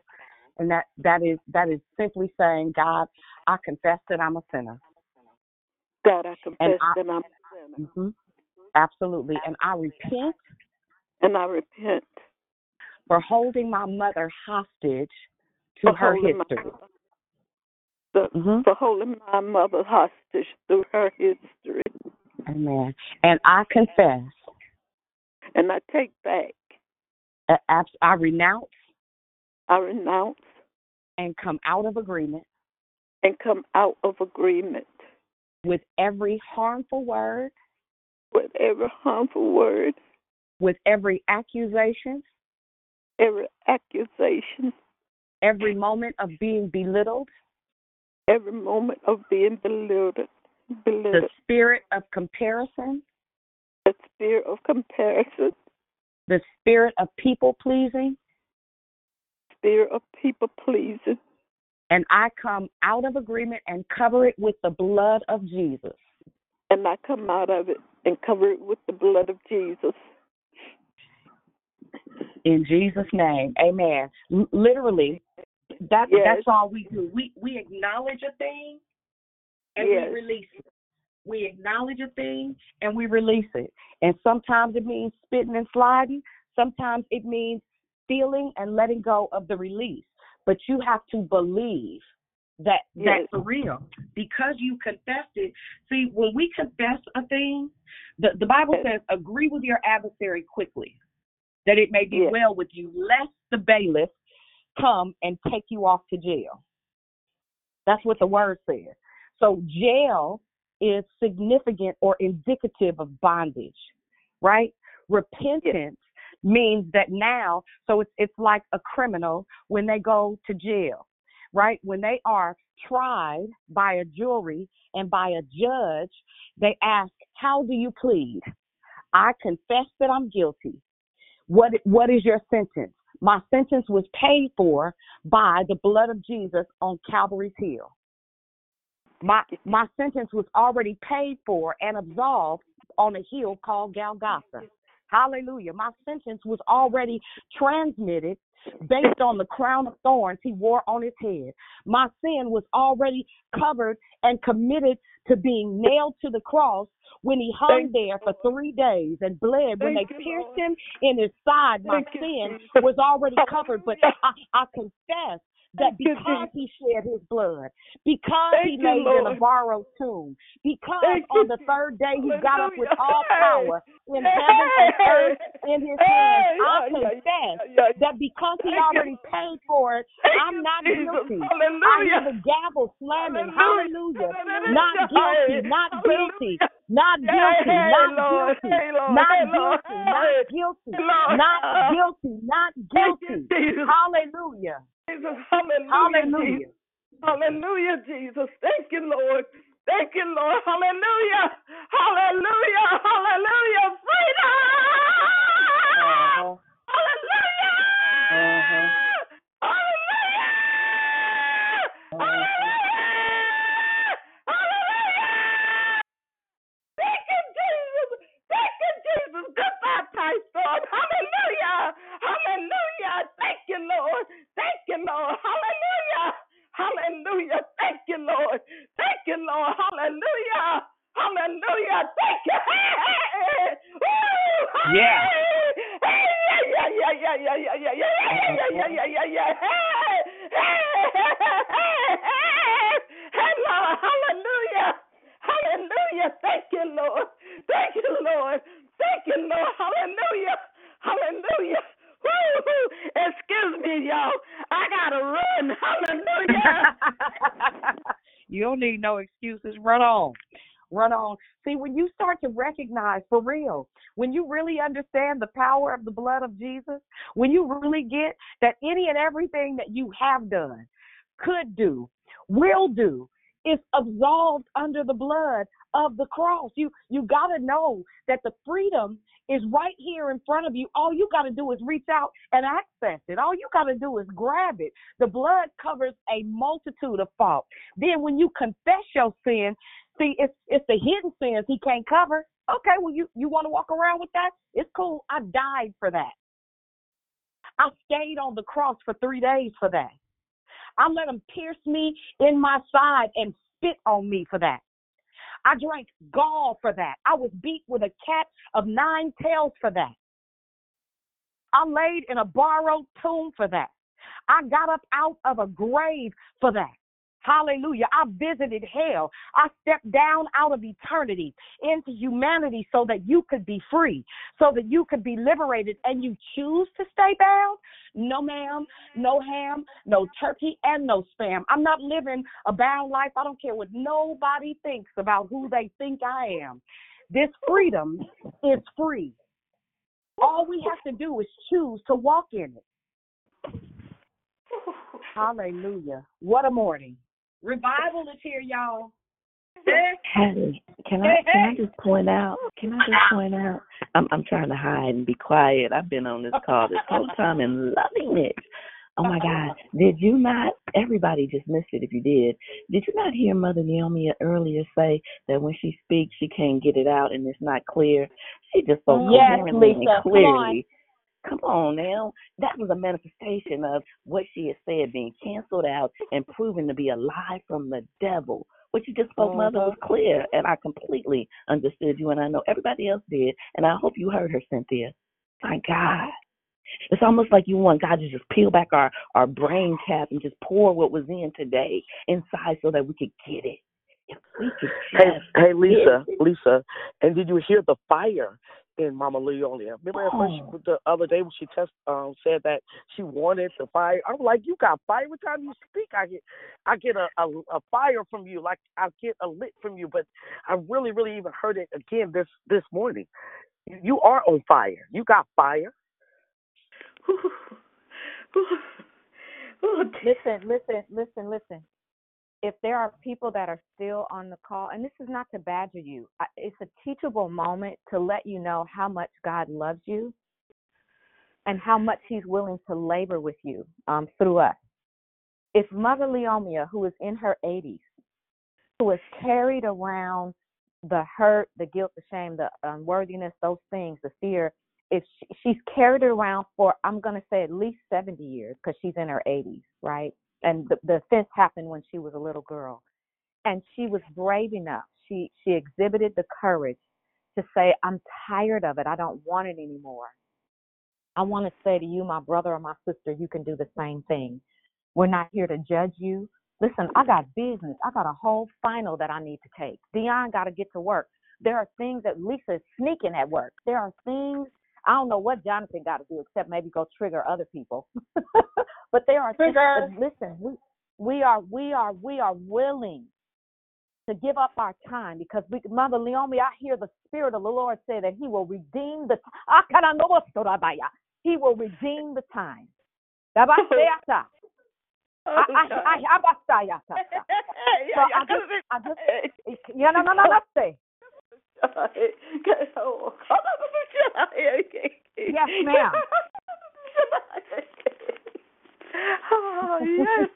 And that that is that is simply saying, God, I confess that I'm a sinner. God, I confess I- that I'm a sinner. hmm Absolutely. And I repent And I repent for holding my mother hostage to for her holding my history. the, Mm-hmm. for holding my mother hostage through her history. Amen. And I confess, And I take back, I, I renounce. I renounce. And come out of agreement. And come out of agreement. With every harmful word, with every harmful word, with every accusation, every accusation, every moment of being belittled, every moment of being belittled, the spirit of comparison, the spirit of comparison, the spirit of people pleasing, spirit of people pleasing, and I come out of agreement and cover it with the blood of Jesus. and I come out of it and cover it with the blood of Jesus. In Jesus' name, Amen. L- literally, that Yes. that's all we do. We we acknowledge a thing and Yes. we release it. We acknowledge a thing and we release it. And sometimes it means spitting and sliding. Sometimes it means feeling and letting go of the release. But you have to believe that that's for real because you confessed it. See, when we confess a thing, the the Bible says, "Agree with your adversary quickly, that it may be Yes. well with you, lest the bailiff come and take you off to jail." That's what the word says. So jail is significant or indicative of bondage, right? Repentance means that now, so it's it's like a criminal when they go to jail, right? When they are tried by a jury and by a judge, they ask, "How do you plead?" I confess that I'm guilty. What what is your sentence? My sentence was paid for by the blood of Jesus on Calvary's hill. My my sentence was already paid for and absolved on a hill called Golgotha. Hallelujah. My sentence was already transmitted based on the crown of thorns he wore on his head. My sin was already covered and committed to being nailed to the cross when he hung there for three days and bled. When they you, pierced Lord. him in his side, my Thank sin Jesus. was already covered. But I, I confess that because he shed his blood, because he Thank you, laid in a borrowed tomb, because Thank on the third day he got up with Hallelujah. all power in heaven and earth in his hands, I confess that because he already paid for it, I'm not guilty. I Hallelujah. hear the gavel slamming. Hallelujah. Hallelujah. Not guilty, not guilty, not guilty, not guilty, not guilty, not guilty, not guilty, not guilty. Hallelujah. Jesus. Hallelujah. Hallelujah. Jesus. Hallelujah, Jesus. Thank you, Lord. Thank you, Lord. Hallelujah. Hallelujah. Hallelujah. Freedom. Uh-huh. Hallelujah. Uh-huh. Hallelujah. Hallelujah. Thank you, Jesus. Thank you, Jesus. Goodbye, Python. Hallelujah. Hallelujah. Thank you, Lord. Thank you, Lord. Hallelujah. Hallelujah. Thank you, Lord. Thank you, Lord. Hallelujah. Hallelujah. Thank you. Hey, hey, hey. Woo. Yeah. Hey, yeah, yeah, yeah, yeah, yeah, yeah, yeah, yeah, yeah, yeah, yeah, yeah, yeah. Hey, hey, hey, hey, hey. Hey, Lord. Hallelujah. Hallelujah. Thank you, Lord. Thank you, Lord. Thank you, Lord. Hallelujah. Hallelujah. Woo! Excuse me, y'all. I gotta run. Hallelujah. you don't need no excuses. Run on. Run on. See, when you start to recognize for real, when you really understand the power of the blood of Jesus, when you really get that any and everything that you have done, could do, will do, is absolved under the blood of the cross. You you got to know that the freedom is right here in front of you. All you got to do is reach out and access it. All you got to do is grab it. The blood covers a multitude of faults. Then when you confess your sin, see it's it's the hidden sins he can't cover. Okay, well you you want to walk around with that? It's cool. I died for that. I stayed on the cross for 3 days for that. I let him pierce me in my side and spit on me for that. I drank gall for that. I was beat with a cat of nine tails for that. I laid in a borrowed tomb for that. I got up out of a grave for that. Hallelujah. I visited hell. I stepped down out of eternity into humanity so that you could be free, so that you could be liberated, and you choose to stay bound? No, ma'am. No ham, no turkey, and no spam. I'm not living a bound life. I don't care what nobody thinks about who they think I am. This freedom is free. All we have to do is choose to walk in it. Hallelujah. What a morning. Revival is here, y'all. Hey, can I can I just point out? Can I just point out? I'm I'm trying to hide and be quiet. I've been on this call this whole time and loving it. Oh my God! Did you not? Everybody just missed it. If you did, did you not hear Mother Naomi earlier say that when she speaks, she can't get it out and it's not clear? She just spoke Yes, coherently Lisa. and clearly. Come on now. That was a manifestation of what she had said being canceled out and proven to be a lie from the devil. What you just spoke, Mother, mm-hmm. was clear, and I completely understood you, and I know everybody else did, and I hope you heard her, Cynthia. My God. It's almost like you want God to just peel back our, our brain cap and just pour what was in today inside so that we could get it. We could Hey, hey, Lisa. Lisa, and did you hear the fire in Mama Leomia? Remember at first Oh. the other day when she test um said that she wanted to fire. I'm like, you got fire every time you speak. I get, I get a, a a fire from you, like I get a lit from you. But I really, really even heard it again this this morning. You, you are on fire. You got fire. Listen, listen, listen, listen. If there are people that are still on the call, and this is not to badger you, it's a teachable moment to let you know how much God loves you and how much He's willing to labor with you um, through us. If Mother Leomia, who is in her 80s, who has carried around the hurt, the guilt, the shame, the unworthiness, those things, the fear, if she, she's carried around for, I'm going to say at least 70 years because she's in her 80s, right? And the, the offense happened when she was a little girl. And she was brave enough. She she exhibited the courage to say, I'm tired of it. I don't want it anymore. I want to say to you, my brother or my sister, you can do the same thing. We're not here to judge you. Listen, I got business. I got a whole final that I need to take. Dion got to get to work. There are things that Lisa is sneaking at work. There are things I don't know what Jonathan got to do except maybe go trigger other people. but there are things. Trigger. but Listen, we we are we are we are willing to give up our time because we, Mother Leomi, I hear the Spirit of the Lord say that He will redeem the. Ah, he will redeem the time. Dabaseata. Oh, I- I- I- I just, I just, eh, yeah, no, no, no, no. Yes, ma'am. Oh, yes.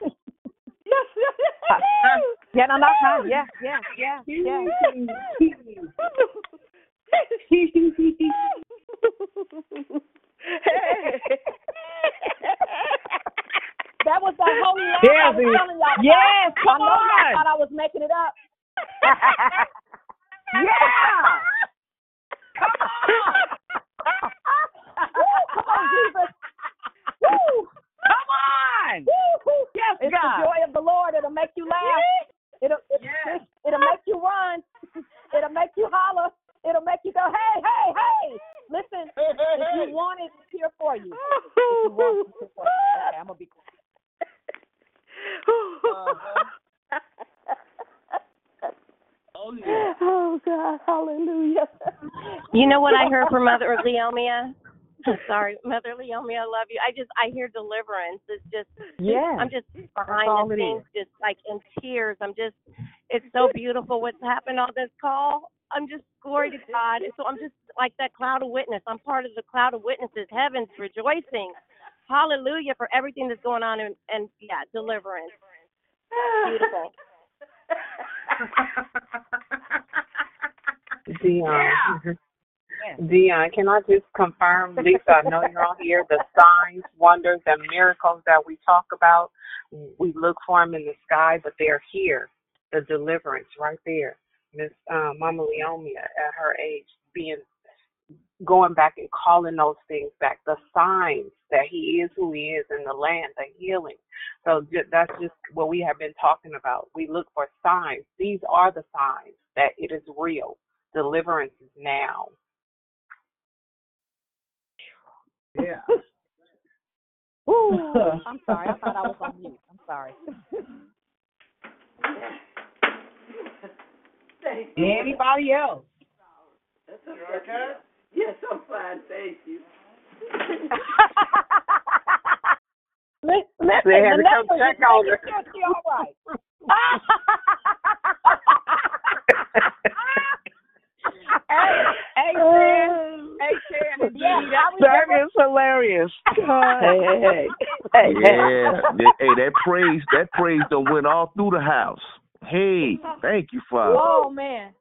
Yes, yes, Uh, uh, yeah, no, no, huh? Yes, yes, yes, yes. That was that holy Yes, I was it- telling y'all about. yes, come I on. thought I was making it up. Yeah. Come on. Woo, come on, Jesus. Woo. Come on. Woo. Yes, it's God. the joy of the Lord. It'll make you laugh. It'll it, Yes. it'll make you run. It'll make you holler. It'll make you go, hey, hey, hey. Listen, if you want it, it's here for you. If you want it, it's here for you. Okay, I'm gonna be quiet. Oh, yeah. Oh God, hallelujah. You know what I heard from Mother Leomia? Sorry, Mother Leomia, I love you. I just I hear deliverance. It's just Yeah. I'm just behind the scenes, just like in tears. I'm just It's so beautiful what's happened on this call. I'm just glory to God. So I'm just like that cloud of witness. I'm part of the cloud of witnesses. Heaven's rejoicing. Hallelujah for everything that's going on and, and yeah, deliverance. Beautiful. Dion. Dion, can I just confirm, Lisa, I know you're on here, the signs, wonders, and miracles that we talk about, we look for them in the sky, but they're here. The deliverance right there. Miss uh, Mama Leomia at her age being going back and calling those things back, the signs that he is who he is in the land, the healing. So ju- that's just what we have been talking about. We look for signs. These are the signs that it is real. Deliverance is now. Yeah. Ooh, I'm sorry. I thought I was on mute. I'm sorry. Anybody else? That's okay. Yes, I'm fine. Thank you. Li- Listen, They had to come check on her. all right. hey, hey, Shan, hey, Shan, yeah, Dee, I was that- That is hilarious. Hey, hey, hey. Hey, Yeah, hey, that praise, that praise done went all through the house. Hey, thank you, Father. Oh man.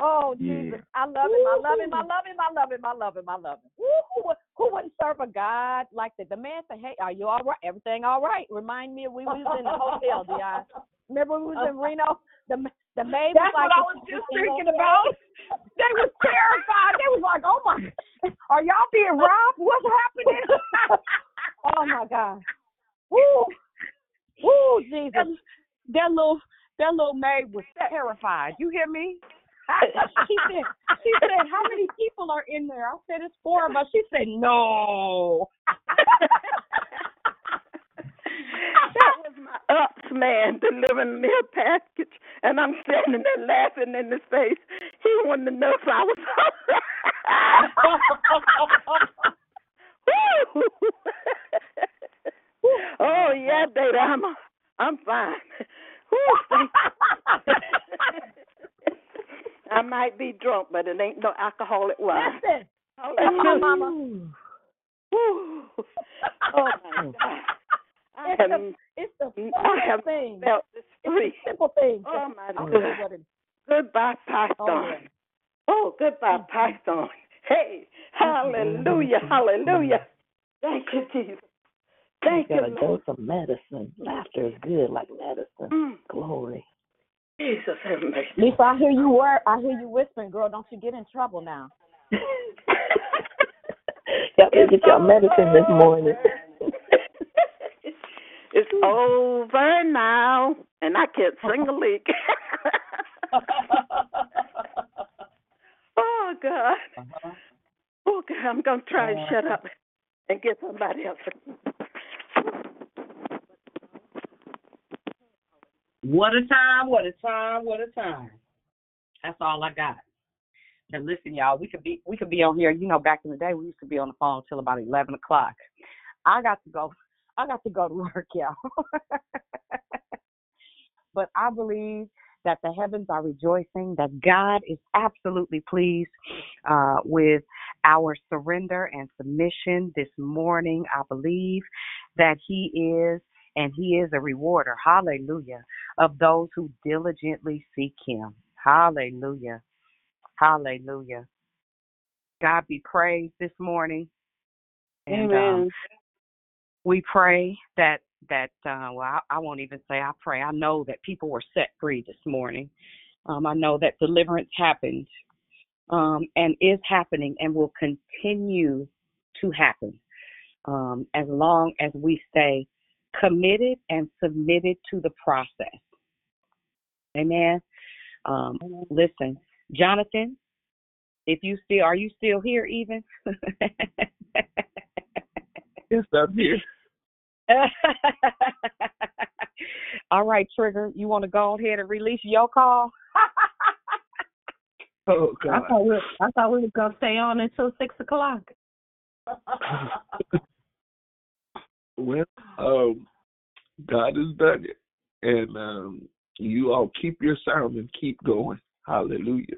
Oh Yeah. Jesus. I love him. I love him. I love him. I love him. I love him. I love him. Who, would- who wouldn't serve a God like that? The man said, Hey, are you all right? Everything all right? Remind me of we was in the hotel, Di. Remember we was in Reno? The the maid That's was like what I was just thinking about. They was terrified. They was like, Oh my are y'all being robbed? What's happening? oh my God. Woo. Woo, Jesus. That, that little that little maid was terrified. You hear me? she said, she said, how many people are in there? I said, it's four of us. She said, no. that was my UPS man delivering me a package, and I'm standing there laughing in his face. He wanted to know if I was oh yeah, baby, I'm I'm fine. Whew, thank you. I might be drunk, but it ain't no alcoholic wine. Listen. Hallelujah. Mama. Whew. Oh my God. I It's have, the, it's the simple thing. felt this It's free. simple things. Oh my God. know what it is. Goodbye, Python. Oh, yeah. Oh, goodbye, Python. Hey, hallelujah, hallelujah. Thank you, Jesus. Thank you got a dose of medicine. Laughter is good like medicine. Mm. Glory. Jesus, have mercy. Lisa, I hear you wor I hear you whispering, girl. Don't you get in trouble now. Y'all better get your medicine this morning. It's over now, and I can't sing a lick. oh God. Uh-huh. Oh God, I'm gonna try and uh-huh. shut up and get somebody else. What a time, what a time, what a time. That's all I got. And listen, y'all, we could be we could be on here, you know, back in the day we used to be on the phone till about eleven o'clock. I got to go I got to go to work, y'all. but I believe that the heavens are rejoicing, that God is absolutely pleased uh, with our surrender and submission this morning. I believe that He is, and He is a rewarder, hallelujah, of those who diligently seek Him. Hallelujah. Hallelujah. God be praised this morning. And, um, we pray that that uh well I, I won't even say I pray. I know that people were set free this morning. Um I know that deliverance happened um and is happening and will continue to happen um as long as we stay committed and submitted to the process. Amen. Um listen, Jonathan, if you still are you still here even? Yes, I'm here. All right, Trigger, you want to go ahead and release your call? Oh I God. thought we I thought we was gonna stay on until six o'clock. Well, um, God has done it, and um, You all keep your sound and keep going. Hallelujah.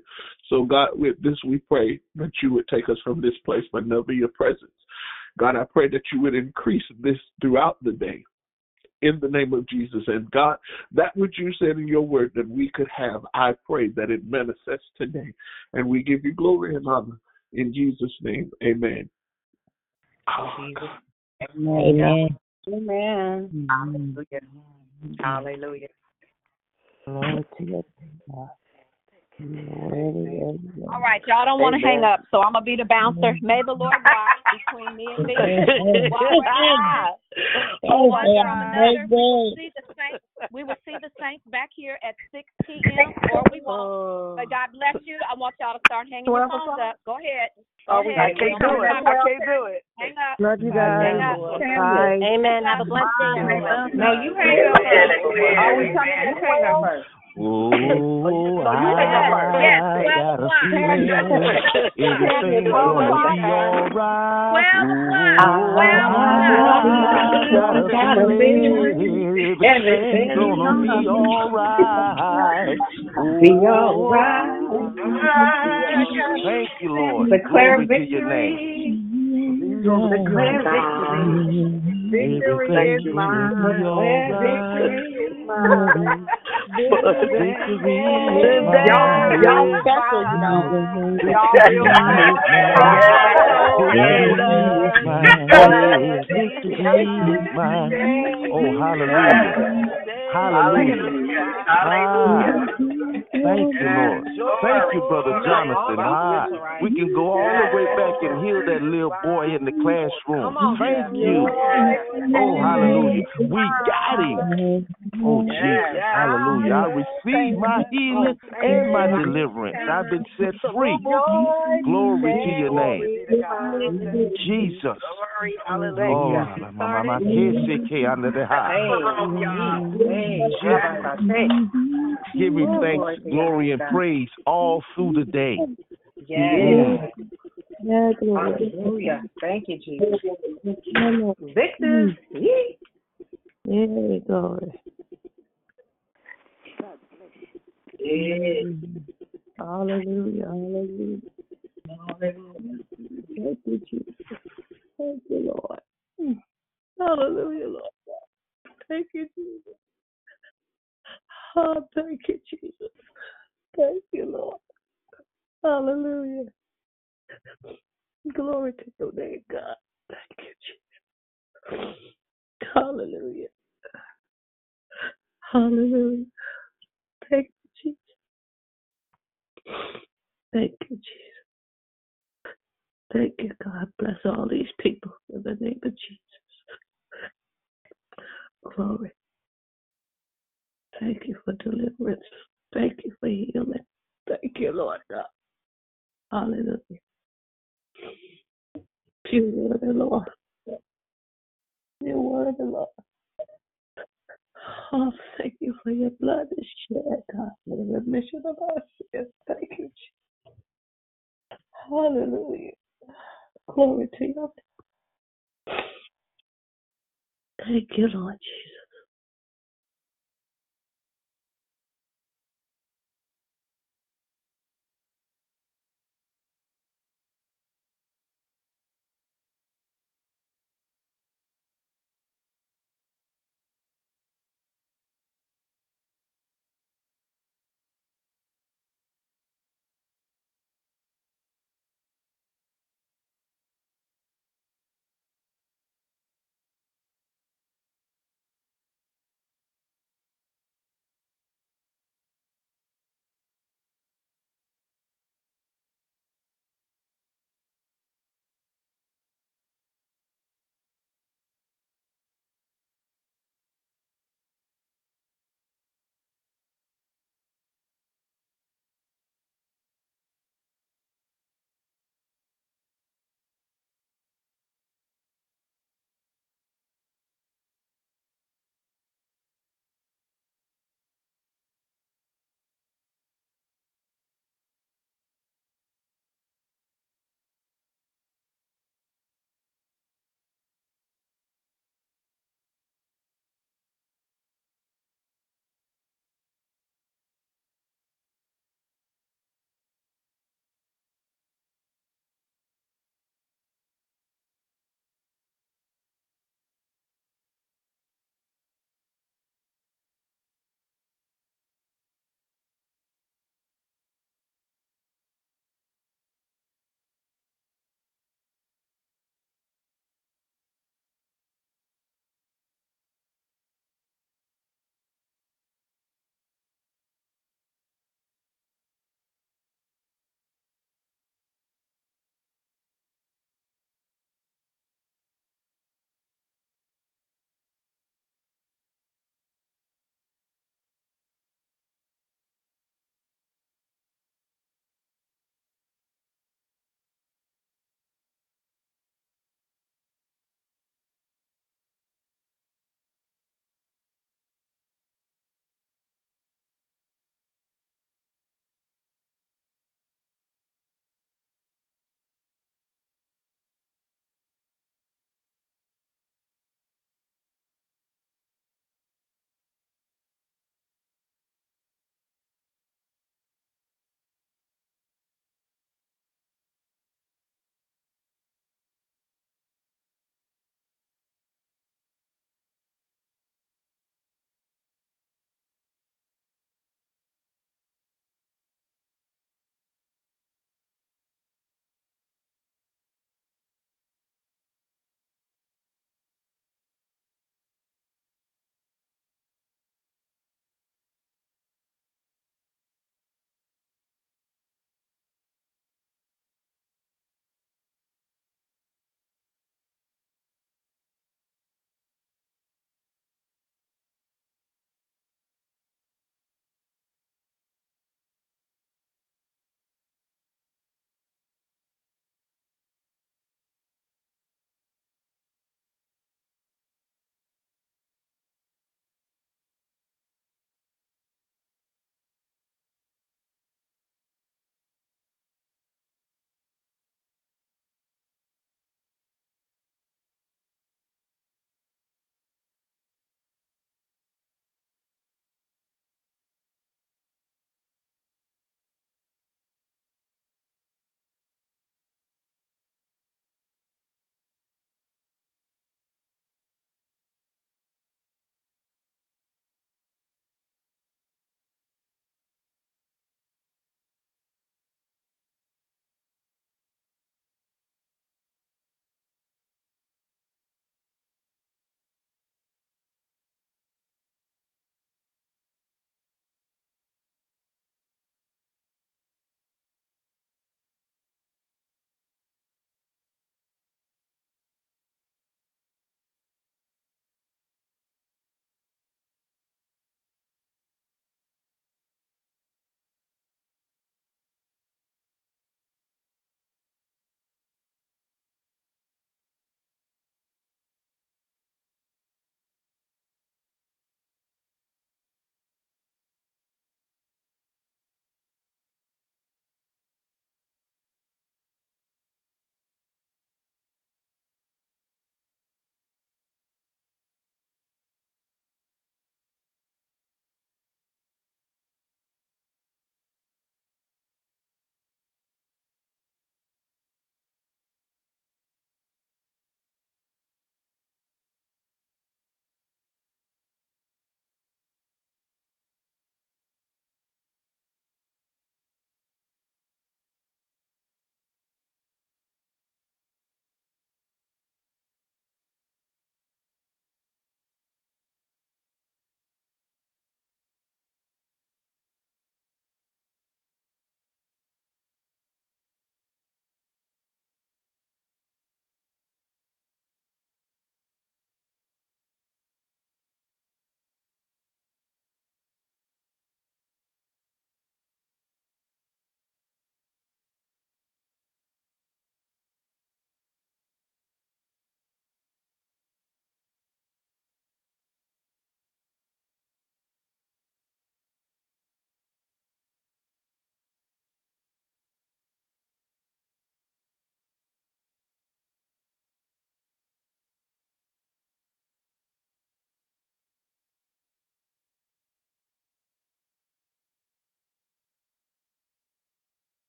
So, God, with this we pray that you would take us from this place, but never your presence. God, I pray that you would increase this throughout the day in the name of Jesus. And God, that which you said in your word that we could have, I pray that it manifests today. And we give you glory and honor in Jesus' name. Amen. Oh, Amen. Amen. Hallelujah. Hallelujah. Glory to your God. All right, y'all don't want to hang up, so I'm gonna be the bouncer. May the Lord watch between me and me. While we're out, Oh, one way or another, we will see the saints. We will see the saints back here at 6 p.m. or we won't. Oh. But God bless you. I want y'all to start hanging your phones up. Go ahead. Go Oh, ahead. I can't do it. I can't do it. Hang up. Love you Hang guys. up. Bye. Amen. Have a blessed day. No, oh, you hang up first. Are we talking? You hang up first. Oh, I got a feeling everything's gonna be alright. Oh, I got a feeling everything's gonna be alright. Be alright. Thank you, Lord. Declare to your name. Declare victory. Victory is mine. Victory is mine. Victory Y'all, y'all special, you know. Y'all real Oh, hallelujah. Hallelujah. Ah, thank you, Lord. Thank you, Brother Jonathan. Ah, we can go all the way back and heal that little boy in the classroom. Thank you. Oh, hallelujah. We got him. Oh, Jesus. Hallelujah. I receive my healing and my deliverance. I've been set free. Glory to your name. Jesus. Oh, my, my, my kids say, under the house. Give him thanks, glory, and praise all through the day. Yes. Yeah, glory. Hallelujah. Thank you, Jesus. Victor. Victor. Yee. Yeah, glory. Yes. Hallelujah, hallelujah. Thank you, Jesus. Thank you, Lord. Mm. Hallelujah, Lord.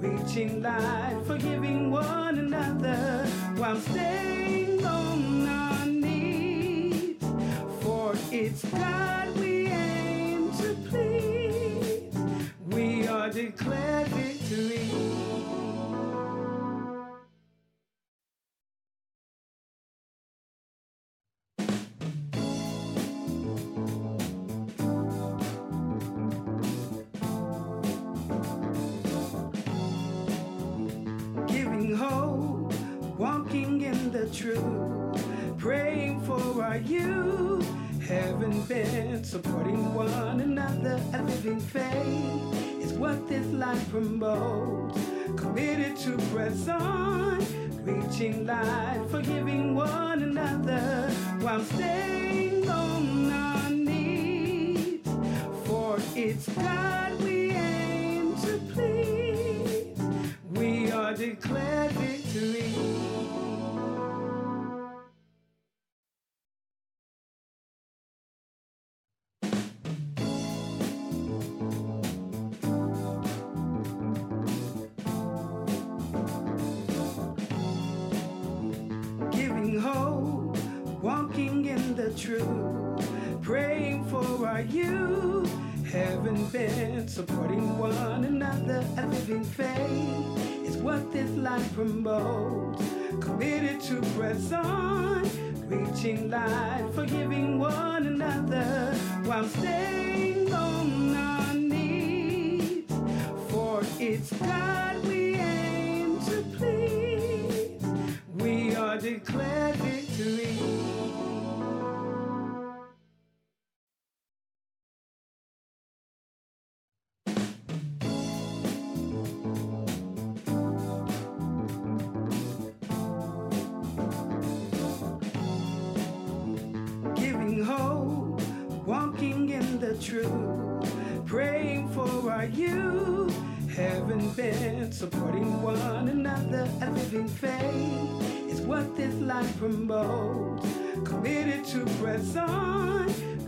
reaching light, forgiving one another while staying on our knees. For it's God reaching light, forgiving one another while staying on our knees. For it's press on, reaching light, forgiving one another while staying on our knees. For it's God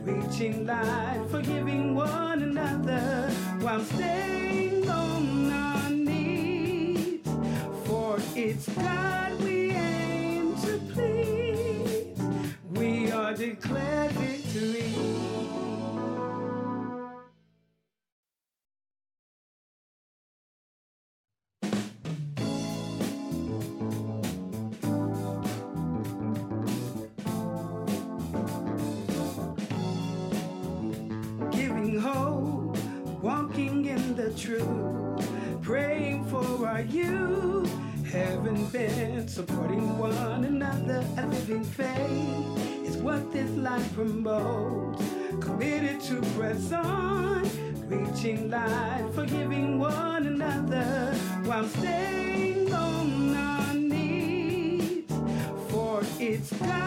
Reaching light, forgiving one another while staying on our knees. For it's God catching light, forgiving one another while staying on our knees. For it's God.